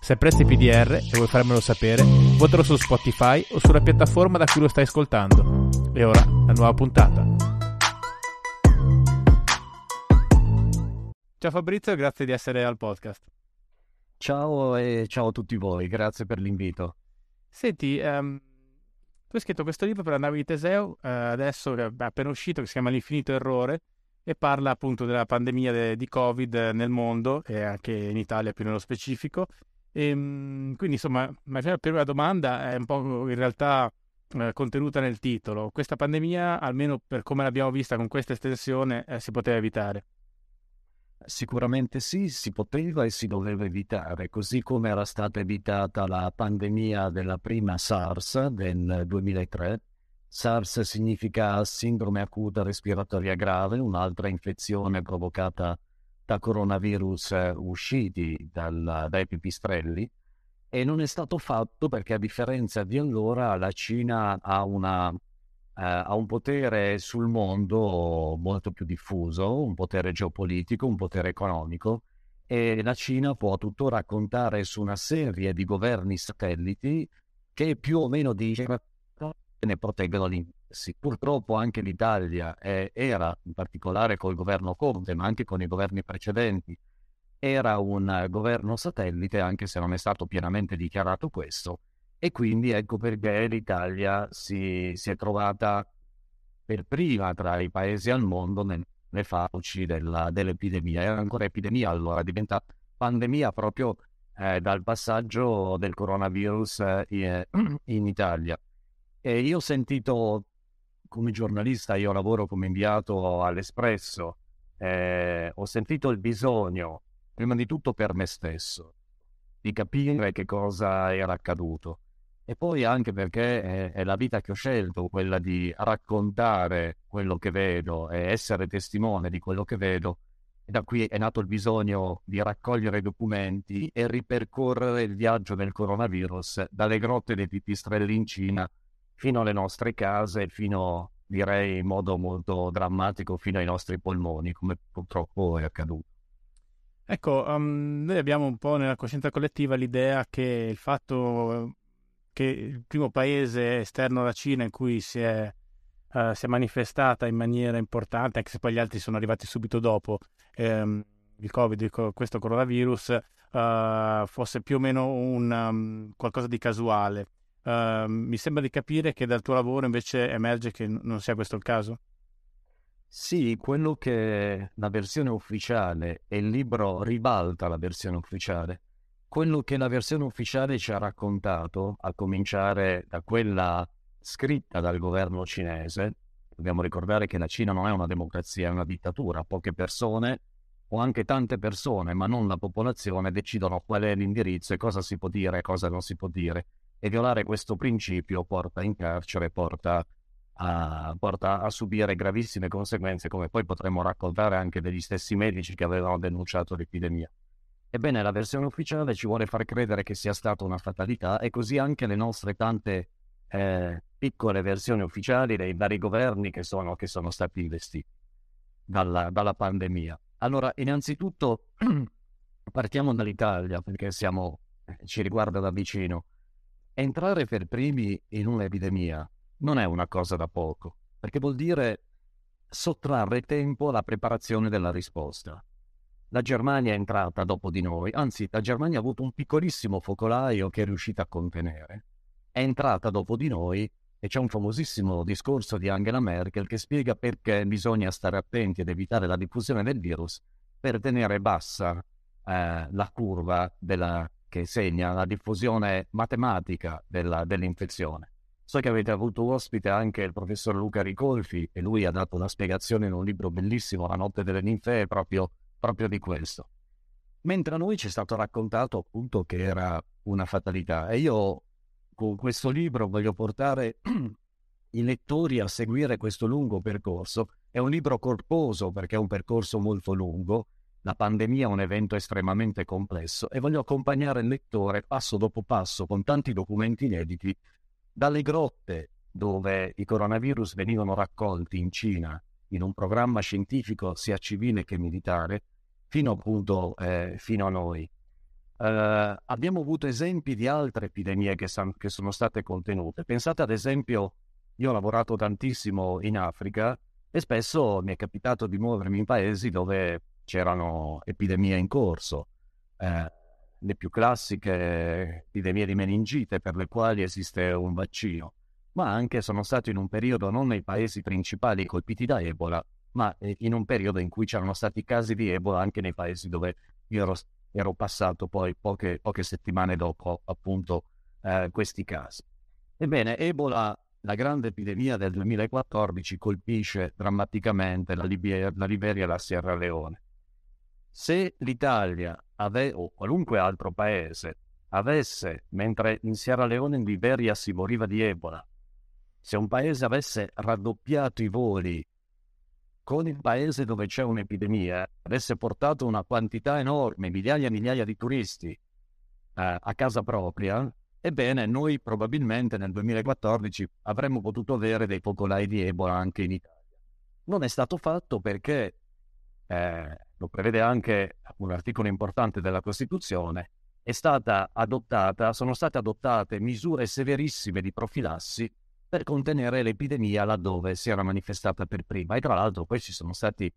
Se apprezzi PDR e vuoi farmelo sapere, votalo su Spotify o sulla piattaforma da cui lo stai ascoltando. E ora, la nuova puntata. Ciao Fabrizio, grazie di essere al podcast. Ciao e ciao a tutti voi, grazie per l'invito. Senti, um, tu hai scritto questo libro per la nave di Teseo, uh, adesso è appena uscito, che si chiama L'infinito errore, e parla appunto della pandemia de- di Covid nel mondo e anche in Italia più nello specifico e, ehm, quindi insomma, la prima domanda è un po' in realtà eh, contenuta nel titolo. Questa pandemia, almeno per come l'abbiamo vista con questa estensione, eh, si poteva evitare? Sicuramente sì, si poteva e si doveva evitare, così come era stata evitata la pandemia della prima SARS del 2003. SARS significa sindrome acuta respiratoria grave, un'altra infezione provocata da coronavirus eh, usciti dal, dai pipistrelli e non è stato fatto perché a differenza di allora la Cina ha, una, eh, ha un potere sul mondo molto più diffuso, un potere geopolitico, un potere economico e la Cina può tuttora contare su una serie di governi satelliti che più o meno di ne proteggono l'interno sì, purtroppo anche l'Italia eh, era, in particolare col governo Conte, ma anche con i governi precedenti, era un governo satellite, anche se non è stato pienamente dichiarato questo, e quindi ecco perché l'Italia si, si è trovata per prima tra i paesi al mondo nelle fauci della, dell'epidemia. Era ancora epidemia, allora diventa pandemia proprio eh, dal passaggio del coronavirus eh, in Italia. E io ho sentito come giornalista io lavoro come inviato all'Espresso, eh, ho sentito il bisogno, prima di tutto per me stesso, di capire che cosa era accaduto. E poi anche perché è, è la vita che ho scelto, quella di raccontare quello che vedo e essere testimone di quello che vedo. E da qui è nato il bisogno di raccogliere documenti e ripercorrere il viaggio del coronavirus dalle grotte dei pipistrelli in Cina fino alle nostre case, fino, direi in modo molto drammatico, fino ai nostri polmoni, come purtroppo è accaduto. Ecco, um, noi abbiamo un po' nella coscienza collettiva l'idea che il fatto che il primo paese esterno alla Cina in cui si è, uh, si è manifestata in maniera importante, anche se poi gli altri sono arrivati subito dopo, ehm, il Covid, questo coronavirus, uh, fosse più o meno un, um, qualcosa di casuale. Uh, mi sembra di capire che dal tuo lavoro invece emerge che non sia questo il caso. Sì, quello che la versione ufficiale e il libro ribalta la versione ufficiale. Quello che la versione ufficiale ci ha raccontato, a cominciare da quella scritta dal governo cinese, dobbiamo ricordare che la Cina non è una democrazia, è una dittatura, poche persone o anche tante persone, ma non la popolazione, decidono qual è l'indirizzo e cosa si può dire e cosa non si può dire e violare questo principio porta in carcere, porta a, porta a subire gravissime conseguenze, come poi potremmo raccontare anche degli stessi medici che avevano denunciato l'epidemia. Ebbene, la versione ufficiale ci vuole far credere che sia stata una fatalità e così anche le nostre tante eh, piccole versioni ufficiali dei vari governi che sono, che sono stati investiti dalla, dalla pandemia. Allora, innanzitutto partiamo dall'Italia perché siamo, eh, ci riguarda da vicino. Entrare per primi in un'epidemia non è una cosa da poco, perché vuol dire sottrarre tempo alla preparazione della risposta. La Germania è entrata dopo di noi, anzi la Germania ha avuto un piccolissimo focolaio che è riuscita a contenere. È entrata dopo di noi e c'è un famosissimo discorso di Angela Merkel che spiega perché bisogna stare attenti ed evitare la diffusione del virus per tenere bassa eh, la curva della che segna la diffusione matematica della, dell'infezione. So che avete avuto ospite anche il professor Luca Ricolfi e lui ha dato una spiegazione in un libro bellissimo, La notte delle ninfee, proprio, proprio di questo. Mentre a noi ci è stato raccontato appunto che era una fatalità e io con questo libro voglio portare i lettori a seguire questo lungo percorso. È un libro corposo perché è un percorso molto lungo, la pandemia è un evento estremamente complesso e voglio accompagnare il lettore passo dopo passo con tanti documenti inediti dalle grotte dove i coronavirus venivano raccolti in Cina in un programma scientifico sia civile che militare fino appunto eh, fino a noi. Uh, abbiamo avuto esempi di altre epidemie che, san- che, sono state contenute. Pensate ad esempio, io ho lavorato tantissimo in Africa e spesso mi è capitato di muovermi in paesi dove c'erano epidemie in corso. Uh, le più classiche epidemie di meningite per le quali esiste un vaccino, ma anche sono stato in un periodo non nei paesi principali colpiti da Ebola, ma eh, in un periodo in cui c'erano stati casi di Ebola anche nei paesi dove io ero ero passato poi poche, poche settimane dopo appunto eh, questi casi. Ebbene, Ebola, la grande epidemia del 2014, colpisce drammaticamente la, Liber- la Liberia e la Sierra Leone. Se l'Italia ave- o qualunque altro paese avesse, mentre in Sierra Leone e in Liberia si moriva di Ebola, se un paese avesse raddoppiato i voli con il paese dove c'è un'epidemia avesse portato una quantità enorme, migliaia e migliaia di turisti eh, a casa propria, ebbene noi probabilmente nel 2014 avremmo potuto avere dei focolai di Ebola anche in Italia. Non è stato fatto perché, eh, lo prevede anche un articolo importante della Costituzione, è stata adottata, sono state adottate misure severissime di profilassi per contenere l'epidemia laddove si era manifestata per prima. E tra l'altro poi ci sono stati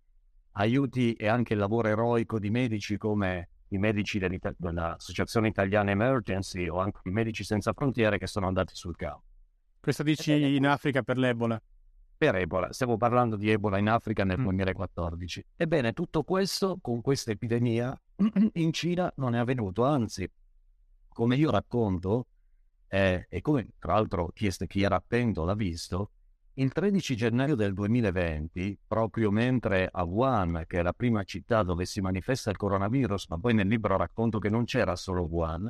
aiuti e anche il lavoro eroico di medici come i medici dell'Associazione Italiana Emergency o anche i Medici Senza Frontiere che sono andati sul campo. Questo dici in Africa per l'Ebola? Per Ebola, stiamo parlando di Ebola in Africa nel mm. 2014. Ebbene, tutto questo con questa epidemia in Cina non è avvenuto, anzi, come io racconto, eh, e come tra l'altro chi, chi era attento l'ha visto, il 13 gennaio del 2020, proprio mentre a Wuhan, che è la prima città dove si manifesta il coronavirus, ma poi nel libro racconto che non c'era solo Wuhan,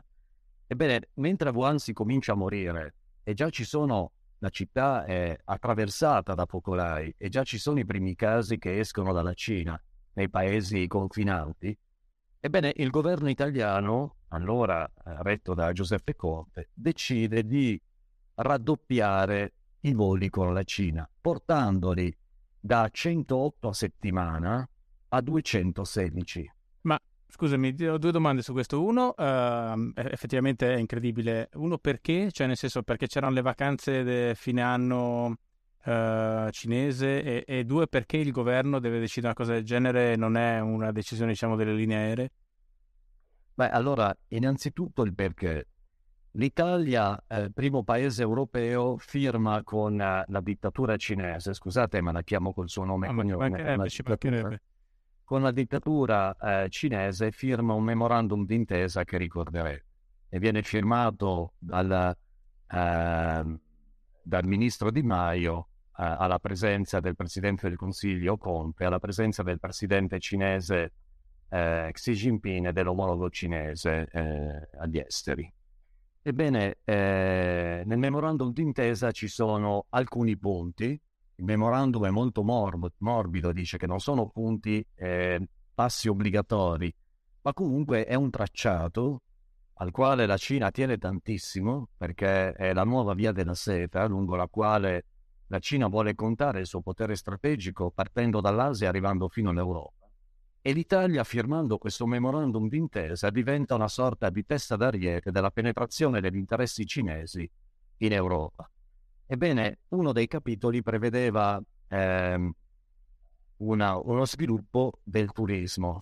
ebbene, mentre a Wuhan si comincia a morire e già ci sono, la città è attraversata da focolai e già ci sono i primi casi che escono dalla Cina, nei paesi confinanti, ebbene, il governo italiano allora eh, retto da Giuseppe Conte, decide di raddoppiare i voli con la Cina, portandoli da 108 a settimana a 216. Scusami, ho due domande su questo. Uno, uh, effettivamente è incredibile. Uno, perché? Cioè, nel senso, perché c'erano le vacanze de fine anno uh, cinese e, e, due, perché il governo deve decidere una cosa del genere non è una decisione, diciamo, delle linee aeree? Beh, allora, innanzitutto il perché. L'Italia, eh, primo paese europeo, firma con uh, la dittatura cinese, scusate ma la chiamo col suo nome e cognome. Con la dittatura eh, cinese firma un memorandum d'intesa che ricorderete e viene firmato dal, eh, dal ministro Di Maio eh, alla presenza del presidente del Consiglio Conte, alla presenza del presidente cinese eh, Xi Jinping e dell'omologo cinese eh, agli esteri. Ebbene, eh, nel memorandum d'intesa ci sono alcuni punti. Il memorandum è molto morb- morbido, dice che non sono punti eh, passi obbligatori, ma comunque è un tracciato al quale la Cina tiene tantissimo perché è la nuova via della seta lungo la quale la Cina vuole contare il suo potere strategico partendo dall'Asia e arrivando fino all'Europa e l'Italia, firmando questo memorandum d'intesa, diventa una sorta di testa d'ariete della penetrazione degli interessi cinesi in Europa. Ebbene, uno dei capitoli prevedeva ehm, una, uno sviluppo del turismo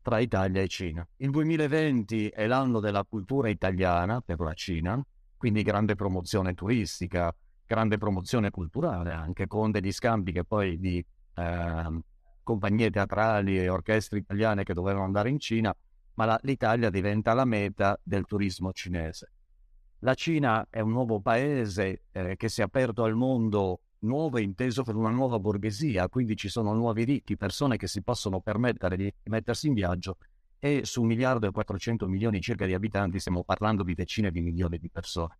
tra Italia e Cina. Il 2020 è l'anno della cultura italiana per la Cina, quindi grande promozione turistica, grande promozione culturale anche con degli scambi che poi di eh, compagnie teatrali e orchestre italiane che dovevano andare in Cina, ma la, l'Italia diventa la meta del turismo cinese. La Cina è un nuovo paese eh, che si è aperto al mondo nuovo inteso per una nuova borghesia, quindi ci sono nuovi ricchi, persone che si possono permettere di mettersi in viaggio e su un miliardo e 400 milioni circa di abitanti stiamo parlando di decine di milioni di persone.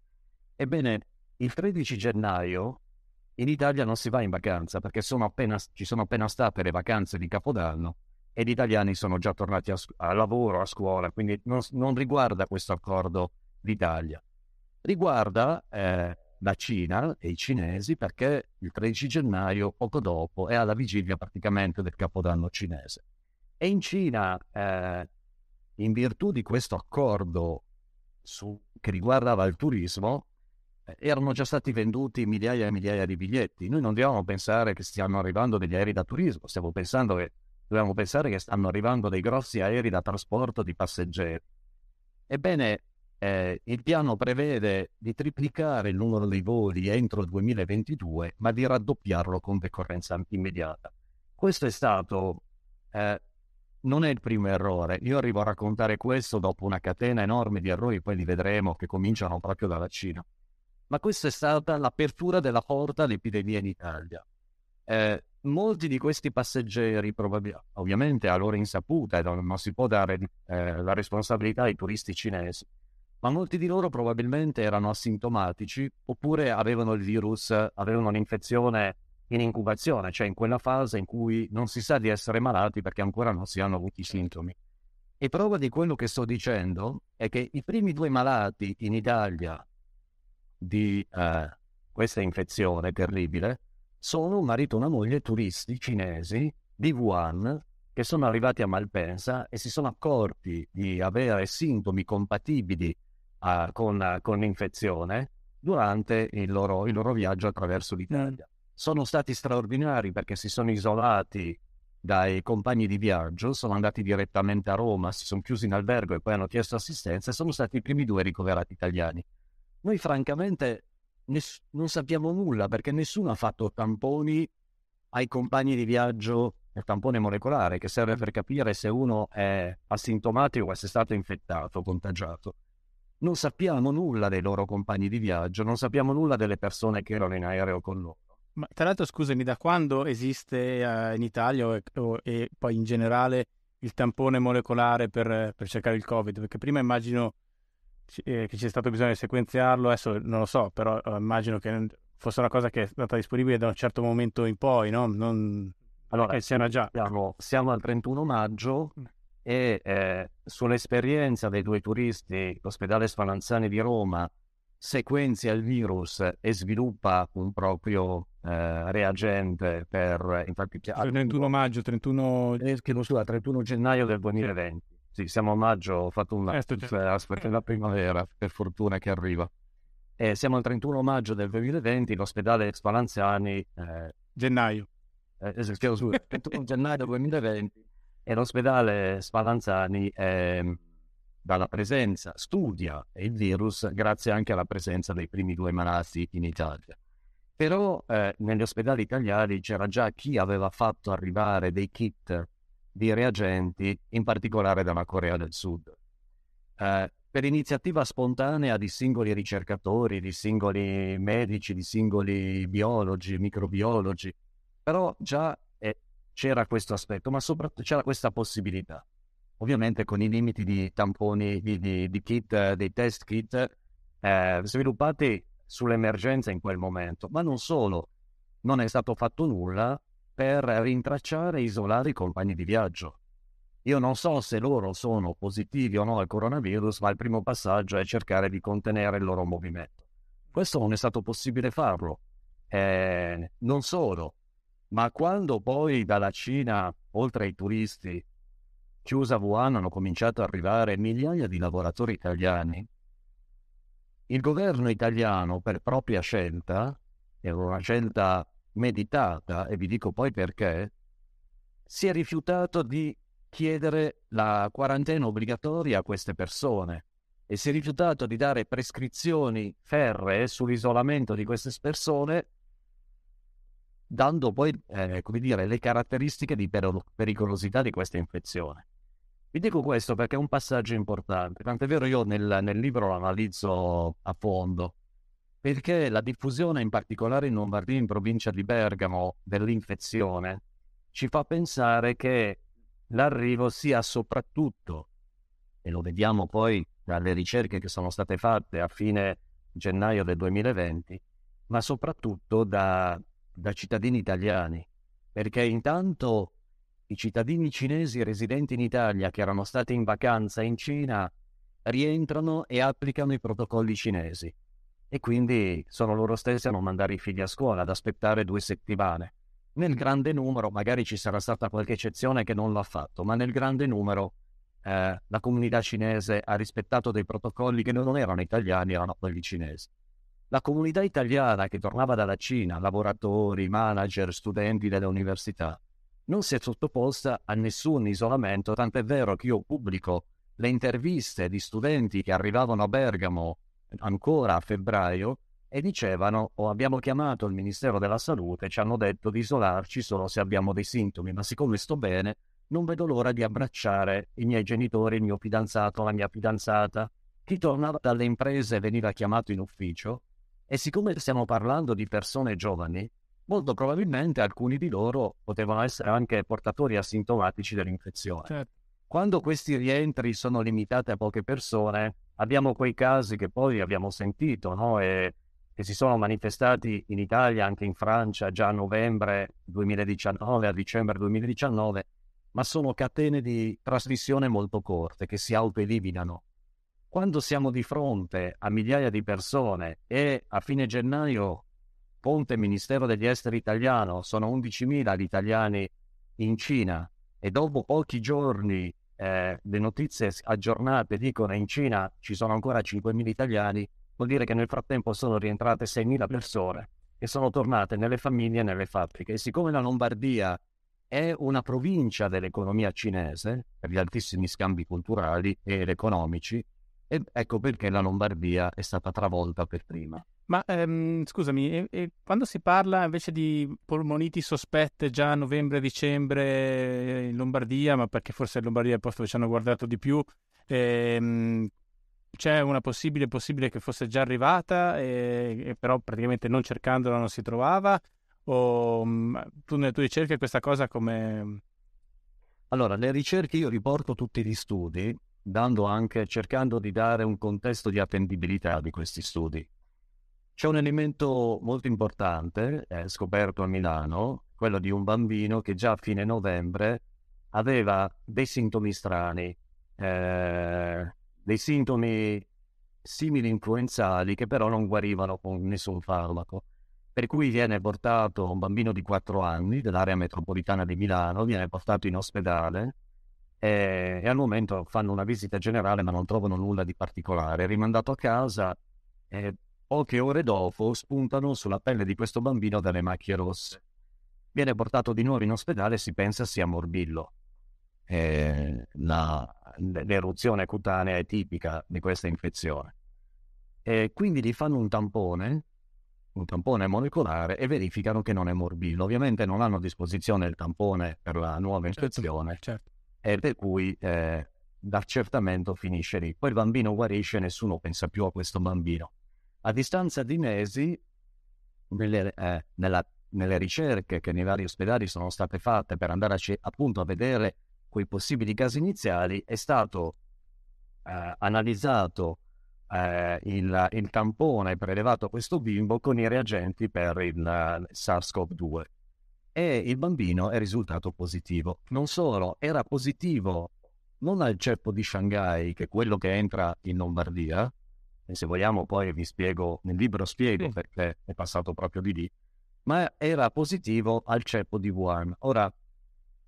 Ebbene, il 13 gennaio in Italia non si va in vacanza perché sono appena, ci sono appena state le vacanze di Capodanno e gli italiani sono già tornati a, a lavoro, a scuola, quindi non, non, riguarda questo accordo l'Italia. Riguarda eh, la Cina e i cinesi perché il 13 gennaio, poco dopo, è alla vigilia praticamente del Capodanno cinese. E in Cina, eh, in virtù di questo accordo su, che riguardava il turismo, erano già stati venduti migliaia e migliaia di biglietti. Noi non dobbiamo pensare che stiano arrivando degli aerei da turismo, stiamo pensando che, dobbiamo pensare che stanno arrivando dei grossi aerei da trasporto di passeggeri. Ebbene, eh, il piano prevede di triplicare il numero dei voli entro il 2022, ma di raddoppiarlo con decorrenza immediata. Questo è stato, eh, non è il primo errore. Io arrivo a raccontare questo dopo una catena enorme di errori, poi li vedremo, che cominciano proprio dalla Cina ma questa è stata l'apertura della porta all'epidemia in Italia. Eh, molti di questi passeggeri, ovviamente a loro insaputa, non, non si può dare eh, la responsabilità ai turisti cinesi, ma molti di loro probabilmente erano asintomatici oppure avevano il virus, avevano l'infezione in incubazione, cioè in quella fase in cui non si sa di essere malati perché ancora non si hanno avuti i sintomi. E prova di quello che sto dicendo è che i primi due malati in Italia di eh, questa infezione terribile sono un marito e una moglie turisti cinesi di Wuhan che sono arrivati a Malpensa e si sono accorti di avere sintomi compatibili uh, con, con, l'infezione durante il loro, il loro viaggio attraverso l'Italia. Sono stati straordinari perché si sono isolati dai compagni di viaggio, sono andati direttamente a Roma, si sono chiusi in albergo e poi hanno chiesto assistenza e sono stati i primi due ricoverati italiani. Noi francamente ness- non sappiamo nulla perché nessuno ha fatto tamponi ai compagni di viaggio, il tampone molecolare che serve per capire se uno è asintomatico o se è stato infettato, contagiato. Non sappiamo nulla dei loro compagni di viaggio, non sappiamo nulla delle persone che erano in aereo con loro. Ma tra l'altro, scusami, da quando esiste uh, in Italia o, o, e poi in generale il tampone molecolare per, per cercare il Covid? Perché prima immagino eh, che c'è stato bisogno di sequenziarlo, adesso non lo so, però eh, immagino che fosse una cosa che è stata disponibile da un certo momento in poi, no? Non... Allora, siamo, già... siamo, siamo, al 31 maggio mm. E eh, sull'esperienza dei due turisti, l'ospedale Spallanzani di Roma sequenzia il virus e sviluppa un proprio eh, reagente per infatti 31 maggio 31 eh, scusa, 31 gennaio del 2020 sì, siamo a maggio, ho fatto una... Eh, cioè, aspetta la primavera, per fortuna che arriva. E siamo al 31 maggio del 2020, l'ospedale Spallanzani... Eh, gennaio. Eh, scusa, 31 gennaio 2020 e l'ospedale Spallanzani eh, dalla presenza, studia il virus grazie anche alla presenza dei primi due malati in Italia. Però eh, negli ospedali italiani c'era già chi aveva fatto arrivare dei kit di reagenti, in particolare dalla Corea del Sud. Eh, per iniziativa spontanea di singoli ricercatori, di singoli medici, di singoli biologi, microbiologi, però già c'era questo aspetto, ma soprattutto c'era questa possibilità. Ovviamente con i limiti di tamponi, di, di, di kit, dei test kit eh, sviluppati sull'emergenza in quel momento, ma non solo, non è stato fatto nulla per rintracciare e isolare i compagni di viaggio. Io non so se loro sono positivi o no al coronavirus, ma il primo passaggio è cercare di contenere il loro movimento. Questo non è stato possibile farlo. Eh, non solo, ma quando poi dalla Cina, oltre ai turisti, chiusa Wuhan, hanno cominciato ad arrivare migliaia di lavoratori italiani, il governo italiano, per propria scelta, era una scelta meditata, e vi dico poi perché, si è rifiutato di chiedere la quarantena obbligatoria a queste persone e si è rifiutato di dare prescrizioni ferree sull'isolamento di queste persone, dando poi, eh, dire, le caratteristiche di pericolosità di questa infezione. Vi dico questo perché è un passaggio importante, tant'è vero io nel, nel libro lo analizzo a fondo perché la diffusione, in particolare in Lombardia, in provincia di Bergamo, dell'infezione, ci fa pensare che l'arrivo sia soprattutto, e lo vediamo poi dalle ricerche che sono state fatte a fine gennaio del 2020, ma soprattutto da, da cittadini italiani, perché intanto i cittadini cinesi residenti in Italia che erano stati in vacanza in Cina rientrano e applicano i protocolli cinesi e quindi sono loro stessi a non mandare i figli a scuola, ad aspettare due settimane. Nel grande numero, magari ci sarà stata qualche eccezione che non l'ha fatto, ma nel grande numero eh, la comunità cinese ha rispettato dei protocolli che non erano italiani, erano quelli cinesi. La comunità italiana che tornava dalla Cina, lavoratori, manager, studenti delle università, non si è sottoposta a nessun isolamento, tant'è vero che io pubblico le interviste di studenti che arrivavano a Bergamo ancora a febbraio e dicevano oh, abbiamo chiamato il Ministero della Salute, ci hanno detto di isolarci solo se abbiamo dei sintomi, ma siccome sto bene non vedo l'ora di abbracciare i miei genitori, il mio fidanzato, la mia fidanzata. Chi tornava dalle imprese veniva chiamato in ufficio e siccome stiamo parlando di persone giovani, molto probabilmente alcuni di loro potevano essere anche portatori asintomatici dell'infezione. Certo. Quando questi rientri sono limitati a poche persone, abbiamo quei casi che poi abbiamo sentito, no? E che si sono manifestati in Italia, anche in Francia, già a novembre 2019, a dicembre 2019, ma sono catene di trasmissione molto corte che si autoeliminano. Quando siamo di fronte a migliaia di persone e a fine gennaio Ponte Ministero degli Esteri italiano sono 11.000 gli italiani in Cina e dopo pochi giorni eh, le notizie aggiornate dicono in Cina ci sono ancora 5.000 italiani, vuol dire che nel frattempo sono rientrate 6.000 persone che sono tornate nelle famiglie e nelle fabbriche. E siccome la Lombardia è una provincia dell'economia cinese per gli altissimi scambi culturali ed economici, e ecco perché la Lombardia è stata travolta per prima. Ma ehm, scusami, e, e quando si parla invece di polmoniti sospette già a novembre-dicembre in Lombardia, ma perché forse in Lombardia è il posto dove ci hanno guardato di più, ehm, c'è una possibile, possibile che fosse già arrivata, e, e però praticamente non cercandola non si trovava? O mm, tu nelle tue ricerche questa cosa come... Allora, le ricerche io riporto tutti gli studi, dando anche, cercando di dare un contesto di attendibilità di questi studi. C'è un elemento molto importante, eh, scoperto a Milano, quello di un bambino che già a fine novembre aveva dei sintomi strani, eh, dei sintomi simili influenzali che però non guarivano con nessun farmaco. Per cui viene portato un bambino di 4 anni dell'area metropolitana di Milano, viene portato in ospedale e, e al momento fanno una visita generale ma non trovano nulla di particolare. Rimandato a casa e Poche ore dopo spuntano sulla pelle di questo bambino delle macchie rosse. Viene portato di nuovo in ospedale e si pensa sia morbillo. Eh, la, l'eruzione cutanea è tipica di questa infezione. E quindi gli fanno un tampone, un tampone molecolare e verificano che non è morbillo. Ovviamente non hanno a disposizione il tampone per la nuova certo, infezione certo. E per cui eh, l'accertamento finisce lì. Poi il bambino guarisce e nessuno pensa più a questo bambino. A distanza di mesi, nelle, eh, nella, nelle ricerche che nei vari ospedali sono state fatte per andare a, appunto a vedere quei possibili casi iniziali, è stato eh, analizzato eh, il, il, tampone prelevato a questo bimbo con i reagenti per il, il SARS-CoV-2 e il bambino è risultato positivo. Non solo, era positivo non al ceppo di Shanghai, che è quello che entra in Lombardia, e se vogliamo poi vi spiego, nel libro spiego sì. perché è passato proprio di lì, ma era positivo al ceppo di Wuhan. Ora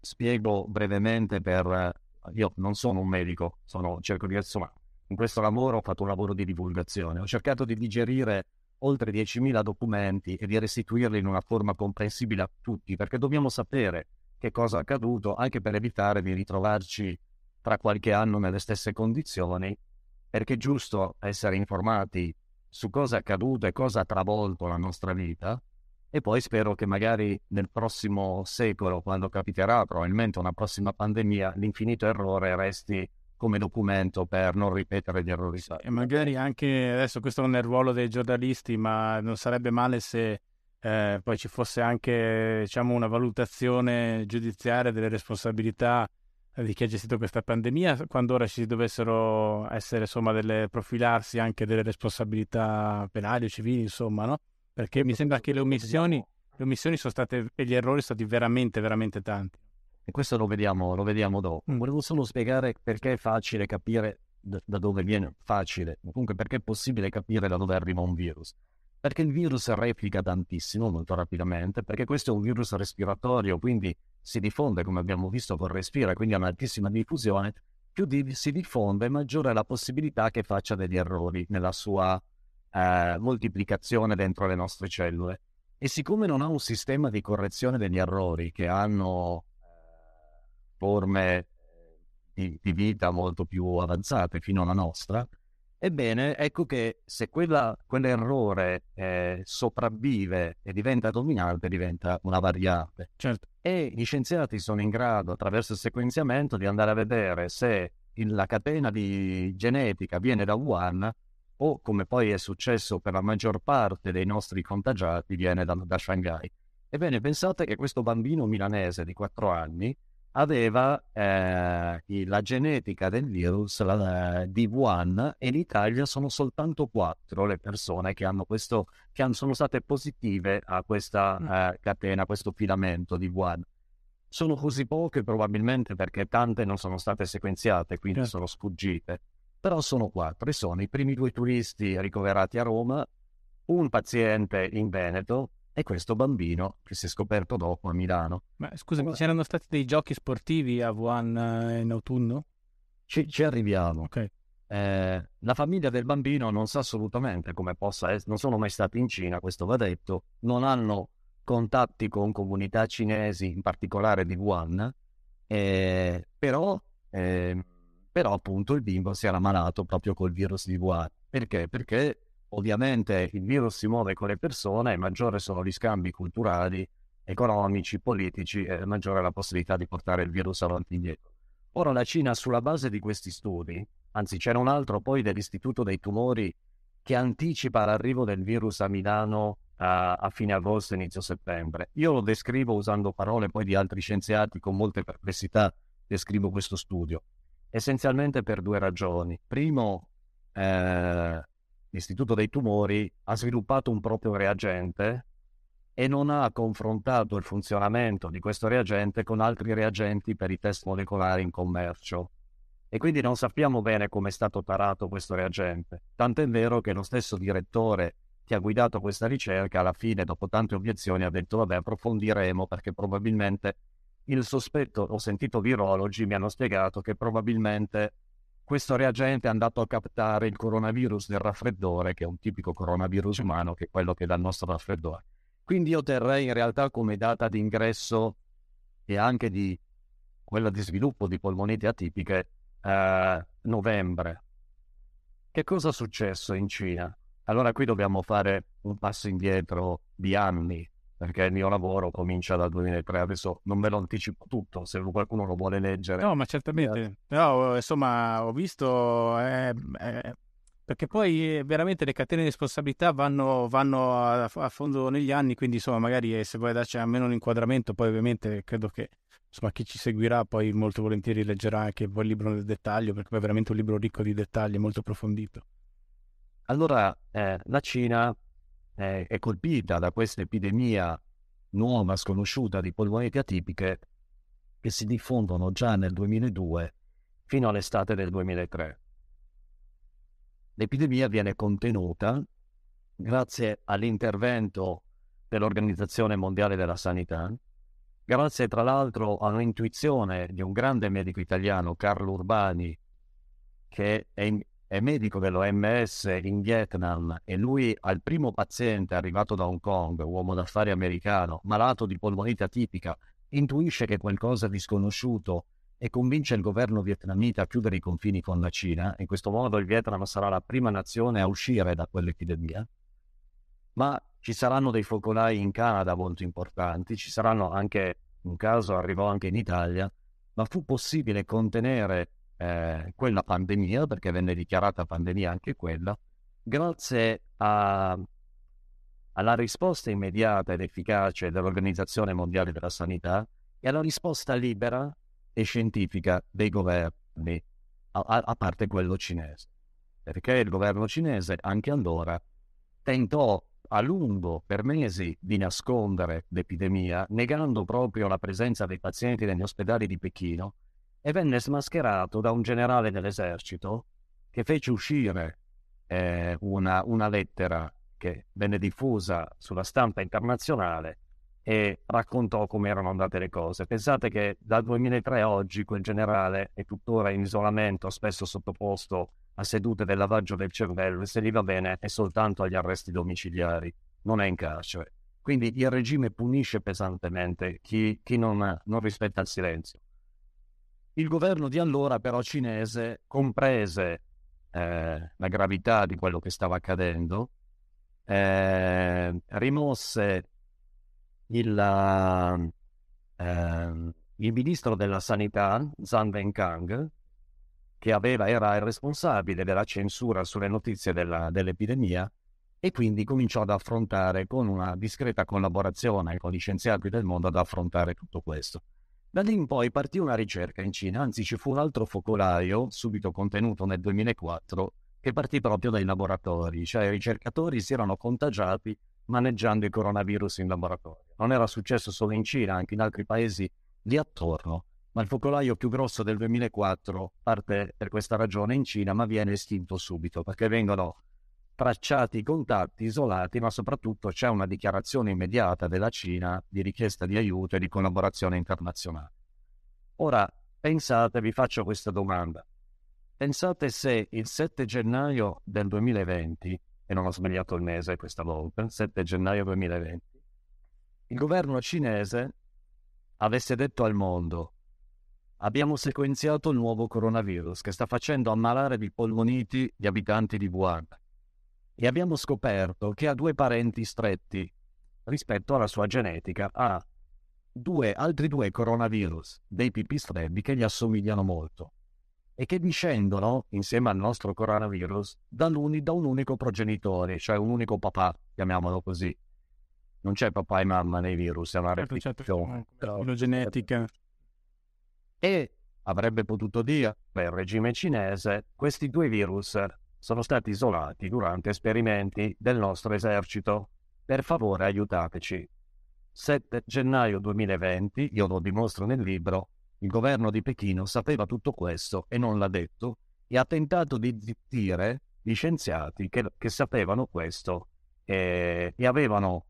spiego brevemente per... Io non sono un medico, sono, cerco di... insomma, in questo lavoro ho fatto un lavoro di divulgazione, ho cercato di digerire oltre 10.000 documenti e di restituirli in una forma comprensibile a tutti, perché dobbiamo sapere che cosa è accaduto, anche per evitare di ritrovarci tra qualche anno nelle stesse condizioni perché è giusto essere informati su cosa è accaduto e cosa ha travolto la nostra vita. E poi spero che magari nel prossimo secolo, quando capiterà probabilmente una prossima pandemia, l'infinito errore resti come documento per non ripetere gli errori. E magari anche adesso questo non è il ruolo dei giornalisti, ma non sarebbe male se eh, poi ci fosse anche diciamo, una valutazione giudiziaria delle responsabilità di chi ha gestito questa pandemia, quando ora ci dovessero essere insomma delle profilarsi anche delle responsabilità penali o civili, insomma, no? Perché mi sembra che le omissioni, le omissioni sono state e gli errori sono stati veramente, veramente tanti. E questo lo vediamo, lo vediamo dopo. Mm. Volevo solo spiegare perché è facile capire da, da dove viene facile, comunque perché è possibile capire da dove arriva un virus. Perché il virus replica tantissimo, molto rapidamente, perché questo è un virus respiratorio, quindi si diffonde, come abbiamo visto, con respira, quindi ha un'altissima diffusione. Più di, si diffonde, maggiore è la possibilità che faccia degli errori nella sua eh, moltiplicazione dentro le nostre cellule. E siccome non ha un sistema di correzione degli errori che hanno forme di, di vita molto più avanzate fino alla nostra, Ebbene, ecco che se quella, quell'errore eh, sopravvive e diventa dominante, diventa una variante. Certo. E gli scienziati sono in grado, attraverso il sequenziamento, di andare a vedere se il, la catena di genetica viene da Wuhan o, come poi è successo per la maggior parte dei nostri contagiati, viene da, da Shanghai. Ebbene, pensate che questo bambino milanese di 4 anni aveva eh, la genetica del virus la, di Wuhan e in Italia sono soltanto quattro le persone che, hanno questo, che hanno, sono state positive a questa mm. eh, catena, a questo filamento di Wuhan. Sono così poche probabilmente perché tante non sono state sequenziate, quindi certo. sono sfuggite. Però sono quattro e sono i primi due turisti ricoverati a Roma, un paziente in Veneto e questo bambino che si è scoperto dopo a Milano. Ma scusami, c'erano stati dei giochi sportivi a Wuhan eh, in autunno? Ci, ci arriviamo. Okay. Eh, la famiglia del bambino non sa assolutamente come possa essere, non sono mai stati in Cina, questo va detto, non hanno contatti con comunità cinesi, in particolare di Wuhan, eh, però, eh, però appunto il bimbo si era malato proprio col virus di Wuhan. Perché? Perché Ovviamente il virus si muove con le persone, maggiori sono gli scambi culturali, economici, politici e maggiore è la possibilità di portare il virus avanti e indietro. Ora la Cina sulla base di questi studi, anzi c'era un altro poi dell'Istituto dei Tumori che anticipa l'arrivo del virus a Milano a, a fine agosto, inizio settembre. Io lo descrivo usando parole poi di altri scienziati con molte perplessità, descrivo questo studio, essenzialmente per due ragioni. Primo, eh, l'Istituto dei Tumori ha sviluppato un proprio reagente e non ha confrontato il funzionamento di questo reagente con altri reagenti per i test molecolari in commercio. E quindi non sappiamo bene come è stato tarato questo reagente. Tant'è vero che lo stesso direttore che ha guidato questa ricerca alla fine, dopo tante obiezioni, ha detto vabbè approfondiremo perché probabilmente il sospetto, ho sentito virologi, mi hanno spiegato che probabilmente questo reagente è andato a captare il coronavirus del raffreddore, che è un tipico coronavirus umano, che è quello che dà il nostro raffreddore. Quindi io terrei in realtà come data di ingresso e anche di quella di sviluppo di polmoniti atipiche eh, novembre. Che cosa è successo in Cina? Allora qui dobbiamo fare un passo indietro di anni, perché il mio lavoro comincia dal 2003, adesso non ve lo anticipo tutto, se qualcuno lo vuole leggere. No, ma certamente, eh. però insomma ho visto, eh, eh, perché poi eh, veramente le catene di responsabilità vanno, vanno a, a, fondo negli anni, quindi insomma magari eh, se vuoi darci almeno un inquadramento, poi ovviamente credo che insomma, chi ci seguirà poi molto volentieri leggerà anche il libro nel dettaglio, perché poi è veramente un libro ricco di dettagli, molto approfondito. Allora, eh, la Cina eh, è colpita da questa epidemia nuova, sconosciuta di polmoniti atipiche che si diffondono già nel 2002 fino all'estate del 2003. L'epidemia viene contenuta grazie all'intervento dell'Organizzazione Mondiale della Sanità, grazie tra l'altro a un'intuizione di un grande medico italiano, Carlo Urbani, che è è medico dell'OMS in Vietnam e lui al primo paziente arrivato da Hong Kong, uomo d'affari americano, malato di polmonite atipica, intuisce che qualcosa di sconosciuto e convince il governo vietnamita a chiudere i confini con la Cina. In questo modo il Vietnam sarà la prima nazione a uscire da quell'epidemia. Ma ci saranno dei focolai in Canada molto importanti, ci saranno anche, un caso arrivò anche in Italia, ma fu possibile contenere eh, quella pandemia, perché venne dichiarata pandemia anche quella, grazie a, alla risposta immediata ed efficace dell'Organizzazione Mondiale della Sanità e alla risposta libera e scientifica dei governi, a, a parte quello cinese. Perché il governo cinese anche allora tentò a lungo, per mesi, di nascondere l'epidemia, negando proprio la presenza dei pazienti negli ospedali di Pechino, e venne smascherato da un generale dell'esercito che fece uscire eh, una, una lettera che venne diffusa sulla stampa internazionale e raccontò come erano andate le cose. Pensate che dal 2003 a oggi quel generale è tuttora in isolamento, spesso sottoposto a sedute del lavaggio del cervello e se gli va bene è soltanto agli arresti domiciliari, non è in carcere. Quindi il regime punisce pesantemente chi, chi non, non rispetta il silenzio. Il governo di allora però cinese comprese eh, la gravità di quello che stava accadendo, eh, rimosse il, eh, il ministro della sanità, Zhang Wenkang, che aveva, era il responsabile della censura sulle notizie della, dell'epidemia e quindi cominciò ad affrontare con una discreta collaborazione con gli scienziati del mondo ad affrontare tutto questo. Da lì in poi partì una ricerca in Cina, anzi ci fu un altro focolaio, subito contenuto nel 2004, che partì proprio dai laboratori, cioè i ricercatori si erano contagiati maneggiando il coronavirus in laboratorio. Non era successo solo in Cina, anche in altri paesi lì attorno ma il focolaio più grosso del 2004 parte per questa ragione in Cina, ma viene estinto subito perché vengono tracciati i contatti, isolati, ma soprattutto c'è una dichiarazione immediata della Cina di richiesta di aiuto e di collaborazione internazionale. Ora, pensate, vi faccio questa domanda. Pensate se il 7 gennaio del 2020, e non ho sbagliato il mese questa volta, il 7 gennaio 2020, il governo cinese avesse detto al mondo abbiamo sequenziato il nuovo coronavirus che sta facendo ammalare di polmoniti gli abitanti di Wuhan e abbiamo scoperto che ha due parenti stretti rispetto alla sua genetica, ha due, altri due coronavirus dei pipistrelli che gli assomigliano molto e che discendono, insieme al nostro coronavirus, da, da un unico progenitore, cioè un unico papà, chiamiamolo così. Non c'è papà e mamma nei virus, è una certo. Certo, la genetica e avrebbe potuto dire, per il regime cinese, questi due virus sono stati isolati durante esperimenti del nostro esercito. Per favore aiutateci. 7 gennaio 2020, io lo dimostro nel libro, il governo di Pechino sapeva tutto questo e non l'ha detto e ha tentato di zittire gli scienziati che, che sapevano questo e, e avevano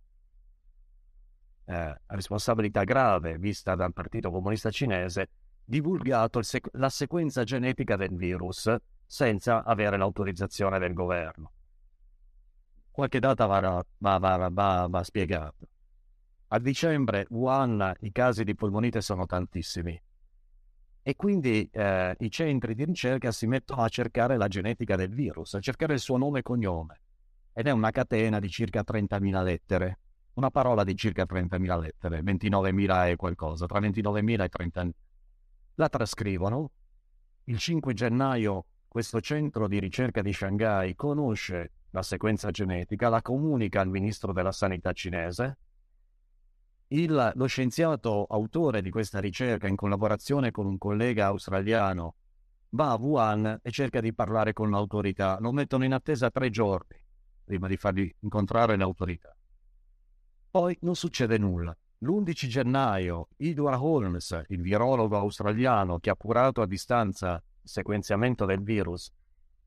eh, responsabilità grave vista dal Partito Comunista Cinese divulgato sec- la sequenza genetica del virus senza avere l'autorizzazione del governo. Qualche data va, va, va, va, va spiegata. A dicembre, Wuhan, i casi di polmonite sono tantissimi e quindi eh, i centri di ricerca si mettono a cercare la genetica del virus, a cercare il suo nome e cognome. Ed è una catena di circa 30.000 lettere, una parola di circa 30.000 lettere, 29.000 e qualcosa, tra 29.000 e 30.000 la trascrivono. Il 5 gennaio questo centro di ricerca di Shanghai conosce la sequenza genetica, la comunica al ministro della sanità cinese. Il, lo scienziato autore di questa ricerca, in collaborazione con un collega australiano, va a Wuhan e cerca di parlare con l'autorità. Lo mettono in attesa tre giorni prima di fargli incontrare l'autorità. Poi non succede nulla. L'11 gennaio Edward Holmes, il virologo australiano che ha curato a distanza sequenziamento del virus,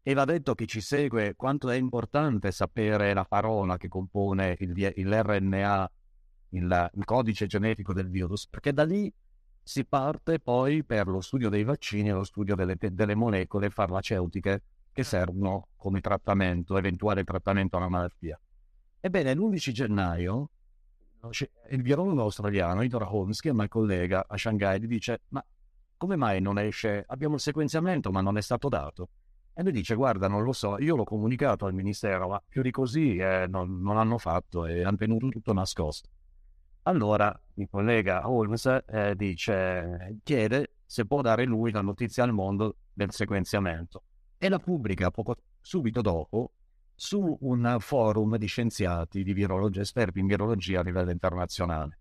e va detto che ci segue quanto è importante sapere la parola che compone il, l'RNA, il, il codice genetico del virus, perché da lì si parte poi per lo studio dei vaccini e lo studio delle, delle molecole farmaceutiche che servono come trattamento, eventuale trattamento alla malattia. Ebbene, l'11 gennaio il virologo australiano Idor Holmes chiama il collega a Shanghai e gli dice ma come mai non esce, abbiamo il sequenziamento ma non è stato dato. E lui dice guarda non lo so, io l'ho comunicato al ministero ma più di così eh, non, non, hanno fatto e hanno tenuto tutto nascosto. Allora il collega Holmes eh, dice chiede se può dare lui la notizia al mondo del sequenziamento. E la pubblica poco, subito dopo su un forum di scienziati, di virologi, esperti in virologia a livello internazionale.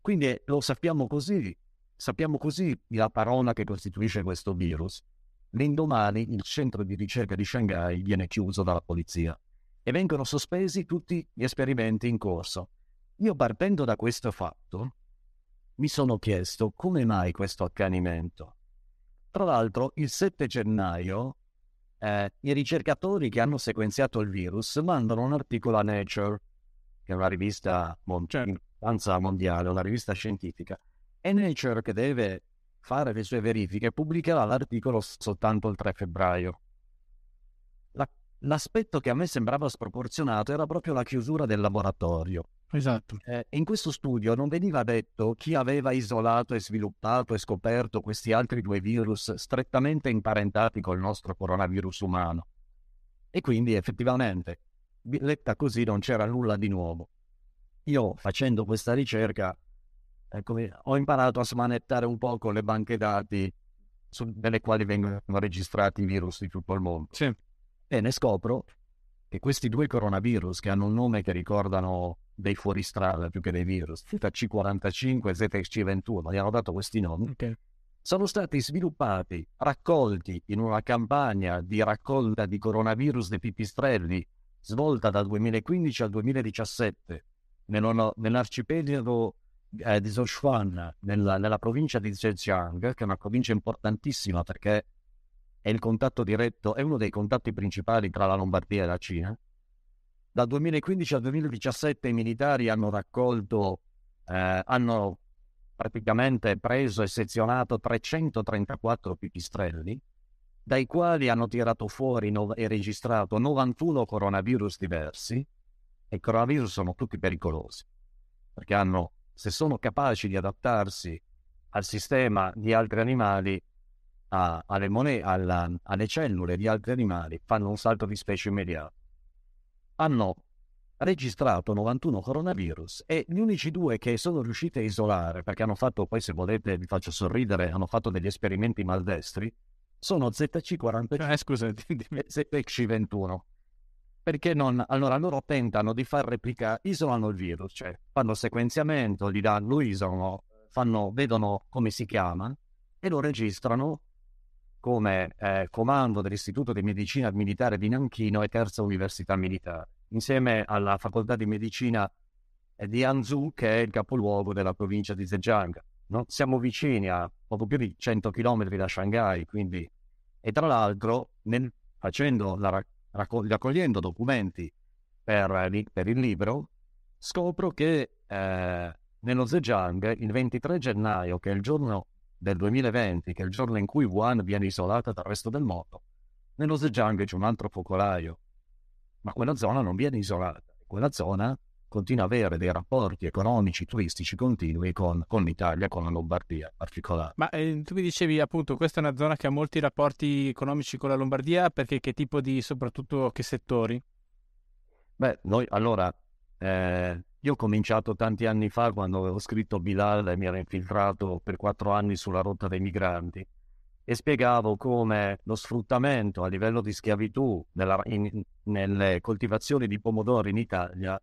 Quindi lo sappiamo così sappiamo così la parola che costituisce questo virus. L'indomani il centro di ricerca di Shanghai viene chiuso dalla polizia e vengono sospesi tutti gli esperimenti in corso. Io partendo da questo fatto mi sono chiesto come mai questo accanimento. Tra l'altro il 7 gennaio eh, i ricercatori che hanno sequenziato il virus mandano un articolo a Nature, che è una rivista mon- certo. mondiale, una rivista scientifica, e Nature che deve fare le sue verifiche pubblicherà l'articolo soltanto il 3 febbraio. La, l'aspetto che a me sembrava sproporzionato era proprio la chiusura del laboratorio. Esatto. Eh, in questo studio non veniva detto chi aveva isolato e sviluppato e scoperto questi altri due virus strettamente imparentati col nostro coronavirus umano. E quindi effettivamente, letta così, non c'era nulla di nuovo. Io facendo questa ricerca ecco, ho imparato a smanettare un po' con le banche dati su, nelle quali vengono registrati i virus di tutto il mondo. Sì. E ne scopro che questi due coronavirus, che hanno un nome che ricordano dei fuoristrada più che dei virus, ZC45 e ZXC21, gli hanno dato questi nomi, okay. sono stati sviluppati, raccolti in una campagna di raccolta di coronavirus dei pipistrelli svolta dal 2015 al 2017 nell'arcipelago eh, di Zhoushan, nella, nella, provincia di Zhejiang, che è una provincia importantissima perché è il contatto diretto, è uno dei contatti principali tra la Lombardia e la Cina, dal 2015 al 2017 i militari hanno raccolto, eh, hanno praticamente preso e sezionato 334 pipistrelli, dai quali hanno tirato fuori no- e registrato 91 coronavirus diversi, e i coronavirus sono tutti pericolosi, perché hanno, se sono capaci di adattarsi al sistema di altri animali, a, alle, mone- alla, alle cellule di altri animali, fanno un salto di specie immediato hanno registrato 91 coronavirus e gli unici due che sono riusciti a isolare, perché hanno fatto, poi se volete vi faccio sorridere, hanno fatto degli esperimenti maldestri, sono ZC45 eh, scusa, e ZC21. Perché non? Allora loro tentano di far replicare, isolano il virus, cioè fanno sequenziamento, gli danno, lo isolano, fanno, vedono come si chiama e lo registrano come eh, comando dell'Istituto di Medicina Militare di Nanchino e terza università militare, insieme alla facoltà di medicina di Anzhou, che è il capoluogo della provincia di Zhejiang. No? Siamo vicini a poco più di 100 km da Shanghai, quindi... E tra l'altro, nel, facendo la, raccog- raccogliendo documenti per, per, il libro, scopro che eh, nello Zhejiang, il 23 gennaio, che è il giorno del 2020, che è il giorno in cui Wuhan viene isolata dal resto del mondo, nello Zhejiang c'è un altro focolaio, ma quella zona non viene isolata. Quella zona continua ad avere dei rapporti economici, turistici continui con, con l'Italia, con la Lombardia in particolare. Ma eh, tu mi dicevi appunto, questa è una zona che ha molti rapporti economici con la Lombardia, perché che tipo di, soprattutto che settori? Beh, noi allora, eh, io ho cominciato tanti anni fa quando avevo scritto Bilal e mi ero infiltrato per quattro anni sulla rotta dei migranti e spiegavo come lo sfruttamento a livello di schiavitù nella, in, nelle coltivazioni di pomodori in Italia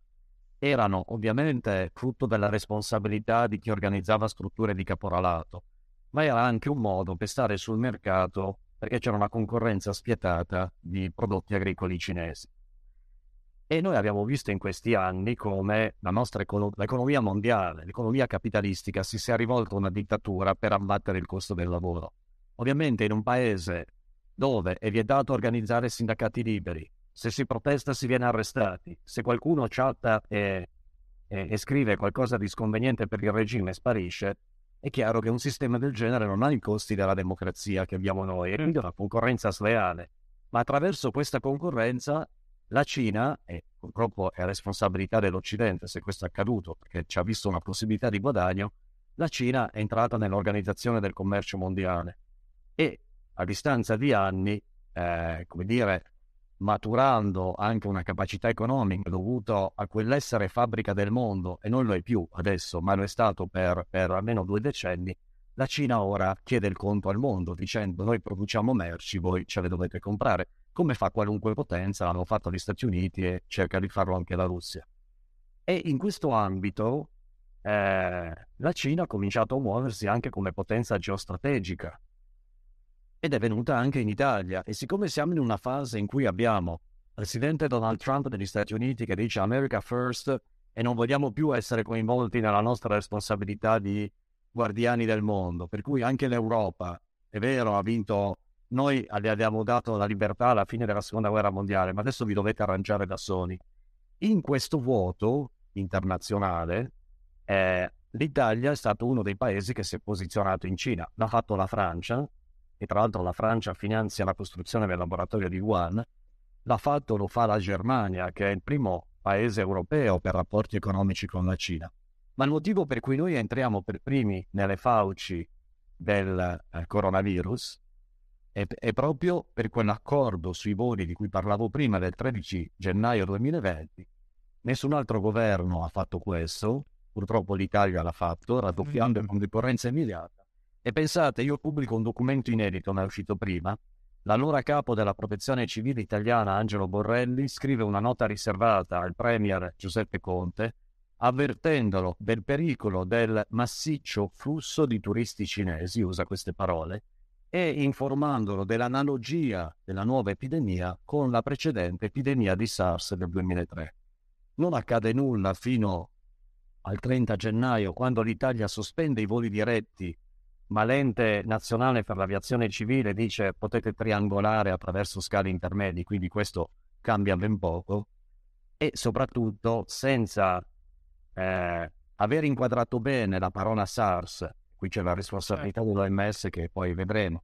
erano ovviamente frutto della responsabilità di chi organizzava strutture di caporalato, ma era anche un modo per stare sul mercato perché c'era una concorrenza spietata di prodotti agricoli cinesi. E noi abbiamo visto in questi anni come la nostra econo- l'economia mondiale, l'economia capitalistica si sia rivolta a una dittatura per abbattere il costo del lavoro. Ovviamente in un paese dove è vietato organizzare sindacati liberi, se si protesta si viene arrestati, se qualcuno chatta e, e, e scrive qualcosa di sconveniente per il regime sparisce, è chiaro che un sistema del genere non ha i costi della democrazia che abbiamo noi, e quindi è una concorrenza sleale. Ma attraverso questa concorrenza la Cina, e purtroppo è responsabilità dell'Occidente se questo è accaduto, perché ci ha visto una possibilità di guadagno, la Cina è entrata nell'Organizzazione del Commercio Mondiale. E a distanza di anni, eh, come dire, maturando anche una capacità economica dovuta a quell'essere fabbrica del mondo, e non lo è più adesso, ma lo è stato per, per almeno due decenni, la Cina ora chiede il conto al mondo dicendo noi produciamo merci, voi ce le dovete comprare come fa qualunque potenza, l'hanno fatto gli Stati Uniti e cerca di farlo anche la Russia. E in questo ambito eh, la Cina ha cominciato a muoversi anche come potenza geostrategica ed è venuta anche in Italia. E siccome siamo in una fase in cui abbiamo il presidente Donald Trump degli Stati Uniti che dice America First e non vogliamo più essere coinvolti nella nostra responsabilità di guardiani del mondo, per cui anche l'Europa, è vero, ha vinto, noi le abbiamo dato la libertà alla fine della seconda guerra mondiale, ma adesso vi dovete arrangiare da soli. In questo vuoto internazionale, eh, l'Italia è stato uno dei paesi che si è posizionato in Cina. L'ha fatto la Francia, e tra l'altro la Francia finanzia la costruzione del laboratorio di Wuhan. L'ha fatto, lo fa la Germania, che è il primo paese europeo per rapporti economici con la Cina. Ma il motivo per cui noi entriamo per primi nelle fauci del eh, coronavirus è, è, proprio per quell'accordo sui voli di cui parlavo prima del 13 gennaio 2020. Nessun altro governo ha fatto questo, purtroppo l'Italia l'ha fatto, raddoppiando in concorrenza immediata. E pensate, io pubblico un documento inedito, ma è uscito prima, L'allora capo della protezione civile italiana Angelo Borrelli scrive una nota riservata al premier Giuseppe Conte avvertendolo del pericolo del massiccio flusso di turisti cinesi, usa queste parole, e informandolo dell'analogia della nuova epidemia con la precedente epidemia di SARS del 2003. Non accade nulla fino al 30 gennaio, quando l'Italia sospende i voli diretti ma l'ente nazionale per l'aviazione civile dice potete triangolare attraverso scali intermedi, quindi questo cambia ben poco, e soprattutto senza eh, aver inquadrato bene la parola SARS, qui c'è la responsabilità certo. dell'OMS che poi vedremo,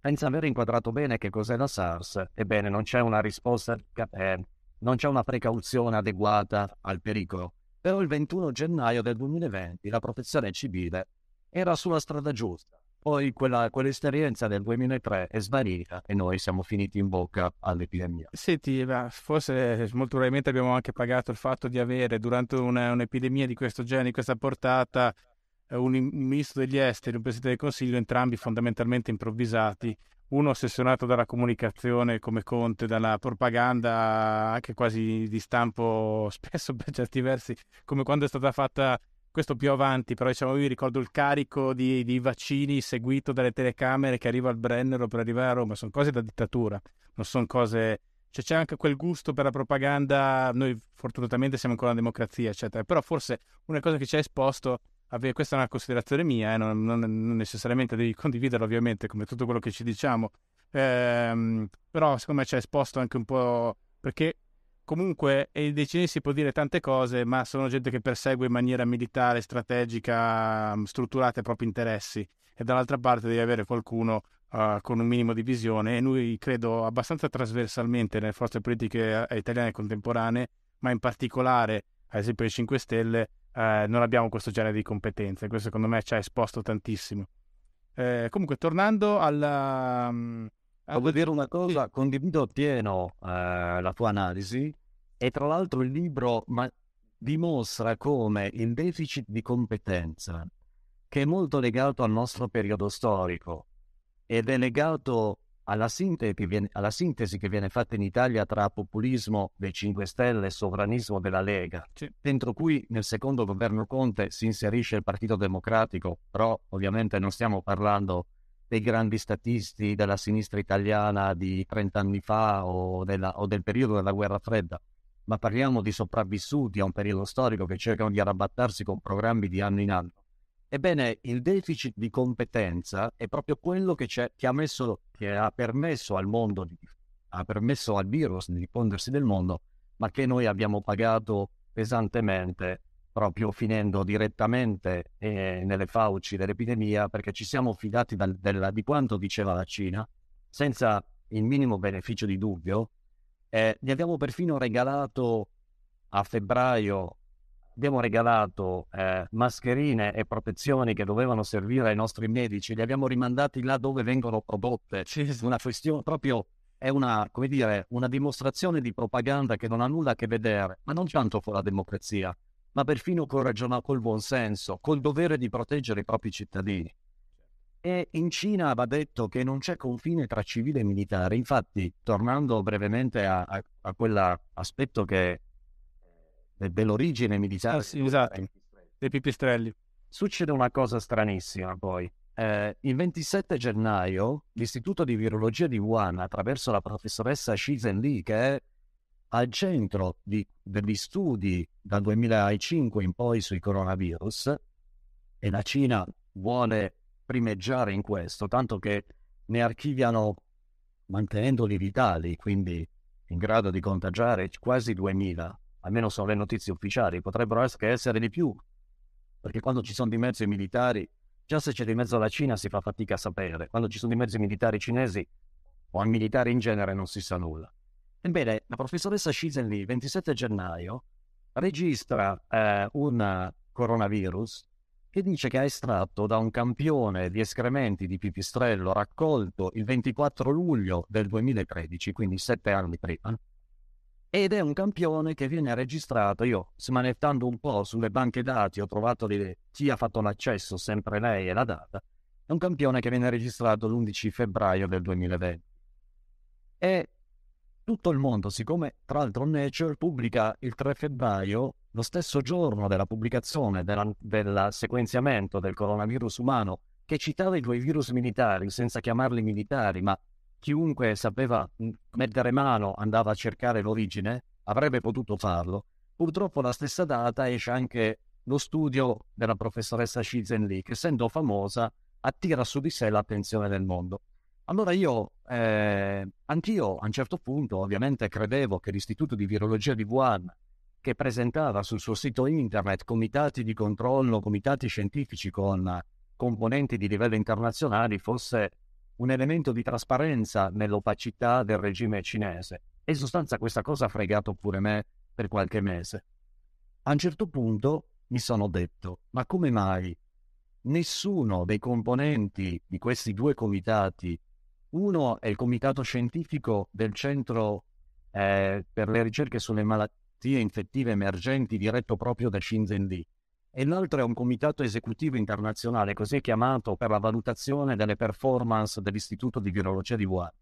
senza aver inquadrato bene che cos'è la SARS, ebbene non c'è una risposta, eh, non c'è una precauzione adeguata al pericolo. Però il 21 gennaio del 2020 la protezione civile era sulla strada giusta. Poi quella, quell'esperienza del 2003 è svanita e noi siamo finiti in bocca all'epidemia. Senti, forse molto probabilmente abbiamo anche pagato il fatto di avere durante una, un'epidemia di questo genere, di questa portata, eh, un, un ministro degli esteri, un presidente del Consiglio, entrambi fondamentalmente improvvisati, uno ossessionato dalla comunicazione come Conte, dalla propaganda anche quasi di stampo spesso per certi versi, come quando è stata fatta questo più avanti, però diciamo io ricordo il carico di, di, vaccini seguito dalle telecamere che arriva al Brennero per arrivare a Roma, sono cose da dittatura, non sono cose... Cioè, c'è anche quel gusto per la propaganda, noi fortunatamente siamo ancora una democrazia, eccetera, però forse una cosa che ci ha esposto, questa è una considerazione mia, eh, non, non, non, necessariamente devi condividerla ovviamente, come tutto quello che ci diciamo, ehm, però secondo me ci ha esposto anche un po', perché comunque dei cinesi si può dire tante cose, ma sono gente che persegue in maniera militare, strategica, mm, strutturata i propri interessi. E dall'altra parte devi avere qualcuno uh, con un minimo di visione. E noi credo abbastanza trasversalmente nelle forze politiche uh, italiane contemporanee, ma in particolare, ad esempio, i 5 Stelle, uh, non abbiamo questo genere di competenze. Questo secondo me ci ha esposto tantissimo. Eh, comunque, tornando alla. Voglio dire una cosa, condivido appieno eh, la tua analisi e tra l'altro il libro ma, dimostra come il deficit di competenza, che è molto legato al nostro periodo storico ed è legato alla sintesi, che viene, alla sintesi che viene fatta in Italia tra populismo dei 5 Stelle e sovranismo della Lega, sì. dentro cui nel secondo governo Conte si inserisce il Partito Democratico, però ovviamente non stiamo parlando dei grandi statisti della sinistra italiana di 30 anni fa o, della, o del periodo della guerra fredda, ma parliamo di sopravvissuti a un periodo storico che cercano di arrabattarsi con programmi di anno in anno. Ebbene, il deficit di competenza è proprio quello che, che, ha, messo, che ha, permesso al mondo, di, ha permesso al virus di diffondersi nel mondo, ma che noi abbiamo pagato pesantemente proprio finendo direttamente eh, nelle fauci dell'epidemia perché ci siamo fidati dal, della, di quanto diceva la Cina senza il minimo beneficio di dubbio. Eh, gli abbiamo perfino regalato a febbraio abbiamo regalato eh, mascherine e protezioni che dovevano servire ai nostri medici, li abbiamo rimandati là dove vengono prodotte. Una questione proprio è una, come dire, una dimostrazione di propaganda che non ha nulla a che vedere, ma non tanto con la democrazia, ma perfino col ragionato col buonsenso, col dovere di proteggere i propri cittadini. E in Cina va detto che non c'è confine tra civile e militare. Infatti, tornando brevemente a, a, a quell'aspetto che eh, dell'origine militare, ah, sì, esatto. dei pipistrelli. Succede una cosa stranissima poi. Eh, il 27 gennaio l'Istituto di Virologia di Wuhan, attraverso la professoressa Shizen Li, che è al centro di, degli studi dal 2005 in poi sui coronavirus, e la Cina vuole primeggiare in questo, tanto che ne archiviano mantenendoli vitali, quindi in grado di contagiare quasi 2000, almeno sono le notizie ufficiali, potrebbero essere di più, perché quando ci sono di mezzo i militari, già se c'è di mezzo la Cina si fa fatica a sapere, quando ci sono di mezzo i militari cinesi o i militari in genere non si sa nulla. Ebbene, la professoressa Shizen Li, 27 gennaio, registra eh, un coronavirus che dice che ha estratto da un campione di escrementi di pipistrello raccolto il 24 luglio del 2013, quindi sette anni prima, ed è un campione che viene registrato. Io, smanettando un po' sulle banche dati, ho trovato di chi ha fatto l'accesso, sempre lei e la data. È un campione che viene registrato l'11 febbraio del 2020. E tutto il mondo, siccome tra l'altro Nature pubblica il 3 febbraio, lo stesso giorno della pubblicazione della, del sequenziamento del coronavirus umano, che citava i due virus militari senza chiamarli militari, ma chiunque sapeva mettere mano andava a cercare l'origine, avrebbe potuto farlo. Purtroppo la stessa data esce anche lo studio della professoressa Shizen Li, che essendo famosa attira su di sé l'attenzione del mondo. Allora io, eh, anch'io a un certo punto ovviamente credevo che l'Istituto di Virologia di Wuhan, che presentava sul suo sito internet comitati di controllo, comitati scientifici con componenti di livello internazionale, fosse un elemento di trasparenza nell'opacità del regime cinese. E in sostanza questa cosa ha fregato pure me per qualche mese. A un certo punto mi sono detto, ma come mai nessuno dei componenti di questi due comitati uno è il comitato scientifico del Centro eh, per le ricerche sulle malattie infettive emergenti diretto proprio da Shenzhen Li e l'altro è un comitato esecutivo internazionale, così chiamato, per la valutazione delle performance dell'Istituto di Virologia di Wuhan.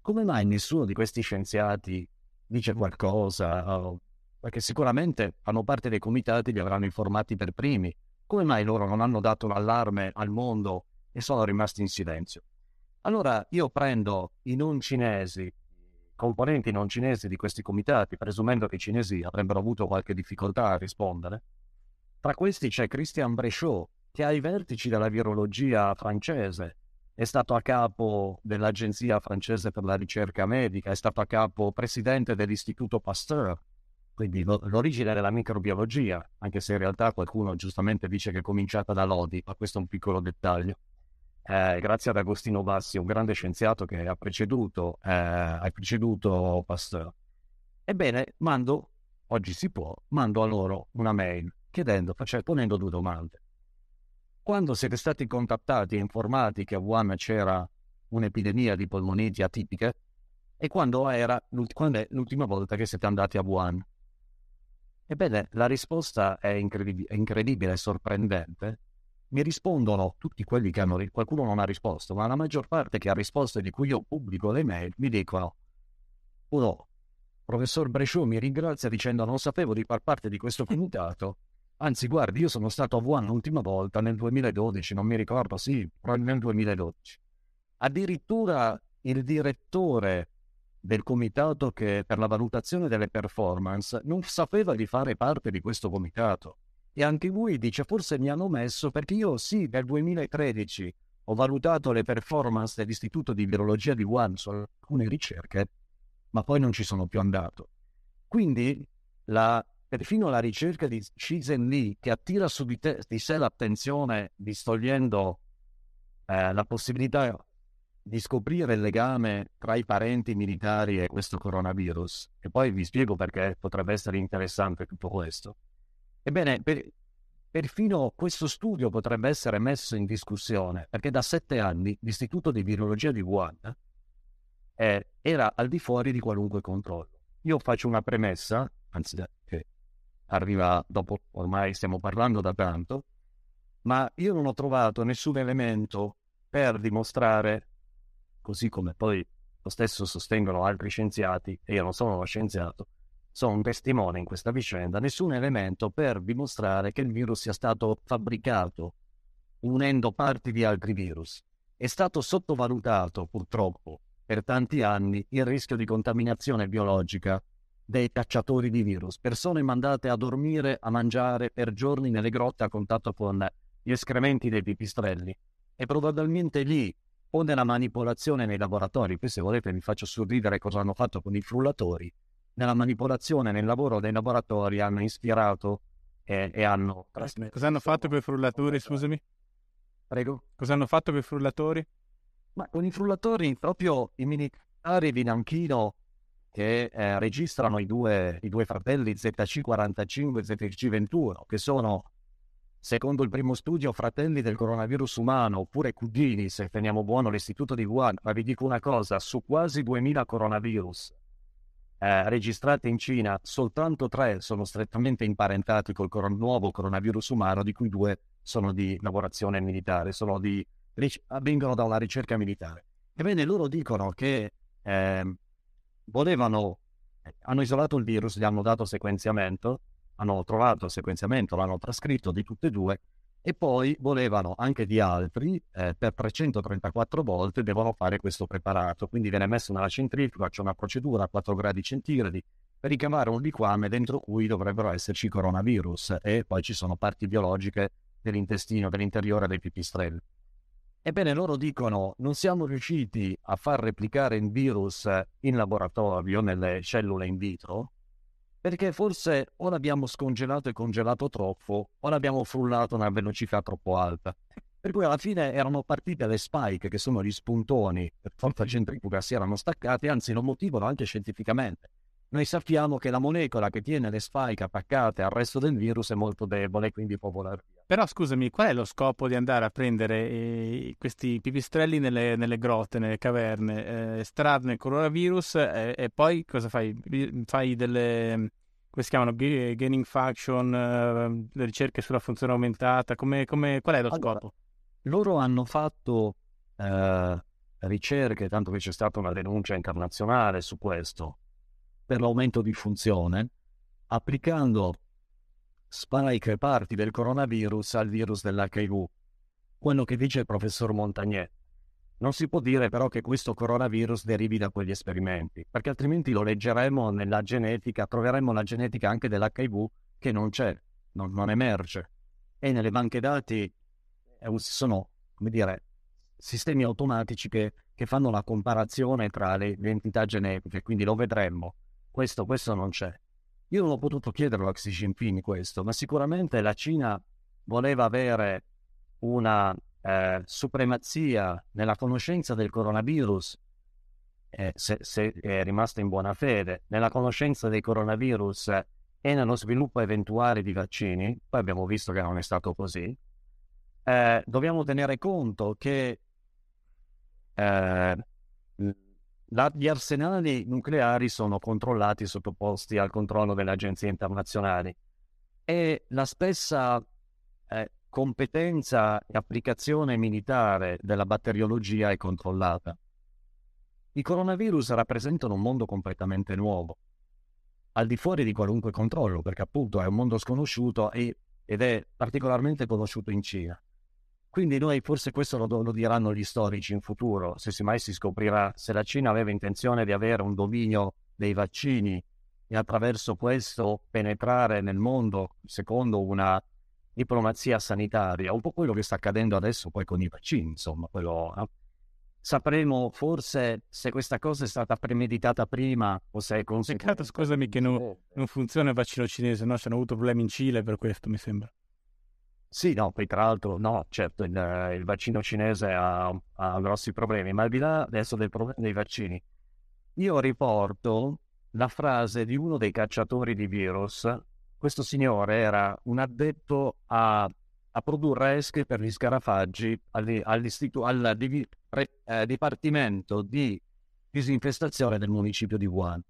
Come mai nessuno di questi scienziati dice qualcosa? Oh, perché sicuramente fanno parte dei comitati, li avranno informati per primi. Come mai loro non hanno dato l'allarme al mondo e sono rimasti in silenzio? Allora io prendo i non cinesi, componenti non cinesi di questi comitati, presumendo che i cinesi avrebbero avuto qualche difficoltà a rispondere. Tra questi c'è Christian Bréchot, che ha i vertici della virologia francese, è stato a capo dell'Agenzia francese per la ricerca medica, è stato a capo presidente dell'Istituto Pasteur, quindi l'origine della microbiologia, anche se in realtà qualcuno giustamente dice che è cominciata da Lodi, ma questo è un piccolo dettaglio eh, grazie ad Agostino Bassi, un grande scienziato che ha preceduto, eh, ha preceduto Pasteur. Ebbene, mando, oggi si può, mando a loro una mail chiedendo, facendo, ponendo due domande. Quando siete stati contattati e informati che a Wuhan c'era un'epidemia di polmoniti atipiche e quando, era, quando è l'ultima volta che siete andati a Wuhan? Ebbene, la risposta è, incredib- è incredibile e sorprendente mi rispondono tutti quelli che hanno, qualcuno non ha risposto, ma la maggior parte che ha risposto e di cui io pubblico le mail mi dicono, uno, professor Bresciù mi ringrazia dicendo non sapevo di far parte di questo comitato, anzi guardi io sono stato a Wuhan l'ultima volta nel 2012, non mi ricordo, sì, nel 2012. Addirittura il direttore del comitato che per la valutazione delle performance non sapeva di fare parte di questo comitato. E anche lui dice, forse mi hanno messo perché io sì, nel 2013 ho valutato le performance dell'Istituto di Virologia di Wuhan su alcune ricerche, ma poi non ci sono più andato. Quindi la, perfino la ricerca di Shizen Li, che attira su di, te, di sé l'attenzione distogliendo eh, la possibilità di scoprire il legame tra i parenti militari e questo coronavirus, e poi vi spiego perché potrebbe essere interessante tutto questo. Ebbene, per, perfino questo studio potrebbe essere messo in discussione perché da sette anni l'Istituto di Virologia di Wuhan eh, era al di fuori di qualunque controllo. Io faccio una premessa, anzi che arriva dopo, ormai stiamo parlando da tanto, ma io non ho trovato nessun elemento per dimostrare, così come poi lo stesso sostengono altri scienziati, e io non sono uno scienziato, sono un testimone in questa vicenda, nessun elemento per dimostrare che il virus sia stato fabbricato unendo parti di altri virus. È stato sottovalutato, purtroppo, per tanti anni il rischio di contaminazione biologica dei cacciatori di virus, persone mandate a dormire, a mangiare per giorni nelle grotte a contatto con gli escrementi dei pipistrelli. E probabilmente lì, o nella manipolazione nei laboratori, qui se volete vi faccio sorridere cosa hanno fatto con i frullatori, nella manipolazione nel lavoro dei laboratori hanno ispirato e, e hanno trasmesso. Cosa hanno fatto con i frullatori, scusami? Prego? Cosa hanno fatto con i frullatori? Ma con i frullatori, proprio i militari di Nanchino che eh, registrano i due, i due fratelli ZC45 e ZC21, che sono, secondo il primo studio, fratelli del coronavirus umano, oppure cugini, se teniamo buono l'istituto di Wuhan. Ma vi dico una cosa, su quasi 2000 coronavirus eh, registrati in Cina, soltanto tre sono strettamente imparentati col coron- nuovo coronavirus umano, di cui due sono di lavorazione militare, di, vengono da una ricerca militare. Ebbene, loro dicono che eh, volevano, hanno isolato il virus, gli hanno dato sequenziamento, hanno trovato il sequenziamento, l'hanno trascritto di tutte e due, e poi volevano anche di altri, eh, per 334 volte devono fare questo preparato, quindi viene messo nella centrifuga, c'è una procedura a 4 gradi centigradi per ricavare un liquame dentro cui dovrebbero esserci coronavirus e poi ci sono parti biologiche dell'intestino, dell'interiore dei pipistrelli. Ebbene, loro dicono non siamo riusciti a far replicare il virus in laboratorio, nelle cellule in vitro, perché forse o l'abbiamo scongelato e congelato troppo o l'abbiamo frullato a una velocità troppo alta. Per cui alla fine erano partite le spike, che sono gli spuntoni, per forza centrifuga si erano staccati, anzi lo motivano anche scientificamente. Noi sappiamo che la molecola che tiene le spike attaccate al resto del virus è molto debole, quindi può volare via. Però scusami, qual è lo scopo di andare a prendere eh, questi pipistrelli nelle, nelle, grotte, nelle caverne, eh, estrarne il coronavirus eh, e poi cosa fai? Fai delle, come si chiamano, gaining function, eh, le ricerche sulla funzione aumentata, come, come, qual è lo allora, scopo? Loro hanno fatto eh, ricerche, tanto che c'è stata una denuncia internazionale su questo, per l'aumento di funzione, applicando spike parti del coronavirus al virus dell'HIV. Quello che dice il professor Montagnier. Non si può dire però che questo coronavirus derivi da quegli esperimenti, perché altrimenti lo leggeremo nella genetica, troveremo la genetica anche dell'HIV che non c'è, non, non emerge. E nelle banche dati eh, sono, come dire, sistemi automatici che, che fanno la comparazione tra le, entità genetiche, quindi lo vedremo questo, questo non c'è. Io non ho potuto chiederlo a Xi Jinping questo, ma sicuramente la Cina voleva avere una eh, supremazia nella conoscenza del coronavirus, eh, se, se, è rimasta in buona fede, nella conoscenza del coronavirus e nello sviluppo eventuale di vaccini, poi abbiamo visto che non è stato così, eh, dobbiamo tenere conto che eh, gli arsenali nucleari sono controllati e sottoposti al controllo delle agenzie internazionali e la stessa eh, competenza e applicazione militare della batteriologia è controllata. I coronavirus rappresentano un mondo completamente nuovo, al di fuori di qualunque controllo, perché appunto è un mondo sconosciuto e, ed è particolarmente conosciuto in Cina. Quindi noi forse questo lo, lo, diranno gli storici in futuro, se mai si scoprirà se la Cina aveva intenzione di avere un dominio dei vaccini e attraverso questo penetrare nel mondo secondo una diplomazia sanitaria, un po' quello che sta accadendo adesso poi con i vaccini, insomma, quello, no? sapremo forse se questa cosa è stata premeditata prima o se è conseguenza. Peccato, scusami, che non, non funziona il vaccino cinese, no? Ci hanno avuto problemi in Cile per questo, mi sembra. Sì, no, poi tra l'altro, no, certo, il, il vaccino cinese ha, ha, grossi problemi, ma al di là adesso del problema dei vaccini, io riporto la frase di uno dei cacciatori di virus. Questo signore era un addetto a, a produrre esche per gli scarafaggi al divi, eh, Dipartimento di Disinfestazione del municipio di Wuhan.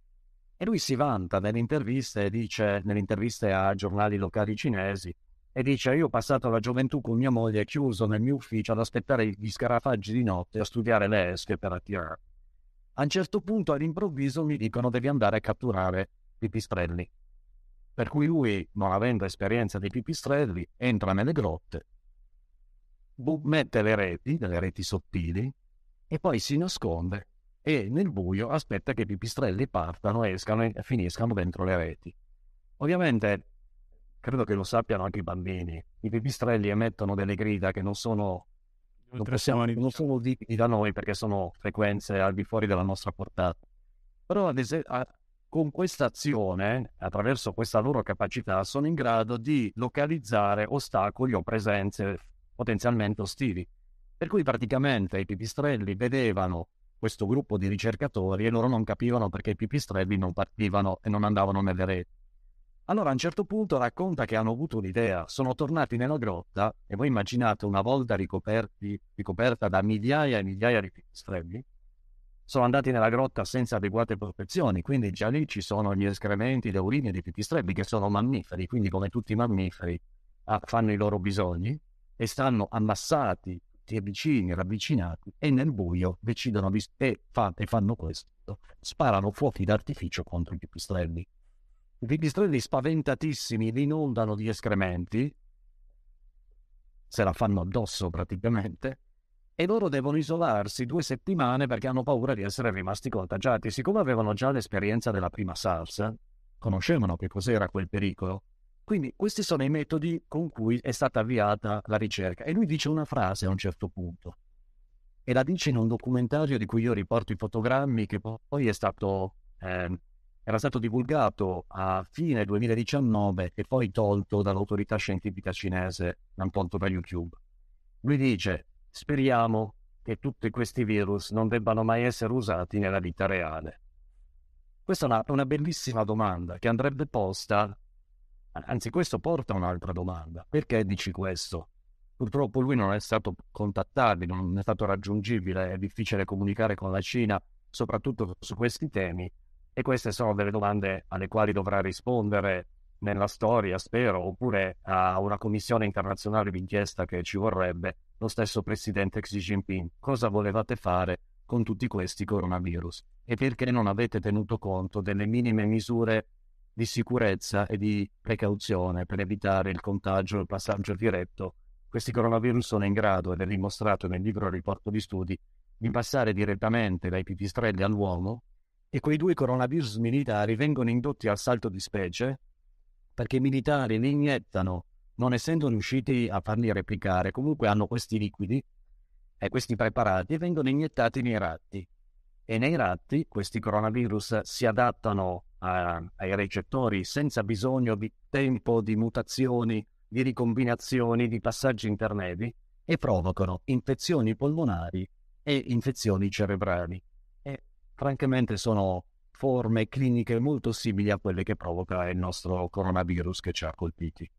E lui si vanta nelle interviste, dice, nelle interviste a giornali locali cinesi, e dice io ho passato la gioventù con mia moglie chiuso nel mio ufficio ad aspettare gli scarafaggi di notte a studiare le esche per attirare. A un certo punto all'improvviso mi dicono devi andare a catturare pipistrelli. Per cui lui, non avendo esperienza di pipistrelli, entra nelle grotte, mette le reti, delle reti sottili, e poi si nasconde e nel buio aspetta che i pipistrelli partano, escano e finiscano dentro le reti. Ovviamente, credo che lo sappiano anche i bambini, i pipistrelli emettono delle grida che non sono, non possiamo, non sono udibili da noi perché sono frequenze al di fuori della nostra portata. Però ad esempio, con questa azione, attraverso questa loro capacità, sono in grado di localizzare ostacoli o presenze potenzialmente ostili. Per cui praticamente i pipistrelli vedevano questo gruppo di ricercatori e loro non capivano perché i pipistrelli non partivano e non andavano nelle reti. Allora a un certo punto racconta che hanno avuto un'idea, sono tornati nella grotta e voi immaginate una volta ricoperta da migliaia e migliaia di pipistrelli, sono andati nella grotta senza adeguate protezioni, quindi già lì ci sono gli escrementi, le urine dei pipistrelli che sono mammiferi, quindi come tutti i mammiferi ah, fanno i loro bisogni e stanno ammassati, tutti vicini, ravvicinati e nel buio decidono e, e fanno questo, sparano fuochi d'artificio contro i pipistrelli. I pipistrelli spaventatissimi li inondano di escrementi, se la fanno addosso praticamente, e loro devono isolarsi due settimane perché hanno paura di essere rimasti contagiati. Siccome avevano già l'esperienza della prima SARS, conoscevano che cos'era quel pericolo. Quindi questi sono i metodi con cui è stata avviata la ricerca. E lui dice una frase a un certo punto. E la dice in un documentario di cui io riporto i fotogrammi che poi è stato, eh, era stato divulgato a fine 2019 e poi tolto dall'autorità scientifica cinese, l'hanno tolto da YouTube. Lui dice Speriamo che tutti questi virus non debbano mai essere usati nella vita reale. Questa è una, una bellissima domanda che andrebbe posta, anzi questo porta a un'altra domanda. Perché dici questo? Purtroppo lui non è stato contattabile, non è stato raggiungibile, è difficile comunicare con la Cina, soprattutto su questi temi, e queste sono delle domande alle quali dovrà rispondere nella storia, spero, oppure a una commissione internazionale d'inchiesta che ci vorrebbe lo stesso presidente Xi Jinping. Cosa volevate fare con tutti questi coronavirus? E perché non avete tenuto conto delle minime misure di sicurezza e di precauzione per evitare il contagio e il passaggio diretto? Questi coronavirus sono in grado, ed è dimostrato nel libro Riporto di Studi, di passare direttamente dai pipistrelli all'uomo e quei due coronavirus militari vengono indotti al salto di specie perché i militari li iniettano non essendo riusciti a farli replicare, comunque hanno questi liquidi e questi preparati e vengono iniettati nei ratti. E nei ratti questi coronavirus si adattano a, ai recettori senza bisogno di tempo, di mutazioni, di ricombinazioni, di passaggi intermedi e provocano infezioni polmonari e infezioni cerebrali. E francamente sono forme cliniche molto simili a quelle che provoca il nostro coronavirus che ci ha colpiti.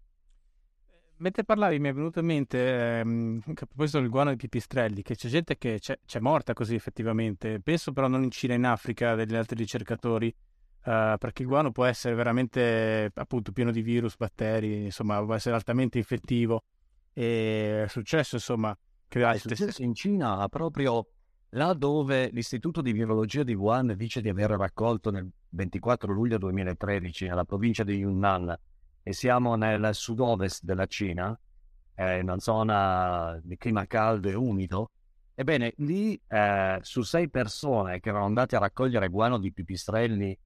Mentre parlavi mi è venuto in mente, ehm, a proposito del guano dei pipistrelli, che c'è gente che c'è, c'è, morta così effettivamente. Penso però non in Cina, in Africa, degli altri ricercatori, uh, perché il guano può essere veramente appunto pieno di virus, batteri, insomma può essere altamente infettivo. E è successo insomma che è successo in Cina proprio là dove l'Istituto di Virologia di Wuhan dice di aver raccolto nel 24 luglio 2013 nella provincia di Yunnan e siamo nel sud-ovest della Cina, eh, in una zona di clima caldo e umido, ebbene lì eh, su sei persone che erano andate a raccogliere guano di pipistrelli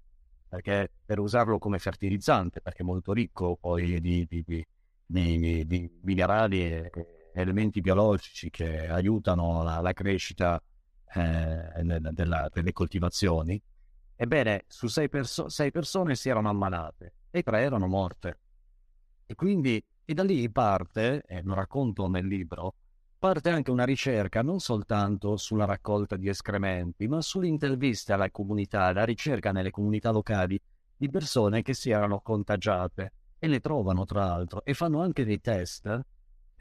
perché, per usarlo come fertilizzante, perché è molto ricco poi di, di, di, di minerali e elementi biologici che aiutano la, la crescita eh, della, delle coltivazioni, ebbene su sei, perso- sei persone si erano ammalate e tre erano morte. E quindi, e da lì parte, e lo racconto nel libro, parte anche una ricerca non soltanto sulla raccolta di escrementi, ma sulle interviste alla comunità, la ricerca nelle comunità locali di persone che si erano contagiate e le trovano tra l'altro e fanno anche dei test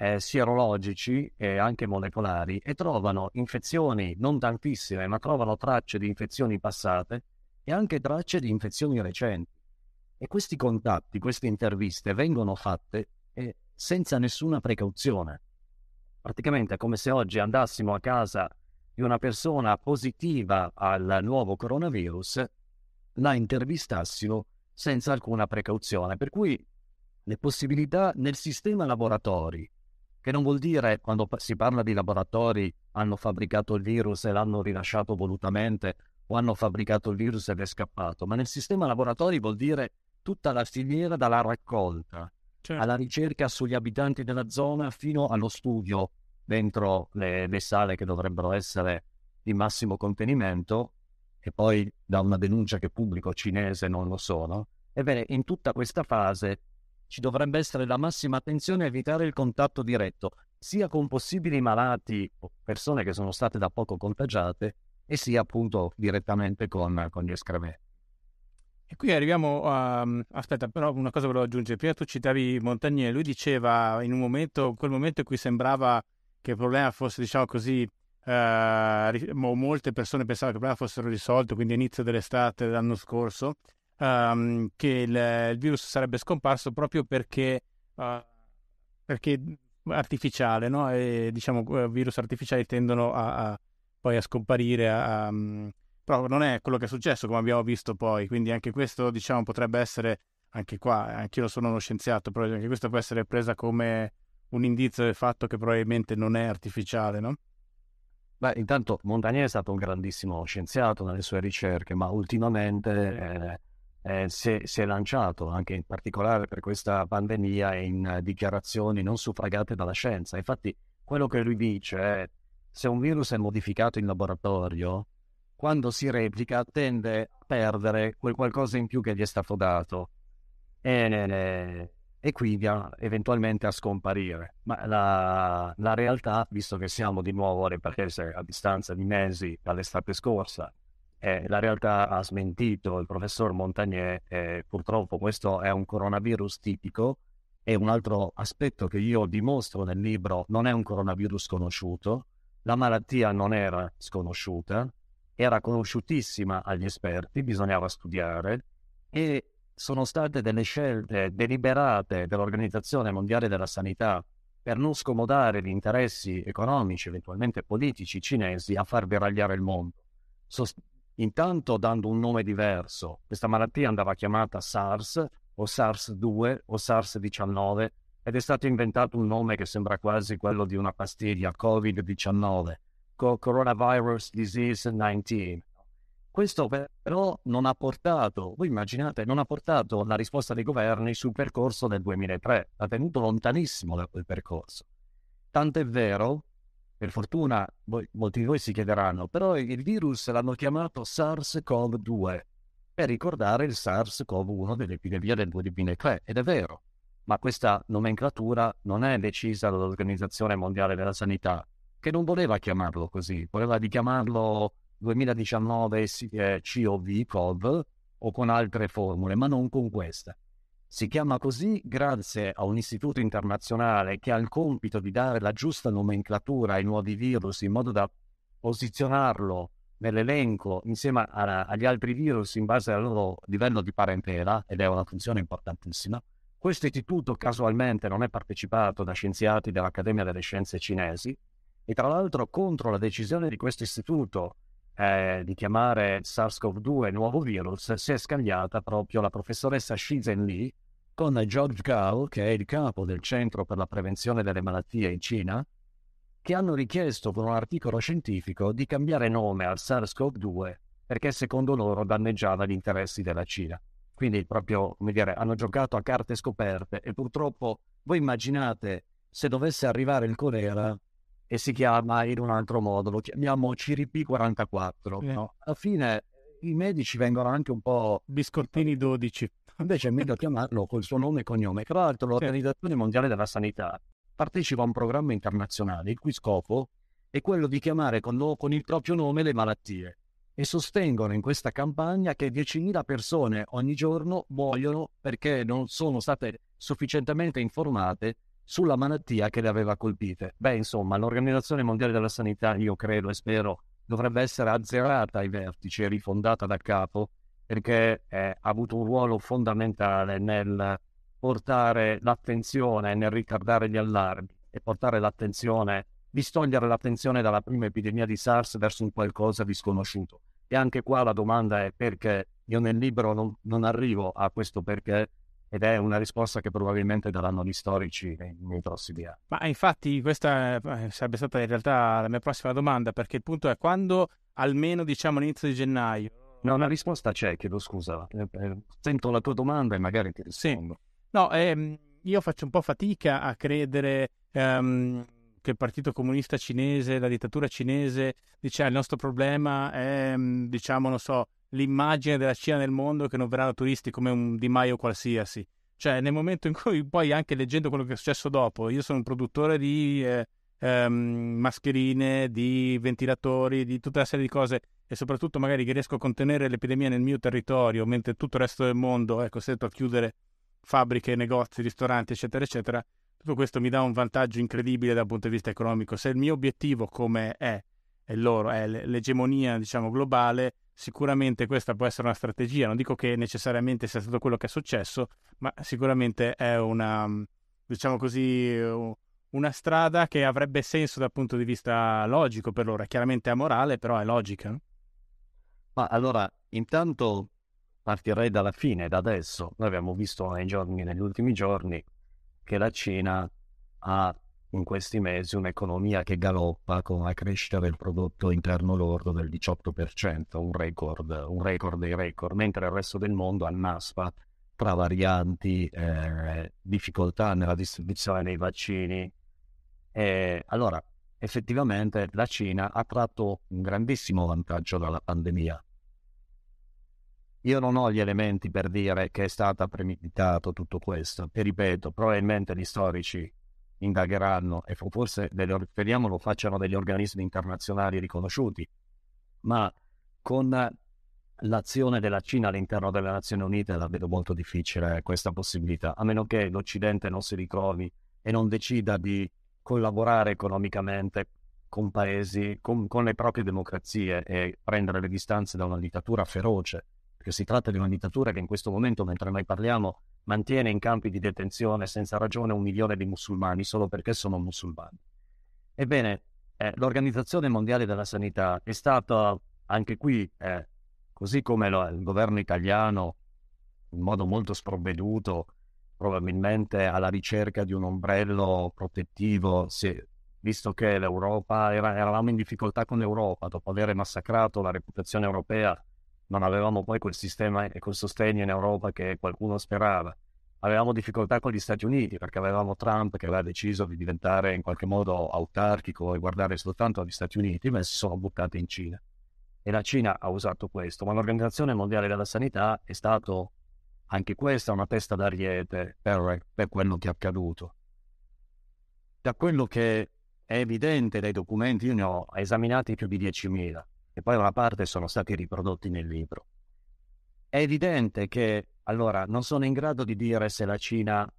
eh, sierologici e anche molecolari e trovano infezioni non tantissime, ma trovano tracce di infezioni passate e anche tracce di infezioni recenti. E questi contatti, queste interviste vengono fatte eh, senza nessuna precauzione. Praticamente è come se oggi andassimo a casa di una persona positiva al nuovo coronavirus, la intervistassimo senza alcuna precauzione. Per cui le possibilità nel sistema laboratori, che non vuol dire quando si parla di laboratori hanno fabbricato il virus e l'hanno rilasciato volutamente o hanno fabbricato il virus ed è scappato, ma nel sistema laboratori vuol dire tutta la filiera dalla raccolta certo. alla ricerca sugli abitanti della zona fino allo studio dentro le, le sale che dovrebbero essere di massimo contenimento e poi da una denuncia che pubblico cinese non lo sono. Ebbene, in tutta questa fase ci dovrebbe essere la massima attenzione a evitare il contatto diretto, sia con possibili malati o persone che sono state da poco contagiate, e sia appunto direttamente con, con gli escrementi. E qui arriviamo a... Aspetta, però una cosa volevo aggiungere. Prima tu citavi Montagnier, lui diceva in un momento, quel momento in cui sembrava che il problema fosse, diciamo così, eh, molte persone pensavano che il problema fosse risolto, quindi all'inizio dell'estate dell'anno scorso, um, che il, il, virus sarebbe scomparso proprio perché, uh, perché artificiale, no? E diciamo eh, virus artificiali tendono a, a poi a scomparire, a, a, um, però non è quello che è successo come abbiamo visto poi, quindi anche questo diciamo potrebbe essere, anche qua, anche io sono uno scienziato, però anche questo può essere presa come un indizio del fatto che probabilmente non è artificiale, no? Beh, intanto Montagnier è stato un grandissimo scienziato nelle sue ricerche, ma ultimamente eh, eh, si, è, si, è, lanciato, anche in particolare per questa pandemia, in uh, dichiarazioni non suffragate dalla scienza. Infatti, quello che lui dice è se un virus è modificato in laboratorio, quando si replica tende a perdere quel qualcosa in più che gli è stato dato. E, e quindi a, eventualmente a scomparire. Ma la, la, realtà, visto che siamo di nuovo a riprese a distanza di mesi dall'estate scorsa, eh, la realtà ha smentito il professor Montagnier e purtroppo questo è un coronavirus tipico e un altro aspetto che io dimostro nel libro non è un coronavirus conosciuto, la malattia non era sconosciuta, era conosciutissima agli esperti, bisognava studiare e sono state delle scelte deliberate dell'Organizzazione Mondiale della Sanità per non scomodare gli interessi economici, eventualmente politici cinesi, a far deragliare il mondo. Sost- intanto dando un nome diverso. Questa malattia andava chiamata SARS o SARS-2 o SARS-19 ed è stato inventato un nome che sembra quasi quello di una pastiglia, Covid-19, Coronavirus Disease 19. Questo però non ha portato, voi immaginate, non ha portato la risposta dei governi sul percorso del 2003, ha tenuto lontanissimo da quel percorso. Tant'è vero, per fortuna, voi, molti di voi si chiederanno, però il virus l'hanno chiamato SARS-CoV-2 per ricordare il SARS-CoV-1 dell'epidemia del 2003, ed è vero, ma questa nomenclatura non è decisa dall'Organizzazione Mondiale della Sanità, che non voleva chiamarlo così, voleva chiamarlo 2019 eh, COV, COV o con altre formule, ma non con questa. Si chiama così grazie a un istituto internazionale che ha il compito di dare la giusta nomenclatura ai nuovi virus in modo da posizionarlo nell'elenco insieme a, agli altri virus in base al loro livello di parentela, ed è una funzione importantissima. Questo istituto casualmente non è partecipato da scienziati dell'Accademia delle Scienze cinesi e tra l'altro contro la decisione di questo istituto eh, di chiamare SARS-CoV-2 nuovo virus, si è scagliata proprio la professoressa Shizhen Li con George Gao, che è il capo del Centro per la Prevenzione delle Malattie in Cina, che hanno richiesto con un articolo scientifico di cambiare nome al SARS-CoV-2 perché secondo loro danneggiava gli interessi della Cina. Quindi proprio, come dire, hanno giocato a carte scoperte e purtroppo voi immaginate se dovesse arrivare il colera e si chiama in un altro modo, lo chiamiamo CRP44. Eh. No? Alla fine i medici vengono anche un po'... Biscottini 12. Invece è meglio chiamarlo col suo nome e cognome. Tra l'altro l'Organizzazione Mondiale della Sanità partecipa a un programma internazionale il cui scopo è quello di chiamare con, lo, con il proprio nome le malattie e sostengono in questa campagna che 10.000 persone ogni giorno muoiono perché non sono state sufficientemente informate sulla malattia che le aveva colpite. Beh, insomma, l'Organizzazione Mondiale della Sanità, io credo e spero, dovrebbe essere azzerata ai vertici e rifondata da capo, perché eh, ha avuto un ruolo fondamentale nel portare l'attenzione, nel ritardare gli allarmi e portare l'attenzione, distogliere l'attenzione dalla prima epidemia di SARS verso un qualcosa di sconosciuto. E anche qua la domanda è perché io nel libro non, non arrivo a questo perché ed è una risposta che probabilmente daranno gli storici nei, nei prossimi anni. Ma infatti questa eh, sarebbe stata in realtà la mia prossima domanda, perché il punto è quando almeno diciamo all'inizio di gennaio. No, una risposta c'è, chiedo scusa. Eh, eh, sento la tua domanda e magari ti rispondo. Sì. No, ehm, io faccio un po' fatica a credere ehm, che il Partito Comunista Cinese, la dittatura cinese, dice ah, il nostro problema è, mm, diciamo, non so, l'immagine della Cina nel mondo che non verranno turisti come un Di Maio qualsiasi. Cioè, nel momento in cui poi anche leggendo quello che è successo dopo, io sono un produttore di eh, ehm, mascherine, di ventilatori, di tutta una serie di cose e soprattutto magari che riesco a contenere l'epidemia nel mio territorio, mentre tutto il resto del mondo è costretto a chiudere fabbriche, negozi, ristoranti, eccetera, eccetera. Tutto questo mi dà un vantaggio incredibile dal punto di vista economico. Se il mio obiettivo, come è, è loro, è l'egemonia, diciamo, globale, sicuramente questa può essere una strategia. Non dico che necessariamente sia stato quello che è successo, ma sicuramente è una, diciamo così, una strada che avrebbe senso dal punto di vista logico per loro. È chiaramente amorale, però è logica. Ma allora, intanto partirei dalla fine, da adesso. Noi abbiamo visto nei giorni, negli ultimi giorni che la Cina ha in questi mesi un'economia che galoppa con una crescita del prodotto interno lordo del 18%, un record, un record dei record, mentre il resto del mondo annaspa tra varianti, eh, difficoltà nella distribuzione dei vaccini. E allora, effettivamente la Cina ha tratto un grandissimo vantaggio dalla pandemia. Io non ho gli elementi per dire che è stato premeditato tutto questo, e ripeto, probabilmente gli storici indagheranno e forse delle, speriamo lo facciano degli organismi internazionali riconosciuti, ma con l'azione della Cina all'interno delle Nazioni Unite la vedo molto difficile questa possibilità, a meno che l'Occidente non si ritrovi e non decida di collaborare economicamente con paesi, con, con le proprie democrazie e prendere le distanze da una dittatura feroce, perché si tratta di una dittatura che in questo momento, mentre noi parliamo, mantiene in campi di detenzione senza ragione un milione di musulmani solo perché sono musulmani. Ebbene, eh, l'Organizzazione Mondiale della Sanità è stata anche qui, eh, così come lo, il governo italiano, in modo molto sprovveduto, probabilmente alla ricerca di un ombrello protettivo, se, visto che l'Europa era, eravamo in difficoltà con l'Europa dopo aver massacrato la reputazione europea non avevamo poi quel sistema e quel sostegno in Europa che qualcuno sperava. Avevamo difficoltà con gli Stati Uniti perché avevamo Trump che aveva deciso di diventare in qualche modo autarchico e guardare soltanto agli Stati Uniti, ma si sono buttati in Cina. E la Cina ha usato questo, ma l'Organizzazione Mondiale della Sanità è stato anche questa una testa d'ariete per, per quello che è accaduto. Da quello che è evidente dai documenti, io ne ho esaminati più di 10.000, e poi una parte sono stati riprodotti nel libro. È evidente che allora non sono in grado di dire se la Cina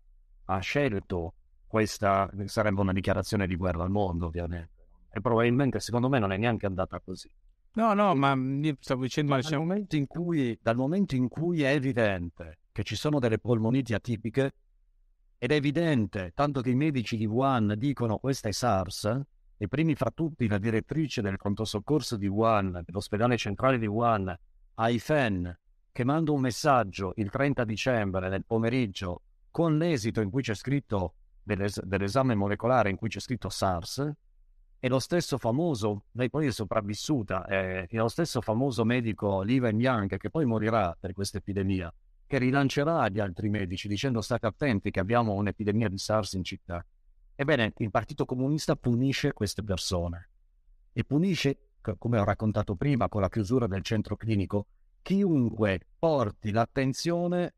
ha scelto questa, sarebbe una dichiarazione di guerra al mondo ovviamente, e probabilmente secondo me non è neanche andata così. No, no, ma io stavo dicendo... Dal, diciamo... momento in cui, dal momento in cui è evidente che ci sono delle polmoniti atipiche, ed è evidente, tanto che i medici di Wuhan dicono questa è SARS, e primi fra tutti la direttrice del pronto soccorso di Wuhan, dell'ospedale centrale di Wuhan, Aifen, che manda un messaggio il 30 dicembre nel pomeriggio con l'esito in cui c'è scritto dell'es- dell'esame molecolare in cui c'è scritto SARS, e lo stesso famoso, lei poi è sopravvissuta, è, è lo stesso famoso medico Li Wenliang che poi morirà per questa epidemia, che rilancerà gli altri medici dicendo state attenti che abbiamo un'epidemia di SARS in città. Ebbene, il Partito Comunista punisce queste persone e punisce, come ho raccontato prima con la chiusura del centro clinico, chiunque porti l'attenzione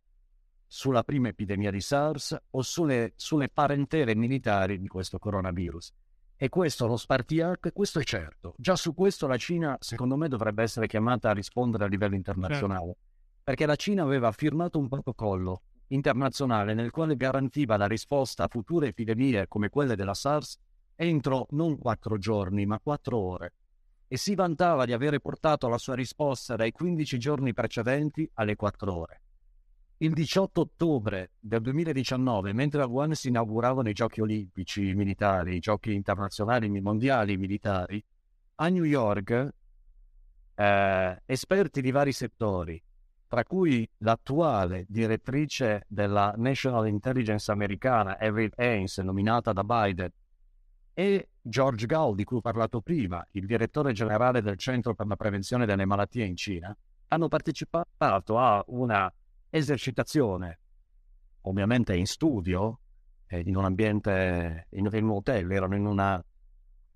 sulla prima epidemia di SARS o sulle, sulle parentele militari di questo coronavirus. E questo lo spartiacque, questo è certo. Già su questo la Cina, secondo me, dovrebbe essere chiamata a rispondere a livello internazionale. Certo. Perché la Cina aveva firmato un protocollo internazionale nel quale garantiva la risposta a future epidemie come quelle della SARS entro non quattro giorni, ma quattro ore. E si vantava di avere portato la sua risposta dai 15 giorni precedenti alle quattro ore. Il 18 ottobre del 2019, mentre a Wuhan si inauguravano i giochi olimpici militari, i giochi internazionali mondiali militari, a New York, eh, esperti di vari settori, tra cui l'attuale direttrice della National Intelligence americana, Avril Haines, nominata da Biden, e George Gao, di cui ho parlato prima, il direttore generale del Centro per la Prevenzione delle Malattie in Cina, hanno partecipato a una esercitazione, ovviamente in studio, eh, in un ambiente, in, un hotel, erano in una,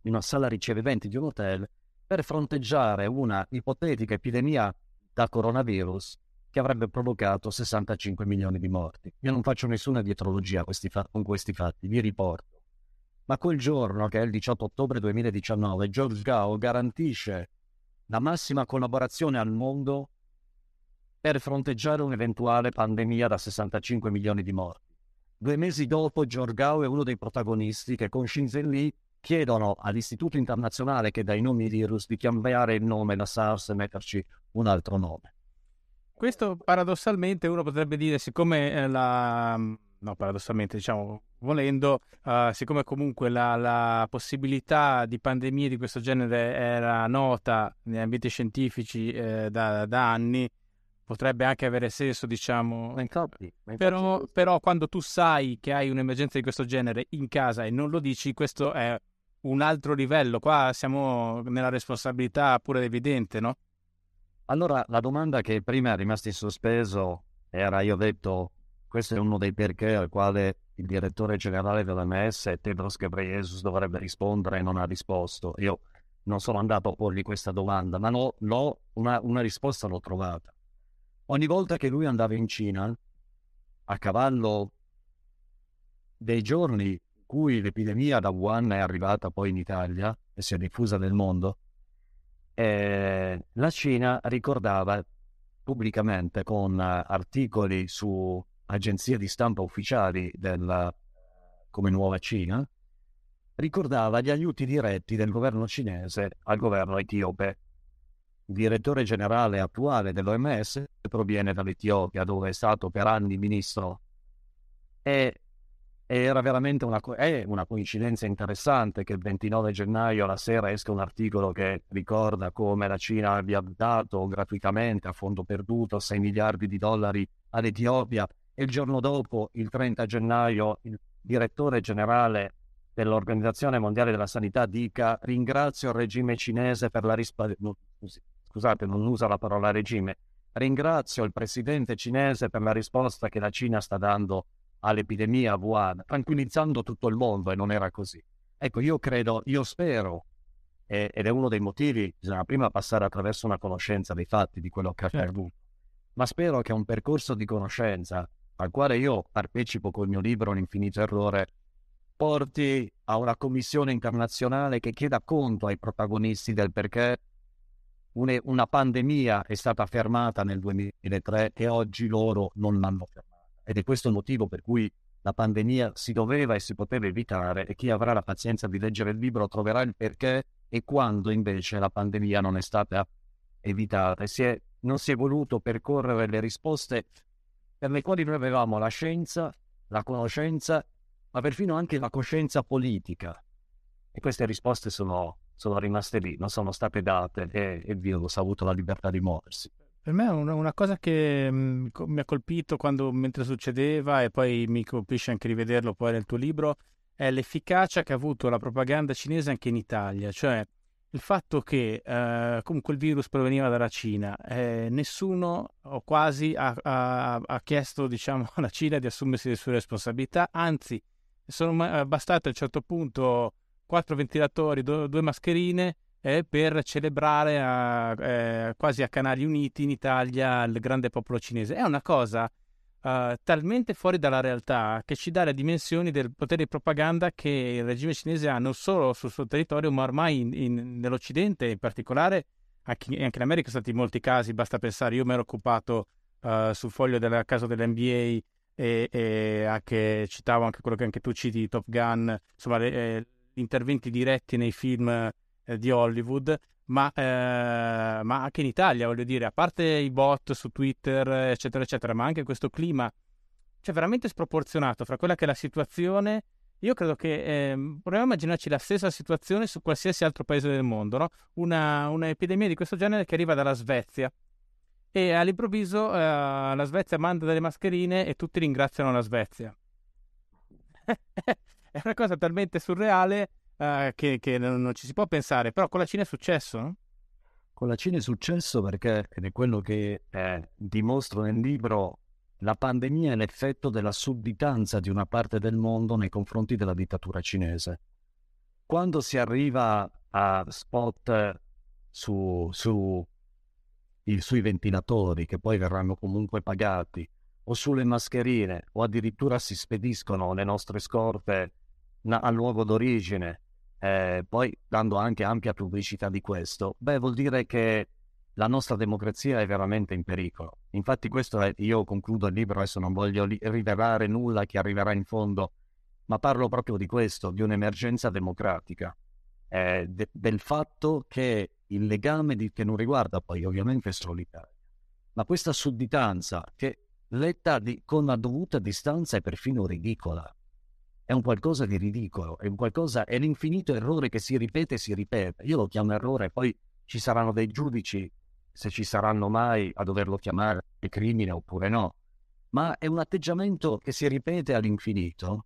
in una sala ricevimenti di un hotel, per fronteggiare una ipotetica epidemia da coronavirus che avrebbe provocato 65 milioni di morti. Io non faccio nessuna dietrologia questi fa- con questi fatti, vi riporto. Ma quel giorno, che è il 18 ottobre 2019, George Gao garantisce la massima collaborazione al mondo per fronteggiare un'eventuale pandemia da 65 milioni di morti. Due mesi dopo, George Gao è uno dei protagonisti che con Shenzhen Li chiedono all'Istituto Internazionale che dà i nomi virus di cambiare il nome da SARS e metterci un altro nome. Questo paradossalmente uno potrebbe dire, siccome eh, la... no, paradossalmente, diciamo, volendo, uh, siccome comunque la, la, possibilità di pandemie di questo genere era nota negli ambienti scientifici eh, da, da, anni, potrebbe anche avere senso, diciamo. Ma infatti, ma infatti però, però, quando tu sai che hai un'emergenza di questo genere in casa e non lo dici, questo è un altro livello. Qua siamo nella responsabilità pure evidente, no? Allora, la domanda che prima è rimasta in sospeso era, io ho detto, questo è uno dei perché al quale il direttore generale dell'MS, Tedros Ghebreyesus, dovrebbe rispondere e non ha risposto. Io non sono andato a porgli questa domanda, ma no, no una, una risposta l'ho trovata. Ogni volta che lui andava in Cina, a cavallo dei giorni cui l'epidemia da Wuhan è arrivata poi in Italia e si è diffusa nel mondo, eh, la Cina ricordava pubblicamente con articoli su agenzie di stampa ufficiali del, come Nuova Cina, ricordava gli aiuti diretti del governo cinese al governo etiope. Il direttore generale attuale dell'OMS proviene dall'Etiopia, dove è stato per anni ministro e era veramente una, è una coincidenza interessante che il 29 gennaio alla sera esca un articolo che ricorda come la Cina abbia dato gratuitamente a fondo perduto 6 miliardi di dollari all'Etiopia e il giorno dopo, il 30 gennaio, il direttore generale dell'Organizzazione Mondiale della Sanità dica ringrazio il regime cinese per la risposta, scusate non usa la parola regime, ringrazio il presidente cinese per la risposta che la Cina sta dando all'epidemia a Wuhan, tranquillizzando tutto il mondo e non era così. Ecco, io credo, io spero, eh, ed è uno dei motivi, bisogna prima passare attraverso una conoscenza dei fatti di quello che è certo. accaduto, ma spero che un percorso di conoscenza al quale io partecipo col mio libro L'infinito errore porti a una commissione internazionale che chieda conto ai protagonisti del perché una pandemia è stata fermata nel 2003 e oggi loro non l'hanno fermata ed è questo il motivo per cui la pandemia si doveva e si poteva evitare e chi avrà la pazienza di leggere il libro troverà il perché e quando invece la pandemia non è stata evitata e si è, non si è voluto percorrere le risposte per le quali noi avevamo la scienza, la conoscenza, ma perfino anche la coscienza politica. E queste risposte sono, sono rimaste lì, non sono state date e il virus ha avuto la libertà di muoversi. Per me una, una cosa che mh, mm, mi ha colpito quando, mentre succedeva e poi mi colpisce anche rivederlo poi nel tuo libro è l'efficacia che ha avuto la propaganda cinese anche in Italia, cioè il fatto che eh, comunque il virus proveniva dalla Cina, eh, nessuno o quasi ha, ha, ha, chiesto diciamo, alla Cina di assumersi le sue responsabilità, anzi sono bastate a un certo punto quattro ventilatori, due mascherine eh, per celebrare a, eh, quasi a Canali Uniti in Italia il grande popolo cinese. È una cosa uh, talmente fuori dalla realtà che ci dà le dimensioni del potere di propaganda che il regime cinese ha non solo sul suo territorio, ma ormai in, in, nell'Occidente, in particolare anche, anche, in America sono stati molti casi. Basta pensare, io mi ero occupato uh, sul foglio del caso dell'NBA e, e anche, citavo anche quello che anche tu citi, Top Gun, insomma, le, eh, interventi diretti nei film eh, di Hollywood, ma, eh, ma, anche in Italia, voglio dire, a parte i bot su Twitter, eccetera, eccetera, ma anche questo clima, cioè veramente sproporzionato fra quella che è la situazione io credo che eh, proviamo a immaginarci la stessa situazione su qualsiasi altro paese del mondo, no? una, un'epidemia di questo genere che arriva dalla Svezia e all'improvviso eh, la Svezia manda delle mascherine e tutti ringraziano la Svezia. è una cosa talmente surreale uh, che, che non, ci si può pensare, però con la Cina è successo, no? Con la Cina è successo perché, ed è quello che eh, dimostro nel libro, la pandemia è l'effetto della sudditanza di una parte del mondo nei confronti della dittatura cinese. Quando si arriva a spot su, su, sui ventilatori che poi verranno comunque pagati, o sulle mascherine, o addirittura si spediscono le nostre scorte al luogo d'origine, eh, poi dando anche ampia pubblicità di questo, beh, vuol dire che la nostra democrazia è veramente in pericolo. Infatti questo è, io concludo il libro, adesso non voglio li- rivelare nulla che arriverà in fondo, ma parlo proprio di questo, di un'emergenza democratica, eh, de- del fatto che il legame di, che non riguarda poi ovviamente solo l'Italia, ma questa sudditanza che letta di, con la dovuta distanza è perfino ridicola. È un qualcosa di ridicolo, è un qualcosa, è l'infinito errore che si ripete e si ripete. Io lo chiamo errore, poi ci saranno dei giudici se ci saranno mai a doverlo chiamare crimine oppure no, ma è un atteggiamento che si ripete all'infinito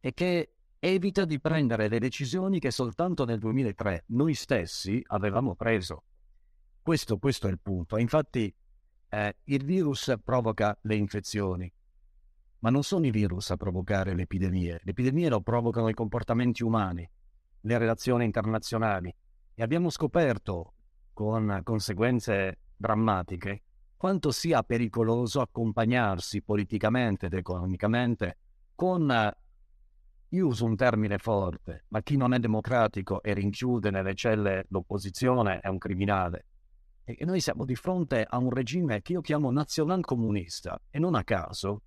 e che evita di prendere le decisioni che soltanto nel 2003 noi stessi avevamo preso. Questo, questo è il punto. Infatti eh, il virus provoca le infezioni, ma non sono i virus a provocare le epidemie. Le epidemie lo provocano i comportamenti umani, le relazioni internazionali. E abbiamo scoperto con conseguenze drammatiche, quanto sia pericoloso accompagnarsi politicamente ed economicamente con, io uso un termine forte, ma chi non è democratico e rinchiude nelle celle l'opposizione è un criminale. E noi siamo di fronte a un regime che io chiamo nazionalcomunista e non a caso,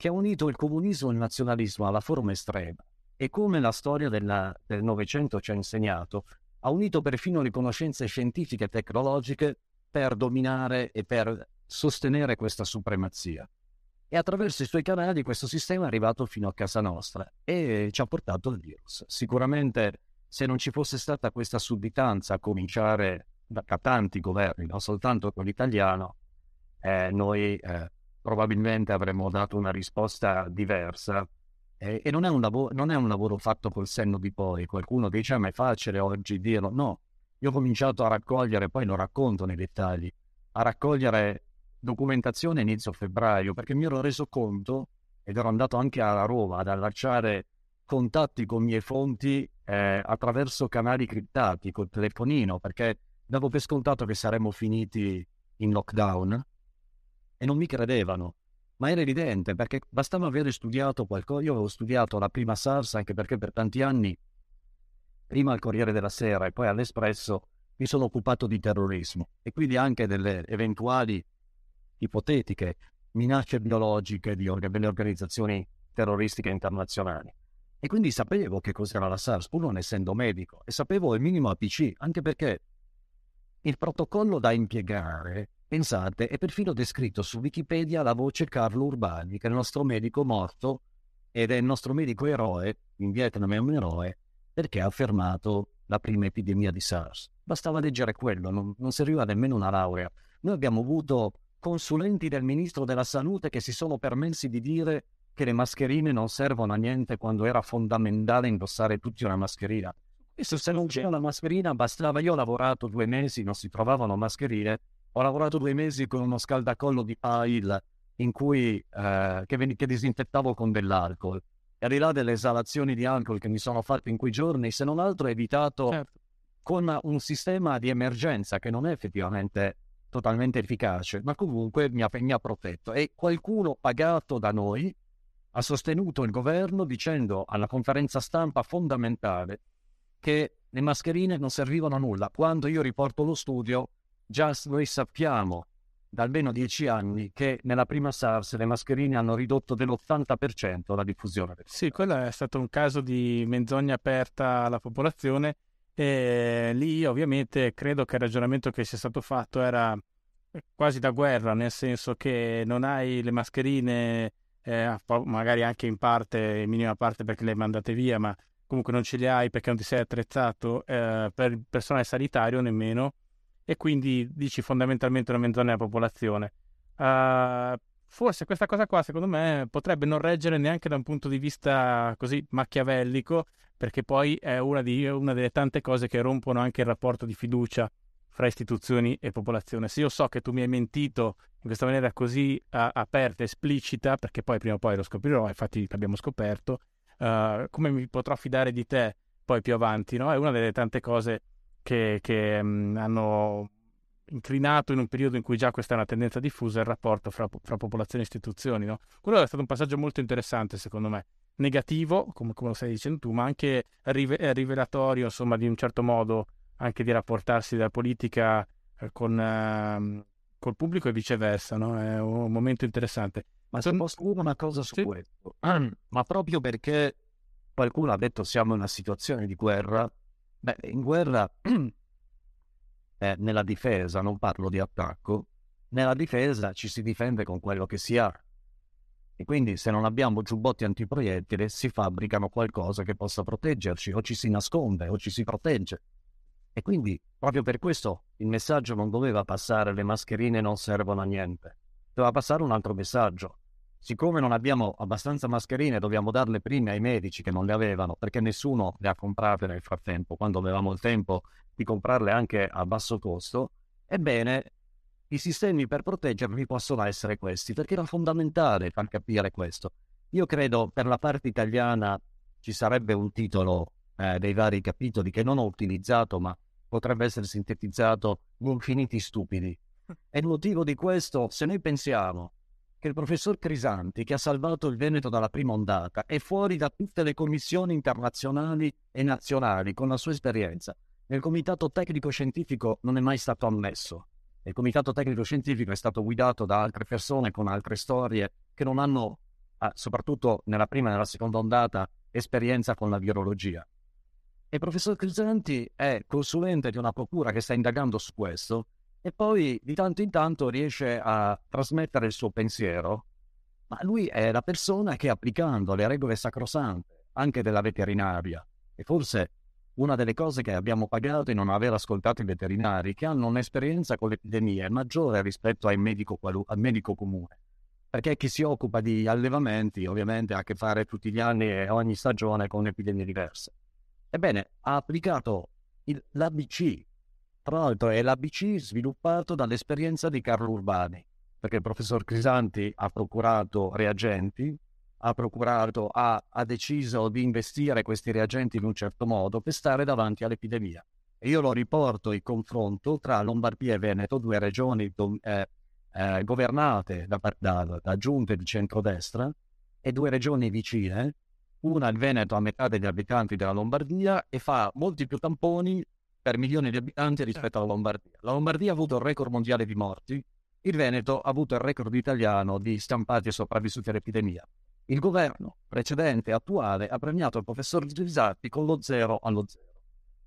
che ha unito il comunismo e il nazionalismo alla forma estrema. E come la storia della, del Novecento ci ha insegnato, ha unito perfino le conoscenze scientifiche e tecnologiche per dominare e per sostenere questa supremazia. E attraverso i suoi canali questo sistema è arrivato fino a casa nostra e ci ha portato il virus. Sicuramente se non ci fosse stata questa sudditanza a cominciare da, da tanti governi, non soltanto quello italiano, eh, noi eh, probabilmente avremmo dato una risposta diversa e, e non, è lavoro, non, è un lavoro fatto col senno di poi. Qualcuno dice: ah, Ma è facile oggi dirlo. No, io ho cominciato a raccogliere, poi lo racconto nei dettagli, a raccogliere documentazione inizio febbraio perché mi ero reso conto ed ero andato anche a Roma ad allacciare contatti con mie fonti eh, attraverso canali criptati col telefonino perché davo per scontato che saremmo finiti in lockdown e non mi credevano ma era evidente perché bastava avere studiato qualcosa. Io avevo studiato la prima SARS anche perché per tanti anni, prima al Corriere della Sera e poi all'Espresso, mi sono occupato di terrorismo e quindi anche delle eventuali ipotetiche minacce biologiche di or- delle organizzazioni terroristiche internazionali. E quindi sapevo che cos'era la SARS, pur non essendo medico, e sapevo il minimo APC, anche perché il protocollo da impiegare Pensate, è perfino descritto su Wikipedia la voce Carlo Urbani, che è il nostro medico morto ed è il nostro medico eroe, in Vietnam è un eroe, perché ha fermato la prima epidemia di SARS. Bastava leggere quello, non, non serviva nemmeno una laurea. Noi abbiamo avuto consulenti del ministro della salute che si sono permessi di dire che le mascherine non servono a niente quando era fondamentale indossare tutti una mascherina. E se non c'era una mascherina bastava, io ho lavorato due mesi, non si trovavano mascherine, ho lavorato due mesi con uno scaldacollo di pile in cui, eh, che, che, disinfettavo con dell'alcol. E al di là delle esalazioni di alcol che mi sono fatte in quei giorni, se non altro ho evitato certo. con un sistema di emergenza che non è effettivamente totalmente efficace, ma comunque mi ha, mi ha protetto. E qualcuno pagato da noi ha sostenuto il governo dicendo alla conferenza stampa fondamentale che le mascherine non servivano a nulla. Quando io riporto lo studio, Già noi sappiamo da almeno dieci anni che nella prima SARS le mascherine hanno ridotto dell'80% la diffusione. Sì, quello è stato un caso di menzogna aperta alla popolazione e lì ovviamente credo che il ragionamento che sia stato fatto era quasi da guerra, nel senso che non hai le mascherine eh, magari anche in parte, in minima parte perché le hai mandate via, ma comunque non ce li hai perché non ti sei attrezzato eh, per il personale sanitario nemmeno, e quindi dici fondamentalmente una mezz'ora della popolazione. Uh, forse questa cosa qua, secondo me, potrebbe non reggere neanche da un punto di vista così machiavellico, perché poi è una, di, una delle tante cose che rompono anche il rapporto di fiducia fra istituzioni e popolazione. Se io so che tu mi hai mentito in questa maniera così a- aperta, esplicita, perché poi prima o poi lo scoprirò, infatti l'abbiamo scoperto, uh, come mi potrò fidare di te poi più avanti? No? È una delle tante cose che, che um, hanno inclinato in un periodo in cui già questa è una tendenza diffusa il rapporto fra, fra popolazione e istituzioni. No? Quello è stato un passaggio molto interessante, secondo me, negativo, come, come lo stai dicendo tu, ma anche rive- rivelatorio, insomma, di un certo modo anche di rapportarsi dalla politica eh, con, eh, col pubblico e viceversa. No? È un momento interessante. Ma se posso dire una cosa su sì. questo, ma proprio perché qualcuno ha detto siamo in una situazione di guerra, beh, in guerra eh, nella difesa, non parlo di attacco, nella difesa ci si difende con quello che si ha. E quindi se non abbiamo giubbotti antiproiettile si fabbricano qualcosa che possa proteggerci, o ci si nasconde, o ci si protegge. E quindi proprio per questo il messaggio non doveva passare le mascherine non servono a niente. Doveva passare un altro messaggio. Siccome non abbiamo abbastanza mascherine, dobbiamo darle prime ai medici che non le avevano, perché nessuno le ha comprate nel frattempo, quando avevamo il tempo di comprarle anche a basso costo, ebbene i sistemi per proteggervi possono essere questi, perché era fondamentale far capire questo. Io credo per la parte italiana ci sarebbe un titolo eh, dei vari capitoli che non ho utilizzato, ma potrebbe essere sintetizzato infiniti stupidi. E il motivo di questo, se noi pensiamo che il professor Crisanti, che ha salvato il Veneto dalla prima ondata, è fuori da tutte le commissioni internazionali e nazionali con la sua esperienza, nel comitato tecnico-scientifico non è mai stato ammesso. Il comitato tecnico-scientifico è stato guidato da altre persone con altre storie che non hanno, ah, soprattutto nella prima e nella seconda ondata, esperienza con la virologia. E il professor Crisanti è consulente di una procura che sta indagando su questo e poi di tanto in tanto riesce a trasmettere il suo pensiero, ma lui è la persona che applicando le regole sacrosante anche della veterinaria e forse una delle cose che abbiamo pagato è non aver ascoltato i veterinari che hanno un'esperienza con l'epidemia maggiore rispetto medico qualu- al medico comune. Perché chi si occupa di allevamenti ovviamente ha a che fare tutti gli anni e ogni stagione con epidemie diverse. Ebbene, ha applicato il, l'ABC, tra l'altro è l'ABC sviluppato dall'esperienza di Carlo Urbani, perché il professor Crisanti ha procurato reagenti ha procurato, ha, ha deciso di investire questi reagenti in un certo modo per stare davanti all'epidemia. E io lo riporto in confronto tra Lombardia e Veneto, due regioni eh, eh, governate da, da, da giunte di centrodestra, e due regioni vicine, una il Veneto a metà degli abitanti della Lombardia e fa molti più tamponi per milioni di abitanti rispetto alla Lombardia. La Lombardia ha avuto il record mondiale di morti, il Veneto ha avuto il record italiano di stampati e sopravvissuti all'epidemia. Il governo precedente e attuale ha premiato il professor Grisatti con lo zero allo zero.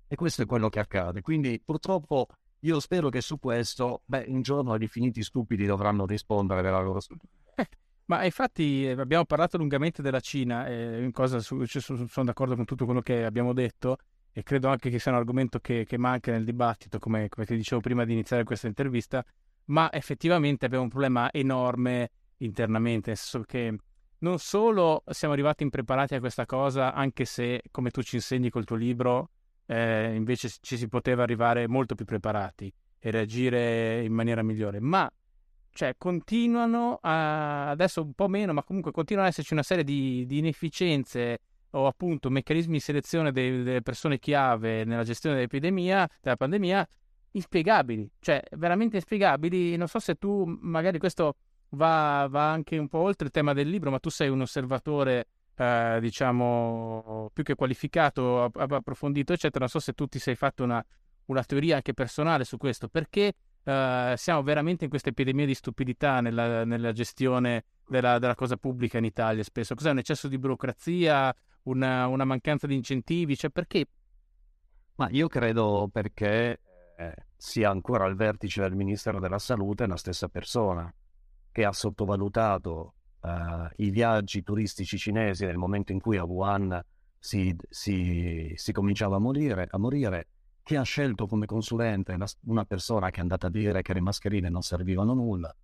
E questo è quello che accade. Quindi purtroppo io spero che su questo, beh, un giorno gli finiti stupidi dovranno rispondere della loro stupidità. Ma infatti eh, abbiamo parlato lungamente della Cina, e cosa su, sono d'accordo con tutto quello che abbiamo detto e credo anche che sia un argomento che, che manca nel dibattito, come, come ti dicevo prima di iniziare questa intervista, ma effettivamente abbiamo un problema enorme internamente, nel senso che non solo siamo arrivati impreparati a questa cosa, anche se, come tu ci insegni col tuo libro, eh, invece ci si poteva arrivare molto più preparati e reagire in maniera migliore, ma cioè, continuano a, adesso un po' meno, ma comunque continuano ad esserci una serie di, di inefficienze o appunto meccanismi di selezione delle persone chiave nella gestione dell'epidemia, della pandemia, inspiegabili, cioè veramente inspiegabili. Non so se tu magari questo va, va, anche un po' oltre il tema del libro, ma tu sei un osservatore, eh, diciamo, più che qualificato, approfondito, eccetera. Non so se tu ti sei fatto una, una teoria anche personale su questo, perché eh, siamo veramente in questa epidemia di stupidità nella, nella gestione della, della, cosa pubblica in Italia spesso. Cos'è un eccesso di burocrazia, una, una mancanza di incentivi? Cioè, perché? Ma io credo perché eh, sia ancora al vertice del Ministero della Salute la stessa persona che ha sottovalutato uh, i viaggi turistici cinesi nel momento in cui a Wuhan si, si, si cominciava a morire, a morire, che ha scelto come consulente una persona che è andata a dire che le mascherine non servivano a nulla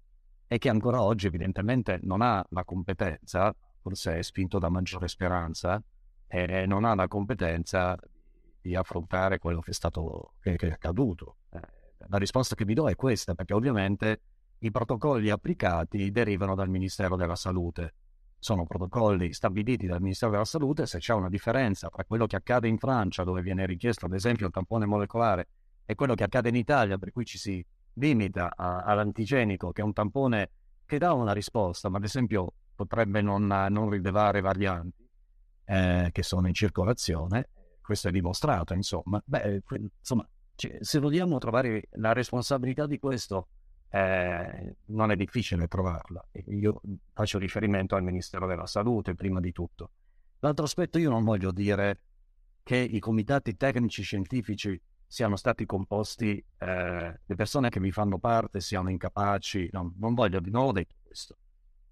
e che ancora oggi evidentemente non ha la competenza, forse è spinto da maggiore speranza, e non ha la competenza di affrontare quello che è stato che, che è accaduto. Eh, la risposta che vi do è questa, perché ovviamente i protocolli applicati derivano dal Ministero della Salute. Sono protocolli stabiliti dal Ministero della Salute, se c'è una differenza tra quello che accade in Francia, dove viene richiesto ad esempio il tampone molecolare, e quello che accade in Italia, per cui ci si limita a, all'antigenico, che è un tampone che dà una risposta, ma ad esempio potrebbe non, non rilevare varianti eh, che sono in circolazione, questo è dimostrato, insomma. Beh, insomma, se vogliamo trovare la responsabilità di questo, eh, non è difficile trovarla. Io faccio riferimento al Ministero della Salute, prima di tutto. L'altro aspetto, io non voglio dire che i comitati tecnici scientifici siano stati composti, eh, le persone che vi fanno parte siano incapaci, no, non voglio, non ho detto questo.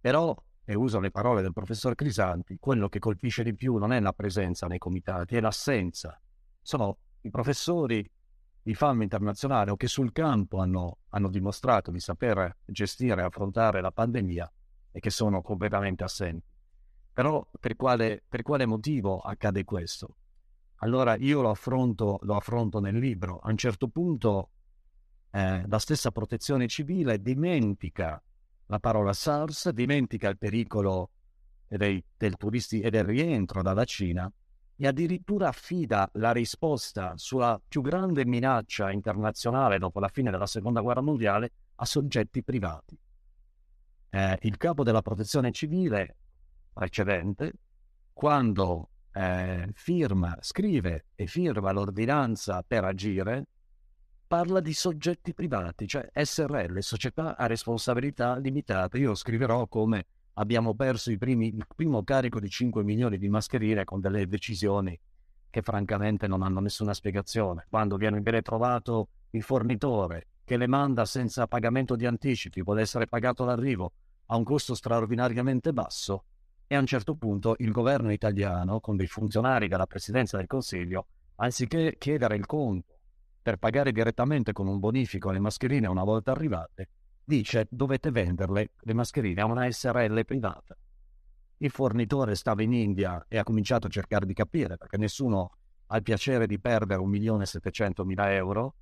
Però, e uso le parole del professor Crisanti, quello che colpisce di più non è la presenza nei comitati, è l'assenza. Sono i professori di fama internazionale o che sul campo hanno, hanno dimostrato di saper gestire e affrontare la pandemia e che sono completamente assenti. Però per quale, per quale motivo accade questo? Allora io lo affronto, lo affronto nel libro. A un certo punto eh, la stessa protezione civile dimentica la parola SARS, dimentica il pericolo dei, del turisti e del rientro dalla Cina e addirittura affida la risposta sulla più grande minaccia internazionale dopo la fine della seconda guerra mondiale a soggetti privati. Eh, il capo della protezione civile precedente, quando eh, firma, scrive e firma l'ordinanza per agire, parla di soggetti privati, cioè SRL, società a responsabilità limitata. Io scriverò come abbiamo perso primi, il primo carico di 5 milioni di mascherine con delle decisioni che francamente non hanno nessuna spiegazione. Quando viene, trovato il fornitore che le manda senza pagamento di anticipi, vuole essere pagato all'arrivo a un costo straordinariamente basso, e a un certo punto il governo italiano, con dei funzionari della Presidenza del Consiglio, anziché chiedere il conto per pagare direttamente con un bonifico le mascherine una volta arrivate, dice dovete venderle le mascherine a una SRL privata. Il fornitore stava in India e ha cominciato a cercare di capire perché nessuno ha il piacere di perdere 1.700.000 euro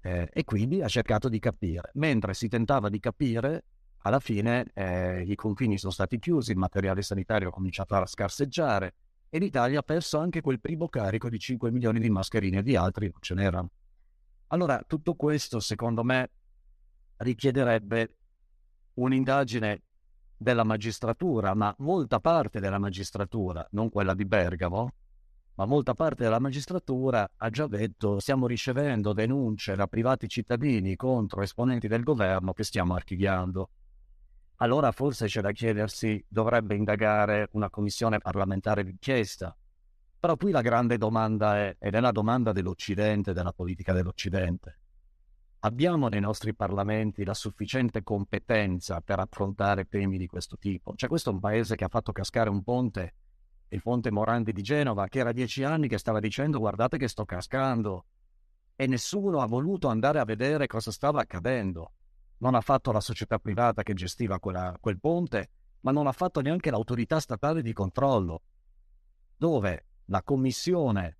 eh, e quindi ha cercato di capire. Mentre si tentava di capire, alla fine eh, i confini sono stati chiusi, il materiale sanitario ha cominciato a scarseggiare e l'Italia ha perso anche quel primo carico di 5 milioni di mascherine, di altri non ce n'erano. Allora, tutto questo, secondo me, richiederebbe un'indagine della magistratura, ma molta parte della magistratura, non quella di Bergamo, ma molta parte della magistratura ha già detto stiamo ricevendo denunce da privati cittadini contro esponenti del governo che stiamo archiviando. Allora forse c'è da chiedersi dovrebbe indagare una commissione parlamentare d'inchiesta. Però qui la grande domanda è, ed è la domanda dell'Occidente, della politica dell'Occidente abbiamo nei nostri parlamenti la sufficiente competenza per affrontare temi di questo tipo? Cioè questo è un paese che ha fatto cascare un ponte, il ponte Morandi di Genova, che era dieci anni che stava dicendo guardate che sto cascando e nessuno ha voluto andare a vedere cosa stava accadendo. Non ha fatto la società privata che gestiva quella, quel ponte, ma non ha fatto neanche l'autorità statale di controllo, dove la commissione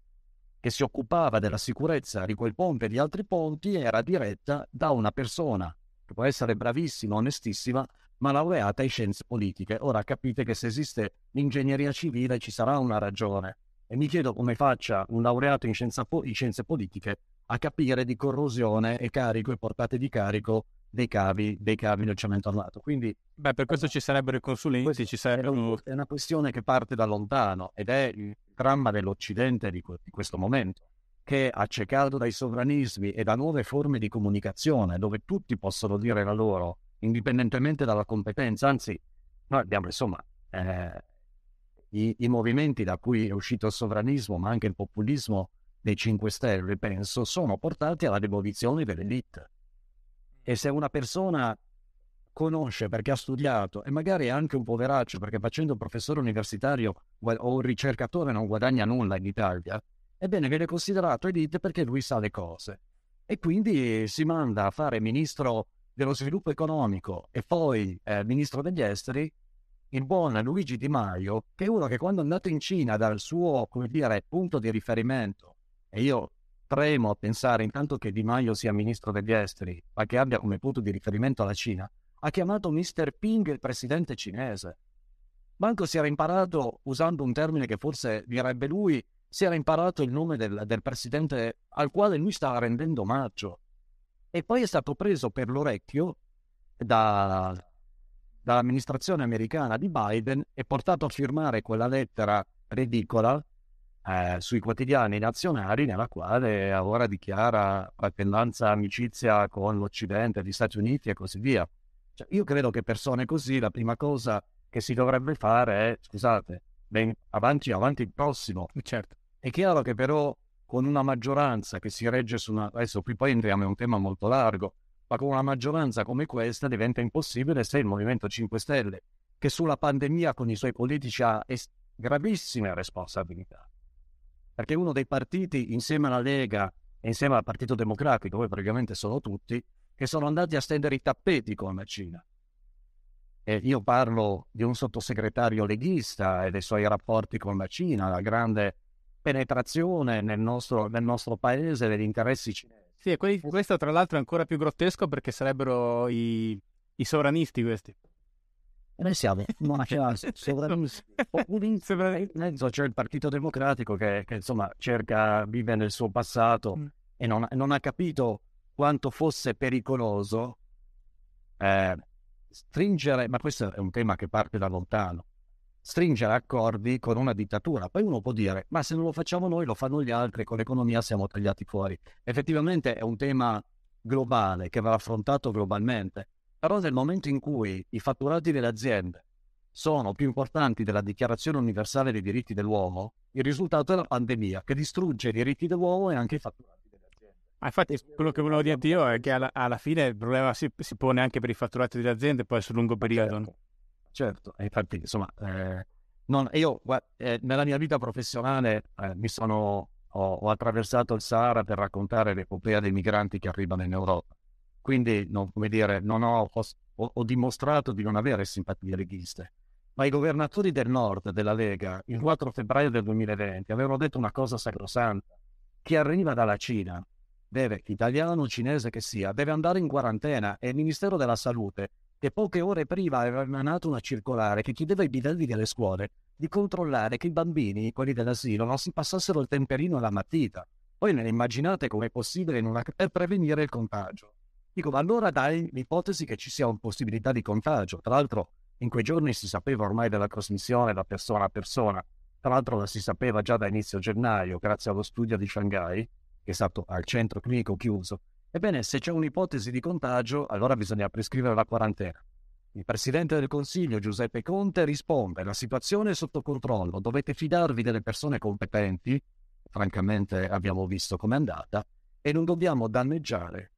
che si occupava della sicurezza di quel ponte e di altri ponti era diretta da una persona che può essere bravissima, onestissima, ma laureata in scienze politiche. Ora capite che se esiste l'ingegneria civile ci sarà una ragione. E mi chiedo come faccia un laureato in, po- in scienze politiche a capire di corrosione e carico e portate di carico dei cavi, dei cavi del cemento armato. Quindi, Beh, per questo ci sarebbero i consulenti, ci sarebbero... È una questione che parte da lontano ed è il dramma dell'Occidente di, di questo momento, che accecato dai sovranismi e da nuove forme di comunicazione, dove tutti possono dire la loro, indipendentemente dalla competenza, anzi, noi abbiamo insomma... Eh, i, i movimenti da cui è uscito il sovranismo, ma anche il populismo dei 5 Stelle, penso, sono portati alla demolizione dell'elite e se una persona conosce perché ha studiato e magari è anche un poveraccio perché facendo il professore universitario o un ricercatore non guadagna nulla in Italia, ebbene viene considerato elite perché lui sa le cose. E quindi si manda a fare ministro dello sviluppo economico e poi eh, ministro degli esteri il buon Luigi Di Maio, che è uno che quando è andato in Cina dal suo, dire, punto di riferimento, e io tremo a pensare intanto che Di Maio sia ministro degli esteri, ma che abbia come punto di riferimento la Cina, ha chiamato Mr. Ping il presidente cinese. Manco si era imparato, usando un termine che forse direbbe lui, si era imparato il nome del, del presidente al quale lui stava rendendo omaggio. E poi è stato preso per l'orecchio da, dall'amministrazione americana di Biden e portato a firmare quella lettera ridicola eh, sui quotidiani nazionali nella quale ora dichiara fratellanza, amicizia con l'Occidente, gli Stati Uniti e così via. Cioè, io credo che persone così la prima cosa che si dovrebbe fare è, scusate, ben avanti, avanti il prossimo. Certo. È chiaro che però con una maggioranza che si regge su una... Adesso qui poi entriamo in un tema molto largo, ma con una maggioranza come questa diventa impossibile se il Movimento 5 Stelle, che sulla pandemia con i suoi politici ha es- gravissime responsabilità, perché uno dei partiti insieme alla Lega e insieme al Partito Democratico, poi praticamente sono tutti, che sono andati a stendere i tappeti con la Cina. E io parlo di un sottosegretario leghista e dei suoi rapporti con la Cina, la grande penetrazione nel nostro, nel nostro paese degli interessi cinesi. Sì, e questo tra l'altro è ancora più grottesco perché sarebbero i, i sovranisti questi. Noi siamo una. In mezzo c'è il Partito Democratico che, che, insomma cerca, vive nel suo passato mm. e non, non ha capito quanto fosse pericoloso eh, stringere, ma questo è un tema che parte da lontano, stringere accordi con una dittatura. Poi uno può dire, ma se non lo facciamo noi, lo fanno gli altri, con l'economia siamo tagliati fuori. Effettivamente è un tema globale che va affrontato globalmente, però nel momento in cui i fatturati delle aziende sono più importanti della Dichiarazione universale dei diritti dell'uomo, il risultato è la pandemia che distrugge i diritti dell'uomo e anche i fatturati. Ah, infatti, quello che volevo dirti io è che alla, alla fine il problema si, si, pone anche per i fatturati delle aziende, poi sul lungo periodo. Certo, certo. infatti, insomma, eh, non, io eh, nella mia vita professionale eh, mi sono, ho, ho, attraversato il Sahara per raccontare l'epopea dei migranti che arrivano in Europa. Quindi, non, come dire, ho, ho, ho dimostrato di non avere simpatie leghiste. Ma i governatori del nord della Lega, il 4 febbraio del 2020, avevano detto una cosa sacrosanta. Chi arriva dalla Cina deve, italiano o cinese che sia, deve andare in quarantena e il Ministero della Salute, che poche ore prima aveva emanato una circolare che chiedeva ai bidelli delle scuole di controllare che i bambini, quelli dell'asilo, non si passassero il temperino alla matita. Poi ne immaginate com'è possibile una... per prevenire il contagio. Dico, ma allora dai l'ipotesi che ci sia una possibilità di contagio. Tra l'altro, in quei giorni si sapeva ormai della trasmissione da persona a persona. Tra l'altro la si sapeva già da inizio gennaio, grazie allo studio di Shanghai, che è stato al centro clinico chiuso. Ebbene, se c'è un'ipotesi di contagio, allora bisogna prescrivere la quarantena. Il Presidente del Consiglio, Giuseppe Conte, risponde, la situazione è sotto controllo, dovete fidarvi delle persone competenti, francamente abbiamo visto com'è andata, e non dobbiamo danneggiare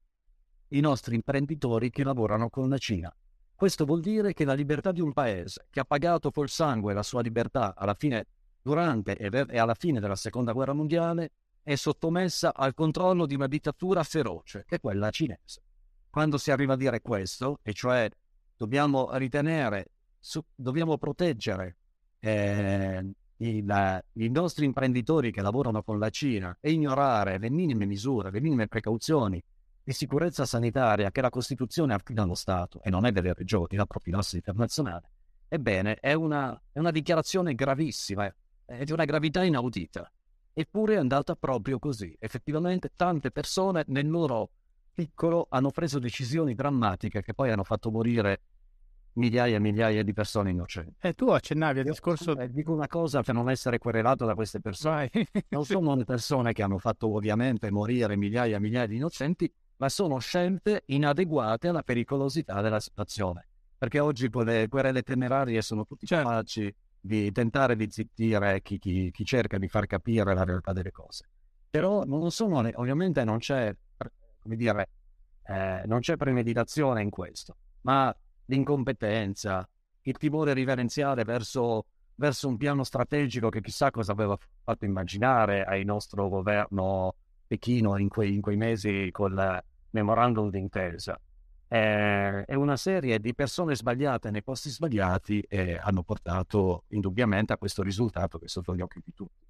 i nostri imprenditori che lavorano con la Cina. Questo vuol dire che la libertà di un paese che ha pagato col sangue la sua libertà alla fine, durante e alla fine della Seconda Guerra Mondiale è sottomessa al controllo di una dittatura feroce, che è quella cinese. Quando si arriva a dire questo, e cioè dobbiamo ritenere, su, dobbiamo proteggere eh, il, i nostri imprenditori che lavorano con la Cina e ignorare le minime misure, le minime precauzioni di sicurezza sanitaria che la Costituzione affida allo Stato e non è delle regioni, la profilassi internazionale, ebbene è una, è una dichiarazione gravissima, è di una gravità inaudita. Eppure è andata proprio così. Effettivamente tante persone nel loro piccolo hanno preso decisioni drammatiche che poi hanno fatto morire migliaia e migliaia di persone innocenti. E tu accennavi al discorso... Eh, dico una cosa per non essere querelato da queste persone. non sono persone che hanno fatto ovviamente morire migliaia e migliaia di innocenti, ma sono scelte inadeguate alla pericolosità della situazione. Perché oggi quelle querele temerarie sono tutti certo. capaci di tentare di zittire chi, chi, chi, cerca di far capire la realtà delle cose. Però non sono, ovviamente non c'è, come dire, eh, non c'è premeditazione in questo, ma l'incompetenza, il timore riverenziale verso, verso un piano strategico che chissà cosa aveva fatto immaginare al nostro governo pechino in quei, in quei mesi col memorandum d'intesa. Eh, è una serie di persone sbagliate nei posti sbagliati e hanno portato indubbiamente a questo risultato che è sotto gli occhi di tutti.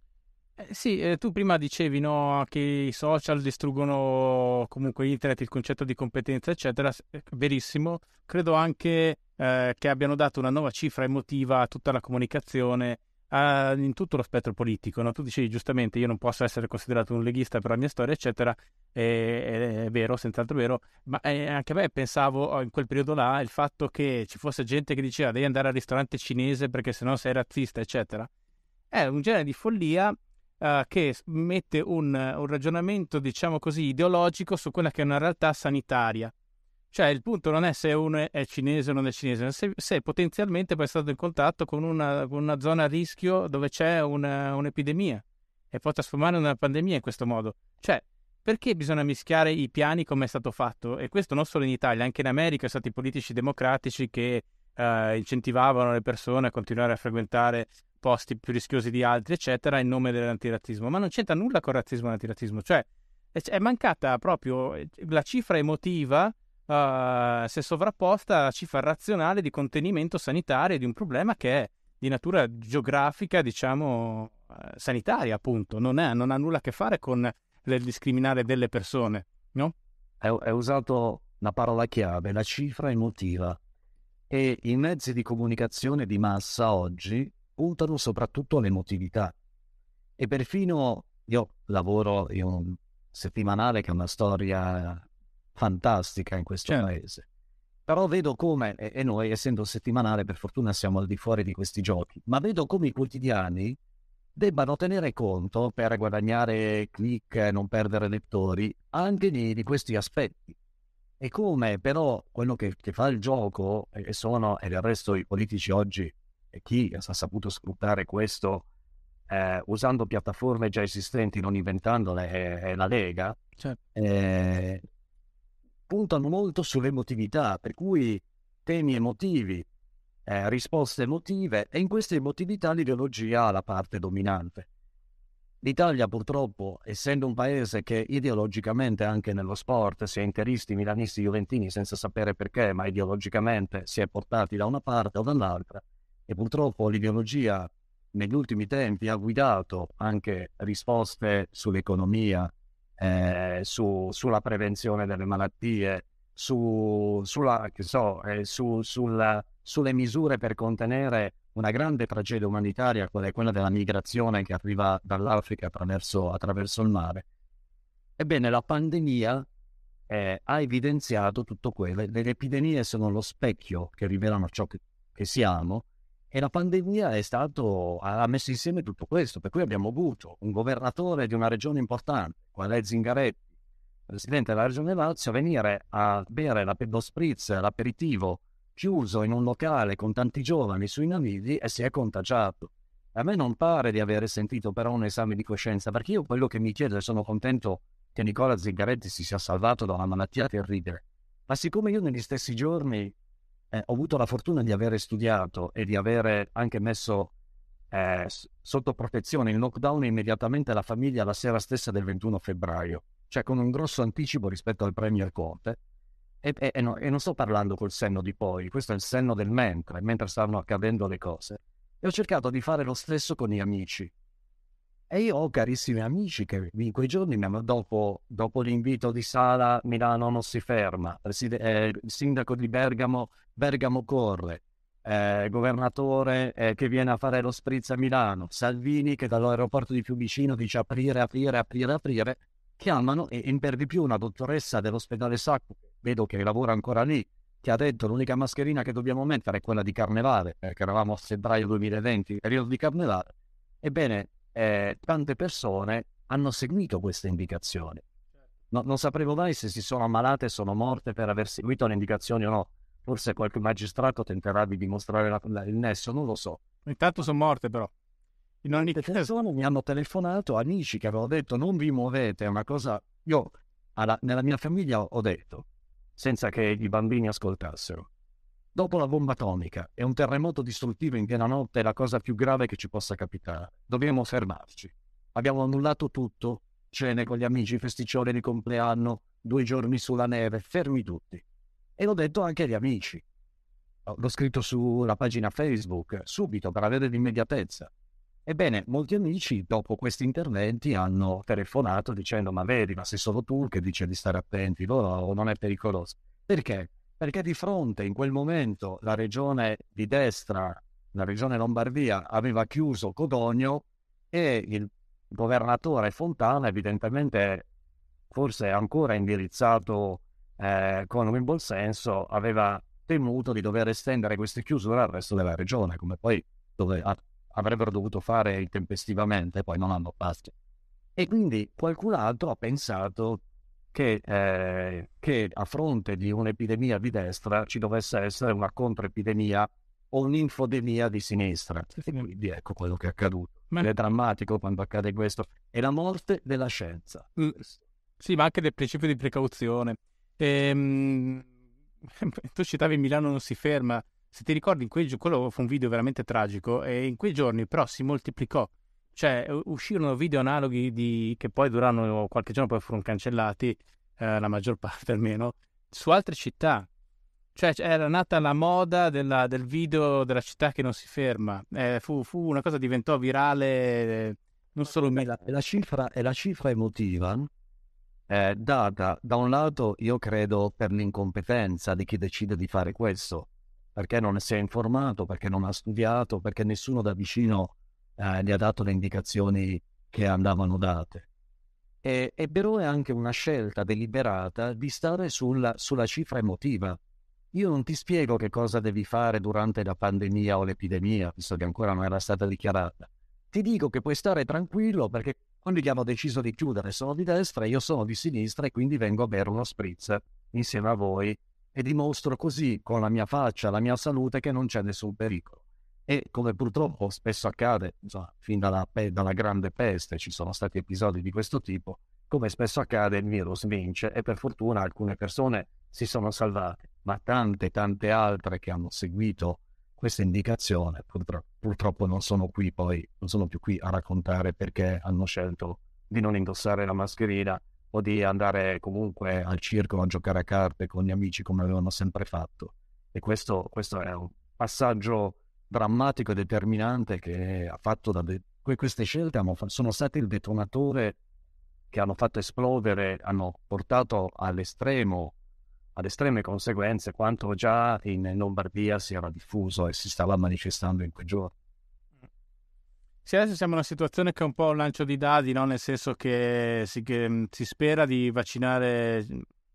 Eh, sì, eh, tu prima dicevi no, che i social distruggono comunque internet, il concetto di competenza, eccetera. Eh, verissimo. Credo anche eh, che abbiano dato una nuova cifra emotiva a tutta la comunicazione in tutto lo spettro politico. No? Tu dicevi giustamente, io non posso essere considerato un leghista per la mia storia, eccetera. E, è vero, senz'altro vero. Ma eh, anche a me pensavo oh, in quel periodo là il fatto che ci fosse gente che diceva devi andare al ristorante cinese perché sennò sei razzista, eccetera. È un genere di follia uh, che mette un, un, ragionamento, diciamo così, ideologico su quella che è una realtà sanitaria. Cioè il punto non è se uno è cinese o non è cinese, se, se potenzialmente poi è stato in contatto con una, con una zona a rischio dove c'è una, un'epidemia e può trasformare in una pandemia in questo modo. Cioè, perché bisogna mischiare i piani come è stato fatto? E questo non solo in Italia, anche in America sono stati politici democratici che uh, incentivavano le persone a continuare a frequentare posti più rischiosi di altri, eccetera, in nome dell'antirazzismo. Ma non c'entra nulla con il razzismo e l'antirazzismo. Cioè, è mancata proprio eh, la cifra emotiva, uh, è sovrapposta alla cifra razionale di contenimento sanitario di un problema che è di natura geografica, diciamo, uh, sanitaria, appunto. Non, è, non, ha nulla a che fare con il discriminare delle persone, no? È, usato la parola chiave, la cifra emotiva. E i mezzi di comunicazione di massa oggi puntano soprattutto all'emotività. E perfino io lavoro in un settimanale che è una storia fantastica in questo certo. paese. Però vedo come, e noi essendo settimanale per fortuna siamo al di fuori di questi giochi, ma vedo come i quotidiani debbano tenere conto per guadagnare click e non perdere lettori anche di, di, questi aspetti. E come però quello che, che fa il gioco, e sono, e del resto i politici oggi e chi ha saputo sfruttare questo eh, usando piattaforme già esistenti, non inventandole, è, è la Lega, certo. eh, puntano molto sull'emotività, per cui temi emotivi, eh, risposte emotive, e in queste emotività l'ideologia ha la parte dominante. L'Italia purtroppo, essendo un paese che ideologicamente anche nello sport, sia interisti, milanisti, juventini, senza sapere perché, ma ideologicamente si è portati da una parte o dall'altra, e purtroppo l'ideologia negli ultimi tempi ha guidato anche risposte sull'economia, eh, su, sulla prevenzione delle malattie, su, sulla, so, eh, su, sulla, sulle misure per contenere una grande tragedia umanitaria, qual è quella della migrazione che arriva dall'Africa attraverso, attraverso il mare. Ebbene, la pandemia eh, ha evidenziato tutto quello. Le epidemie sono lo specchio che rivelano ciò che, che siamo e la pandemia stato, ha messo insieme tutto questo, per cui abbiamo avuto un governatore di una regione importante, qual è Zingaretti, presidente della regione Lazio, venire a bere la, lo spritz, l'aperitivo, chiuso in un locale con tanti giovani sui navigli e si è contagiato. A me non pare di aver sentito però un esame di coscienza, perché io quello che mi chiedo e sono contento che Nicola Zingaretti si sia salvato da una malattia terribile, ma siccome io negli stessi giorni eh, ho avuto la fortuna di aver studiato e di avere anche messo eh, sotto protezione il lockdown immediatamente la famiglia la sera stessa del 21 febbraio, cioè con un grosso anticipo rispetto al Premier Conte. E, e, e, no, e non sto parlando col senno di poi, questo è il senno del mentre, mentre stavano accadendo le cose. E ho cercato di fare lo stesso con gli amici. E io ho carissimi amici che in quei giorni, dopo, dopo l'invito di Sala, Milano non si ferma, eh, il sindaco di Bergamo Bergamo corre, eh, governatore eh, che viene a fare lo spritz a Milano, Salvini che dall'aeroporto di Fiumicino dice aprire, aprire, aprire, aprire, chiamano e in per di più una dottoressa dell'ospedale Sacco, vedo che lavora ancora lì, che ha detto l'unica mascherina che dobbiamo mettere è quella di Carnevale, perché eravamo a febbraio 2020, periodo di Carnevale. Ebbene, eh, tante persone hanno seguito queste indicazioni. No, non sapevo mai se si sono ammalate e sono morte per aver seguito le indicazioni o no Forse qualche magistrato tenterà di dimostrare la, la, il nesso, non lo so. Intanto sono morte però. In ogni caso persone mi hanno telefonato, amici che avevano detto non vi muovete, è una cosa... Io alla, nella mia famiglia ho detto, senza che i bambini ascoltassero, Dopo la bomba atomica e un terremoto distruttivo in piena notte è la cosa più grave che ci possa capitare. Dobbiamo fermarci. Abbiamo annullato tutto, cene con gli amici, festiccioni di compleanno, due giorni sulla neve, fermi tutti. E l'ho detto anche agli amici. L'ho scritto sulla pagina Facebook, subito, per avere l'immediatezza. Ebbene, molti amici dopo questi interventi hanno telefonato dicendo ma vedi, ma sei solo tu che dice di stare attenti, loro non è pericoloso. Perché? Perché di fronte in quel momento la regione di destra, la regione Lombardia, aveva chiuso Codogno e il governatore Fontana evidentemente forse ancora indirizzato eh, con un buon senso aveva temuto di dover estendere queste chiusure al resto della regione come poi dove avrebbero dovuto fare intempestivamente poi non hanno fatto. E quindi qualcun altro ha pensato che, eh, che a fronte di un'epidemia di destra ci dovesse essere una controepidemia o un'infodemia di sinistra. E quindi ecco quello che è accaduto. Ma... È drammatico quando accade questo. È la morte della scienza. Mm, sì, ma anche del principio di precauzione. Ehm... Tu citavi Milano non si ferma. Se ti ricordi, in quei... quello fu un video veramente tragico e in quei giorni però si moltiplicò cioè, uscirono video analoghi di... che poi durarono qualche giorno, poi furono cancellati, eh, la maggior parte almeno, su altre città. Cioè, era nata la moda della, del video della città che non si ferma. Eh, fu, fu, una cosa diventò virale, non solo me. La, la, cifra, è la cifra emotiva eh, data da un lato, io credo, per l'incompetenza di chi decide di fare questo, perché non si è informato, perché non ha studiato, perché nessuno da vicino eh, gli ha dato le indicazioni che andavano date. E, e però è anche una scelta deliberata di stare sulla, sulla cifra emotiva. Io non ti spiego che cosa devi fare durante la pandemia o l'epidemia, visto che ancora non era stata dichiarata. Ti dico che puoi stare tranquillo perché che hanno deciso di chiudere sono di destra e io sono di sinistra e quindi vengo a bere uno spritz insieme a voi e dimostro così con la mia faccia, la mia salute che non c'è nessun pericolo. E come purtroppo spesso accade, insomma, fin dalla, dalla grande peste ci sono stati episodi di questo tipo, come spesso accade il virus vince e per fortuna alcune persone si sono salvate, ma tante tante altre che hanno seguito questa indicazione purtro- purtroppo non sono qui poi, non sono più qui a raccontare perché hanno scelto di non indossare la mascherina o di andare comunque al circo a giocare a carte con gli amici come avevano sempre fatto. E questo, questo è un passaggio drammatico e determinante che ha fatto da de- queste scelte hanno, sono state il detonatore che hanno fatto esplodere, hanno portato all'estremo, ad estreme conseguenze quanto già in Lombardia si era diffuso e si stava manifestando in quei giorni. Sì, adesso siamo in una situazione che è un po' un lancio di dadi, no? nel senso che si, che mm, si spera di vaccinare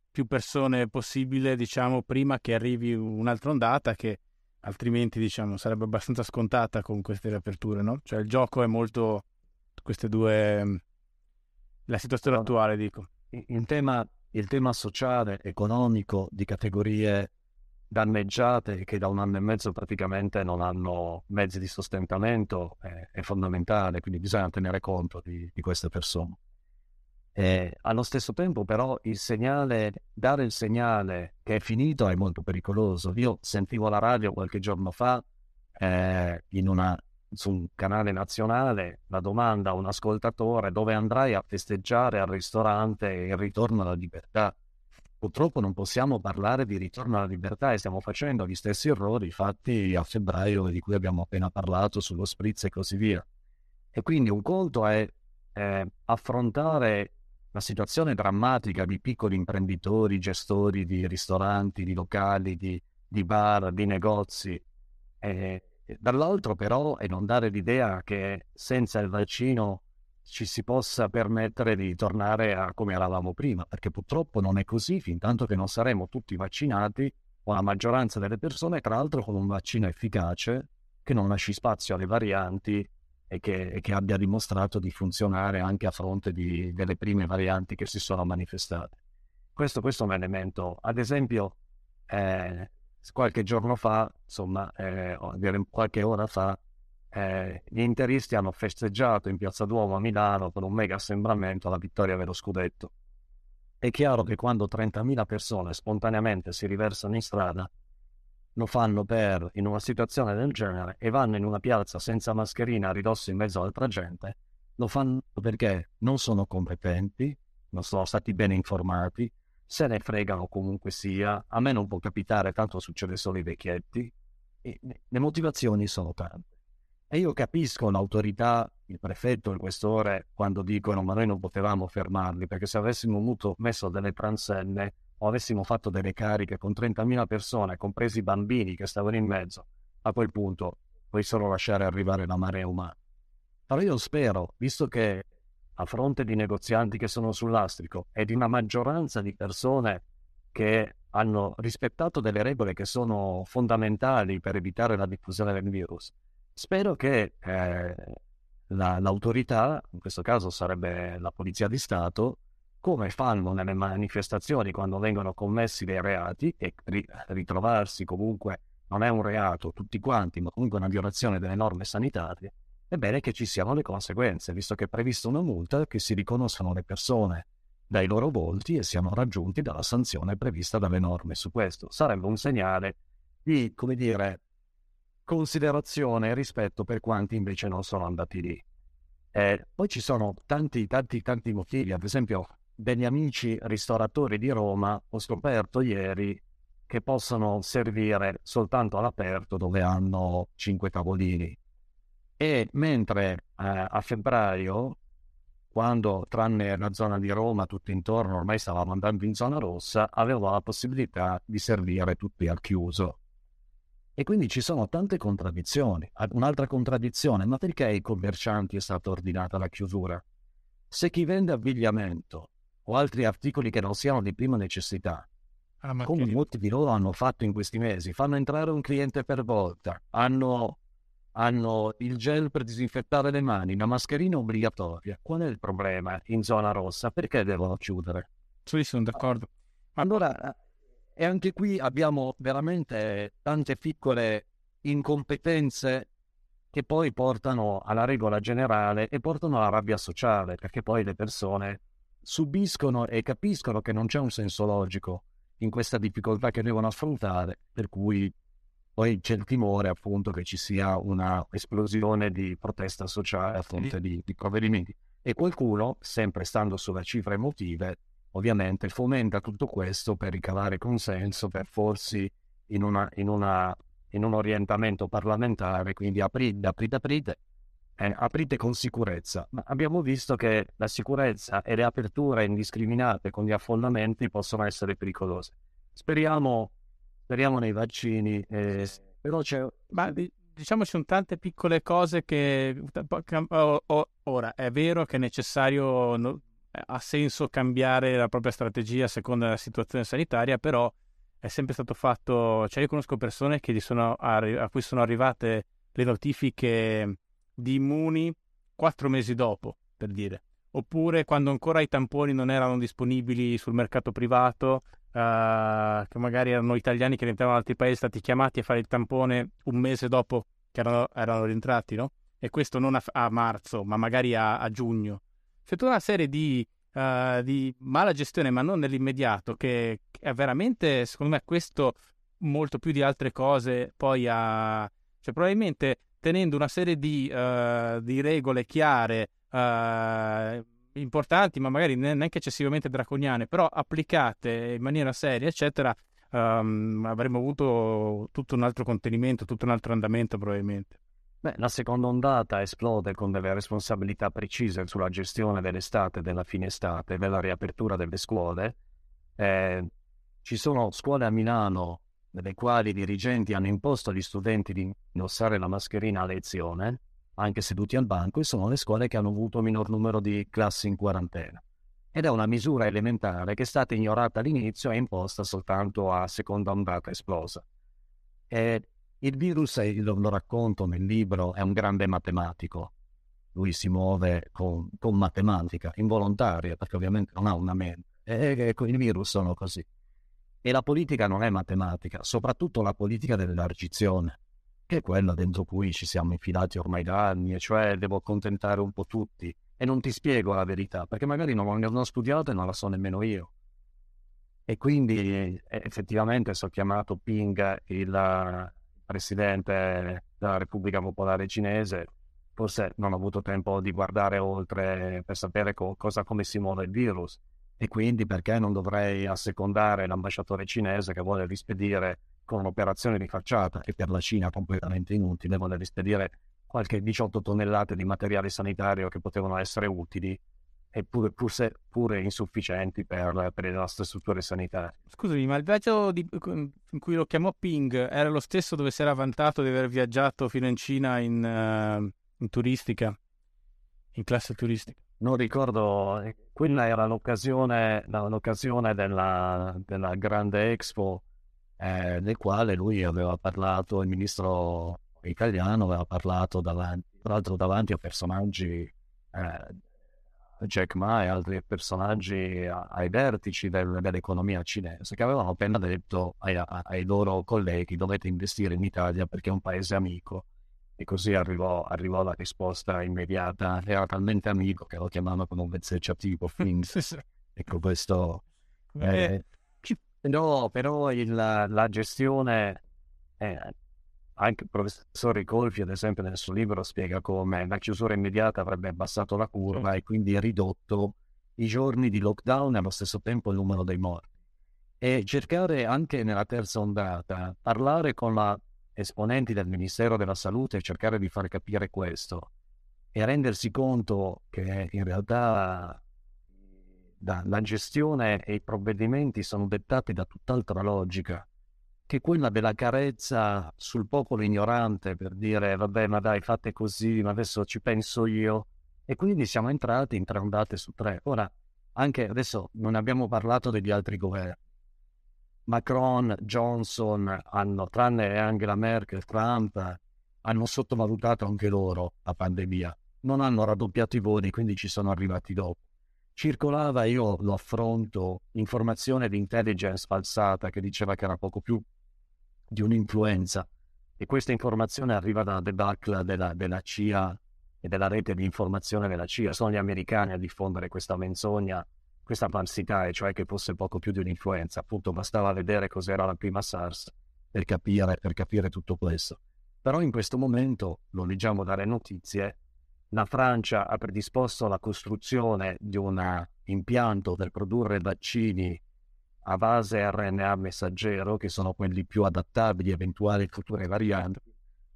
più persone possibile, diciamo, prima che arrivi un'altra ondata che altrimenti diciamo sarebbe abbastanza scontata con queste riaperture, no? Cioè il gioco è molto queste due la situazione attuale, dico. Il tema, il tema sociale, economico di categorie danneggiate che da un anno e mezzo praticamente non hanno mezzi di sostentamento è, è fondamentale, quindi bisogna tenere conto di, di queste persone. Eh, allo stesso tempo, però, il segnale, dare il segnale che è finito è molto pericoloso. Io sentivo la radio qualche giorno fa eh, una, su un canale nazionale la domanda a un ascoltatore dove andrai a festeggiare al ristorante il ritorno alla libertà. Purtroppo non possiamo parlare di ritorno alla libertà e stiamo facendo gli stessi errori fatti a febbraio di cui abbiamo appena parlato sullo spritz e così via. E quindi un conto è eh, affrontare la situazione drammatica di piccoli imprenditori, gestori di ristoranti, di locali, di, di bar, di negozi. E, dall'altro però è non dare l'idea che senza il vaccino ci si possa permettere di tornare a come eravamo prima, perché purtroppo non è così, fin tanto che non saremo tutti vaccinati, o la maggioranza delle persone, tra l'altro con un vaccino efficace che non lasci spazio alle varianti e che, e che, abbia dimostrato di funzionare anche a fronte di, delle prime varianti che si sono manifestate. Questo, questo è un elemento. Ad esempio, eh, qualche giorno fa, insomma, eh, qualche ora fa, eh, gli interisti hanno festeggiato in Piazza Duomo a Milano con un mega assembramento la vittoria dello scudetto. È chiaro che quando 30.000 persone spontaneamente si riversano in strada, lo fanno per, in una situazione del genere, e vanno in una piazza senza mascherina a ridosso in mezzo all'altra gente, lo fanno perché non sono competenti, non sono stati ben informati, se ne fregano comunque sia, a me non può capitare, tanto succede solo ai vecchietti, e le motivazioni sono tante. E io capisco l'autorità, il prefetto, il questore, quando dicono ma noi non potevamo fermarli, perché se avessimo avuto messo delle transenne o avessimo fatto delle cariche con 30.000 persone, compresi i bambini che stavano in mezzo, a quel punto puoi solo lasciare arrivare la marea umana. Però io spero, visto che a fronte di negozianti che sono sull'astrico e di una maggioranza di persone che hanno rispettato delle regole che sono fondamentali per evitare la diffusione del virus, spero che eh, la, l'autorità, in questo caso sarebbe la Polizia di Stato, come fanno nelle manifestazioni quando vengono commessi dei reati e ritrovarsi comunque non è un reato tutti quanti, ma comunque una violazione delle norme sanitarie, è bene che ci siano le conseguenze, visto che è prevista una multa che si riconoscano le persone dai loro volti e siano raggiunti dalla sanzione prevista dalle norme su questo. Sarebbe un segnale di, come dire, considerazione e rispetto per quanti invece non sono andati lì. Eh, poi ci sono tanti, tanti, tanti motivi, ad esempio degli amici ristoratori di Roma ho scoperto ieri che possono servire soltanto all'aperto dove hanno cinque tavolini. E mentre eh, a febbraio, quando tranne la zona di Roma, tutto intorno, ormai stavamo andando in zona rossa, avevo la possibilità di servire tutti al chiuso. E quindi ci sono tante contraddizioni. Un'altra contraddizione, ma perché ai commercianti è stata ordinata la chiusura? Se chi vende abbigliamento o altri articoli che non siano di prima necessità, ah, come che... molti di loro hanno fatto in questi mesi, fanno entrare un cliente per volta, hanno hanno il gel per disinfettare le mani, la mascherina obbligatoria. Qual è il problema in zona rossa? Perché devono chiudere? Sì, sono d'accordo. Allora, e anche qui abbiamo veramente tante piccole incompetenze che poi portano alla regola generale e portano alla rabbia sociale, perché poi le persone subiscono e capiscono che non c'è un senso logico in questa difficoltà che devono affrontare, per cui poi c'è il timore appunto che ci sia una esplosione di protesta sociale a fronte di, di provvedimenti. E qualcuno, sempre stando sulle cifre emotive, ovviamente fomenta tutto questo per ricavare consenso, per forsi in, una, in, una, in un orientamento parlamentare, quindi aprite, aprite, aprite, eh, aprite con sicurezza. Ma abbiamo visto che la sicurezza e le aperture indiscriminate con gli affollamenti possono essere pericolose. Speriamo speriamo nei vaccini. Eh, però c'è... Ma diciamo ci sono tante piccole cose che... Ora, è vero che è necessario, ha senso cambiare la propria strategia a seconda della situazione sanitaria, però è sempre stato fatto... Cioè io conosco persone sono, a cui sono arrivate le notifiche di immuni quattro mesi dopo, per dire. Oppure quando ancora i tamponi non erano disponibili sul mercato privato, uh, che magari erano italiani che rientravano da altri paesi, stati chiamati a fare il tampone un mese dopo che erano, erano rientrati, no? E questo non a, a marzo, ma magari a, a, giugno. C'è tutta una serie di, uh, di mala gestione, ma non nell'immediato, che, che è veramente, secondo me, questo molto più di altre cose poi ha... Cioè, probabilmente tenendo una serie di, uh, di regole chiare, uh, importanti, ma magari neanche eccessivamente draconiane, però applicate in maniera seria, eccetera, um, avremmo avuto tutto un altro contenimento, tutto un altro andamento probabilmente. Beh, la seconda ondata esplode con delle responsabilità precise sulla gestione dell'estate, della fine estate, della riapertura delle scuole. Eh, ci sono scuole a Milano nelle quali i dirigenti hanno imposto agli studenti di indossare la mascherina a lezione anche seduti al banco, e sono le scuole che hanno avuto minor numero di classi in quarantena. Ed è una misura elementare che è stata ignorata all'inizio e imposta soltanto a seconda ondata esplosa. E il virus, lo, lo racconto nel libro, è un grande matematico. Lui si muove con, con matematica, involontaria, perché ovviamente non ha una mente. E, e i virus sono così. E la politica non è matematica, soprattutto la politica dell'elargizione che è quella dentro cui ci siamo infilati ormai da anni, e cioè devo accontentare un po' tutti. E non ti spiego la verità, perché magari non l'ho studiata e non la so nemmeno io. E quindi effettivamente sono chiamato Ping il presidente della Repubblica Popolare Cinese. Forse non ho avuto tempo di guardare oltre per sapere co- cosa, come si muove il virus e quindi perché non dovrei assecondare l'ambasciatore cinese che vuole rispedire con un'operazione di facciata che per la Cina completamente inutile, vuole rispedire qualche 18 tonnellate di materiale sanitario che potevano essere utili eppure pure, pure insufficienti per, per, le nostre strutture sanitarie. Scusami, ma il viaggio di, in cui lo chiamò Ping era lo stesso dove si era vantato di aver viaggiato fino in Cina in, uh, in turistica, in classe turistica? Non ricordo, eh, quella era l'occasione, l'occasione della, della grande Expo eh, nel quale lui aveva parlato, il ministro italiano aveva parlato davanti, tra l'altro davanti a personaggi eh, Jack Ma e altri personaggi ai vertici del, dell'economia cinese che avevano appena detto ai, ai, loro colleghi dovete investire in Italia perché è un paese amico e così arrivò, arrivò la risposta immediata. Era talmente amico che lo chiamavano con un vezzeggiativo ecco questo eh, però, però il, la gestione eh, anche il professor Ricolfi, ad esempio, nel suo libro spiega come la chiusura immediata avrebbe abbassato la curva e quindi ridotto i giorni di lockdown e allo stesso tempo il numero dei morti. E cercare anche nella terza ondata, parlare con la esponenti del Ministero della Salute e cercare di far capire questo e rendersi conto che in realtà la gestione e i provvedimenti sono dettati da tutt'altra logica che quella della carezza sul popolo ignorante per dire vabbè ma dai fate così, ma adesso ci penso io. E quindi siamo entrati in tre ondate su tre. Ora, anche adesso non abbiamo parlato degli altri governi. Macron, Johnson hanno, tranne Angela Merkel, Trump, hanno sottovalutato anche loro la pandemia. Non hanno raddoppiato i voli, quindi ci sono arrivati dopo. Circolava, io lo affronto, informazione di intelligence falsata che diceva che era poco più di un'influenza e questa informazione arriva dalla debacle della, della CIA e della rete di informazione della CIA. Sono gli americani a diffondere questa menzogna, questa falsità, e cioè che fosse poco più di un'influenza. Appunto, bastava vedere cos'era la prima SARS per capire, per capire tutto questo. Però in questo momento, lo leggiamo dalle notizie, la Francia ha predisposto la costruzione di un impianto per produrre vaccini a base RNA messaggero, che sono quelli più adattabili a eventuali future varianti.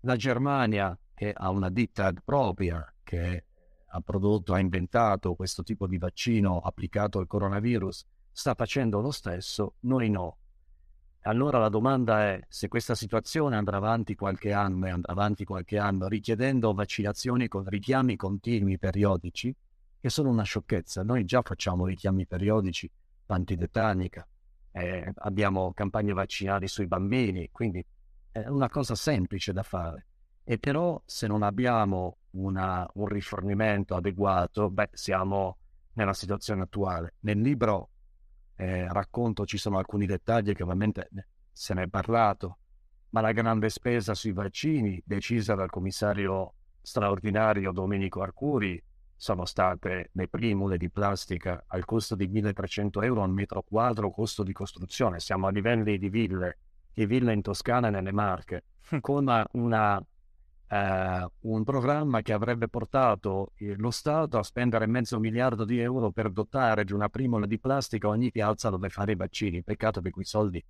La Germania, che ha una ditta propria, che ha prodotto, ha inventato questo tipo di vaccino applicato al coronavirus, sta facendo lo stesso, noi no. Allora la domanda è se questa situazione andrà avanti qualche anno e andrà avanti qualche anno richiedendo vaccinazioni con richiami continui periodici, che sono una sciocchezza. Noi già facciamo richiami periodici, antitetanica, eh, abbiamo campagne vaccinali sui bambini, quindi è una cosa semplice da fare. E però se non abbiamo una, un rifornimento adeguato, beh, siamo nella situazione attuale. Nel libro eh, racconto ci sono alcuni dettagli che ovviamente se ne è parlato, ma la grande spesa sui vaccini decisa dal commissario straordinario Domenico Arcuri sono state le primule di plastica al costo di 1300 euro al metro quadro costo di costruzione. Siamo a livelli di ville, di ville in Toscana e nelle Marche, hm. con una, eh, un programma che avrebbe portato lo Stato a spendere mezzo miliardo di euro per dotare di una primula di plastica ogni piazza dove fare i vaccini. Peccato che quei soldi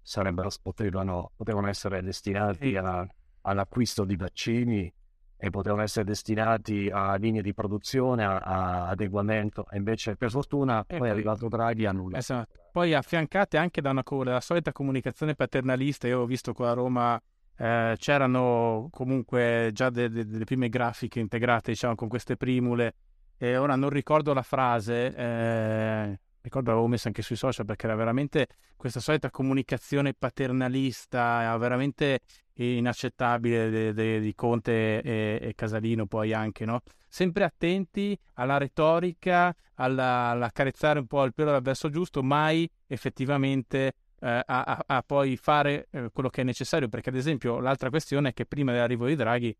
sarebbero, potevano, potevano essere destinati a, all'acquisto di vaccini e potevano essere destinati a linee di produzione, a, a adeguamento, e invece per fortuna poi è arrivato Draghi a nulla. Esatto. Poi affiancate anche da una dalla solita comunicazione paternalista, io ho visto qua a Roma eh, c'erano comunque già de, de, delle prime grafiche integrate diciamo con queste primule e ora non ricordo la frase, eh, ricordo l'avevo messa anche sui social perché era veramente questa solita comunicazione paternalista, veramente inaccettabile de, de, di Conte e, e, Casalino poi anche, no? Sempre attenti alla retorica, alla, all'accarezzare un po' il pelo verso giusto, mai effettivamente eh, a, a, poi fare eh, quello che è necessario, perché ad esempio l'altra questione è che prima dell'arrivo di Draghi,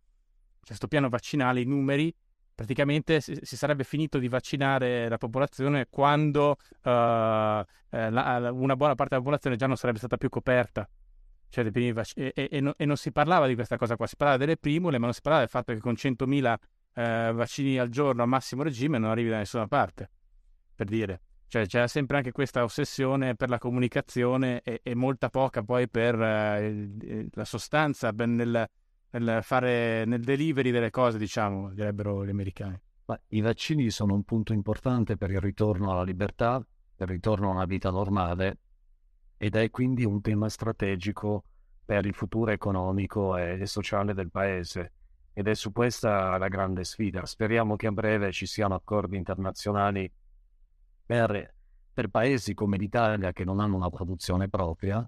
questo piano vaccinale, i numeri praticamente si, si, sarebbe finito di vaccinare la popolazione quando uh, la, una buona parte della popolazione già non sarebbe stata più coperta. Cioè, e, e, e, no, e, non si parlava di questa cosa qua, si parlava delle primule, ma non si parlava del fatto che con 100.000 eh, vaccini al giorno a massimo regime non arrivi da nessuna parte, per dire. Cioè, c'è sempre anche questa ossessione per la comunicazione e, e molta poca poi per eh, la sostanza, per nel, nel, fare, nel delivery delle cose, diciamo, direbbero gli americani. Ma I vaccini sono un punto importante per il ritorno alla libertà, per il ritorno a una vita normale ed è quindi un tema strategico per il futuro economico e sociale del paese. Ed è su questa la grande sfida. Speriamo che a breve ci siano accordi internazionali per, per paesi come l'Italia che non hanno una produzione propria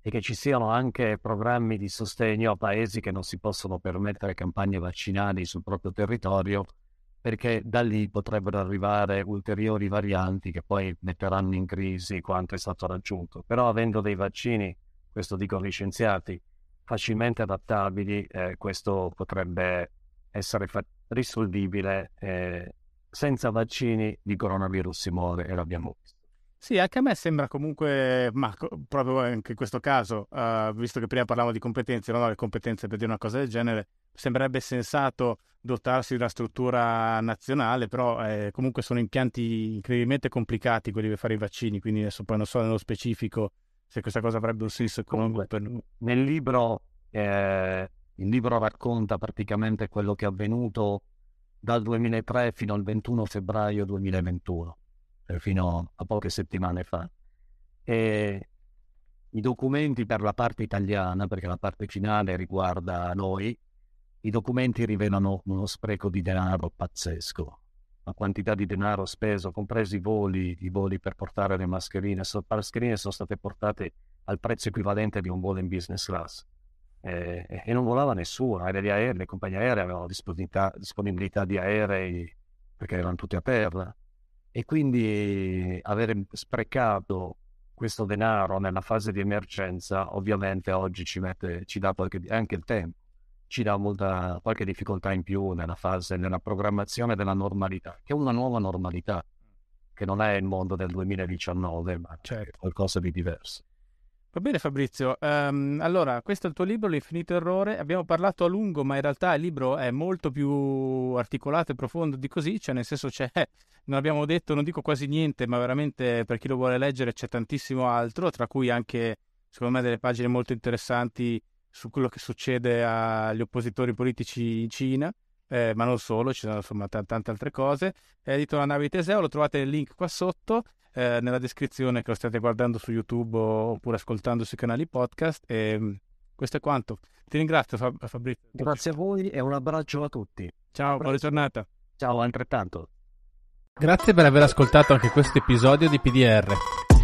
e che ci siano anche programmi di sostegno a paesi che non si possono permettere campagne vaccinali sul proprio territorio perché da lì potrebbero arrivare ulteriori varianti che poi metteranno in crisi quanto è stato raggiunto. Però avendo dei vaccini, questo dico agli scienziati, facilmente adattabili, eh, questo potrebbe essere fa- risolvibile eh, senza vaccini di coronavirus si muore e l'abbiamo visto. Sì, anche a me sembra comunque, ma proprio anche in questo caso, uh, visto che prima parlavamo di competenze, non ho le competenze per dire una cosa del genere, sembrerebbe sensato dotarsi di una struttura nazionale, però eh, comunque sono impianti incredibilmente complicati quelli per fare i vaccini, quindi adesso poi non so nello specifico se questa cosa avrebbe un senso economico per noi. Nel libro, eh, il libro racconta praticamente quello che è avvenuto dal 2003 fino al 21 febbraio 2021, cioè fino a poche settimane fa. E i documenti per la parte italiana, perché la parte finale riguarda noi, i documenti rivelano uno spreco di denaro pazzesco. La quantità di denaro speso, compresi i voli, i voli per portare le mascherine. Le mascherine sono state portate al prezzo equivalente di un volo in business class eh, e non volava nessuno, le, aerei, le compagnie aeree avevano disponibilità, disponibilità di aerei perché erano tutti a terra e quindi avere sprecato questo denaro nella fase di emergenza ovviamente oggi ci, mette, ci dà qualche, anche il tempo, ci dà molta, qualche difficoltà in più nella fase, nella programmazione della normalità, che è una nuova normalità, che non è il mondo del 2019, ma certo. è qualcosa di diverso. Va bene Fabrizio, um, allora questo è il tuo libro, L'infinito errore, abbiamo parlato a lungo ma in realtà il libro è molto più articolato e profondo di così, cioè nel senso c'è, non abbiamo detto, non dico quasi niente, ma veramente per chi lo vuole leggere c'è tantissimo altro, tra cui anche secondo me delle pagine molto interessanti su quello che succede agli oppositori politici in Cina, eh, ma non solo, ci sono insomma t- tante altre cose. È edito La nave di Teseo, lo trovate nel link qua sotto eh, nella descrizione che lo state guardando su YouTube oppure ascoltando sui canali podcast. E mm, questo è quanto. Ti ringrazio Fab- Fabrizio. Grazie a voi e un abbraccio a tutti. Ciao, buona giornata. Ciao, altrettanto. Grazie per aver ascoltato anche questo episodio di PDR.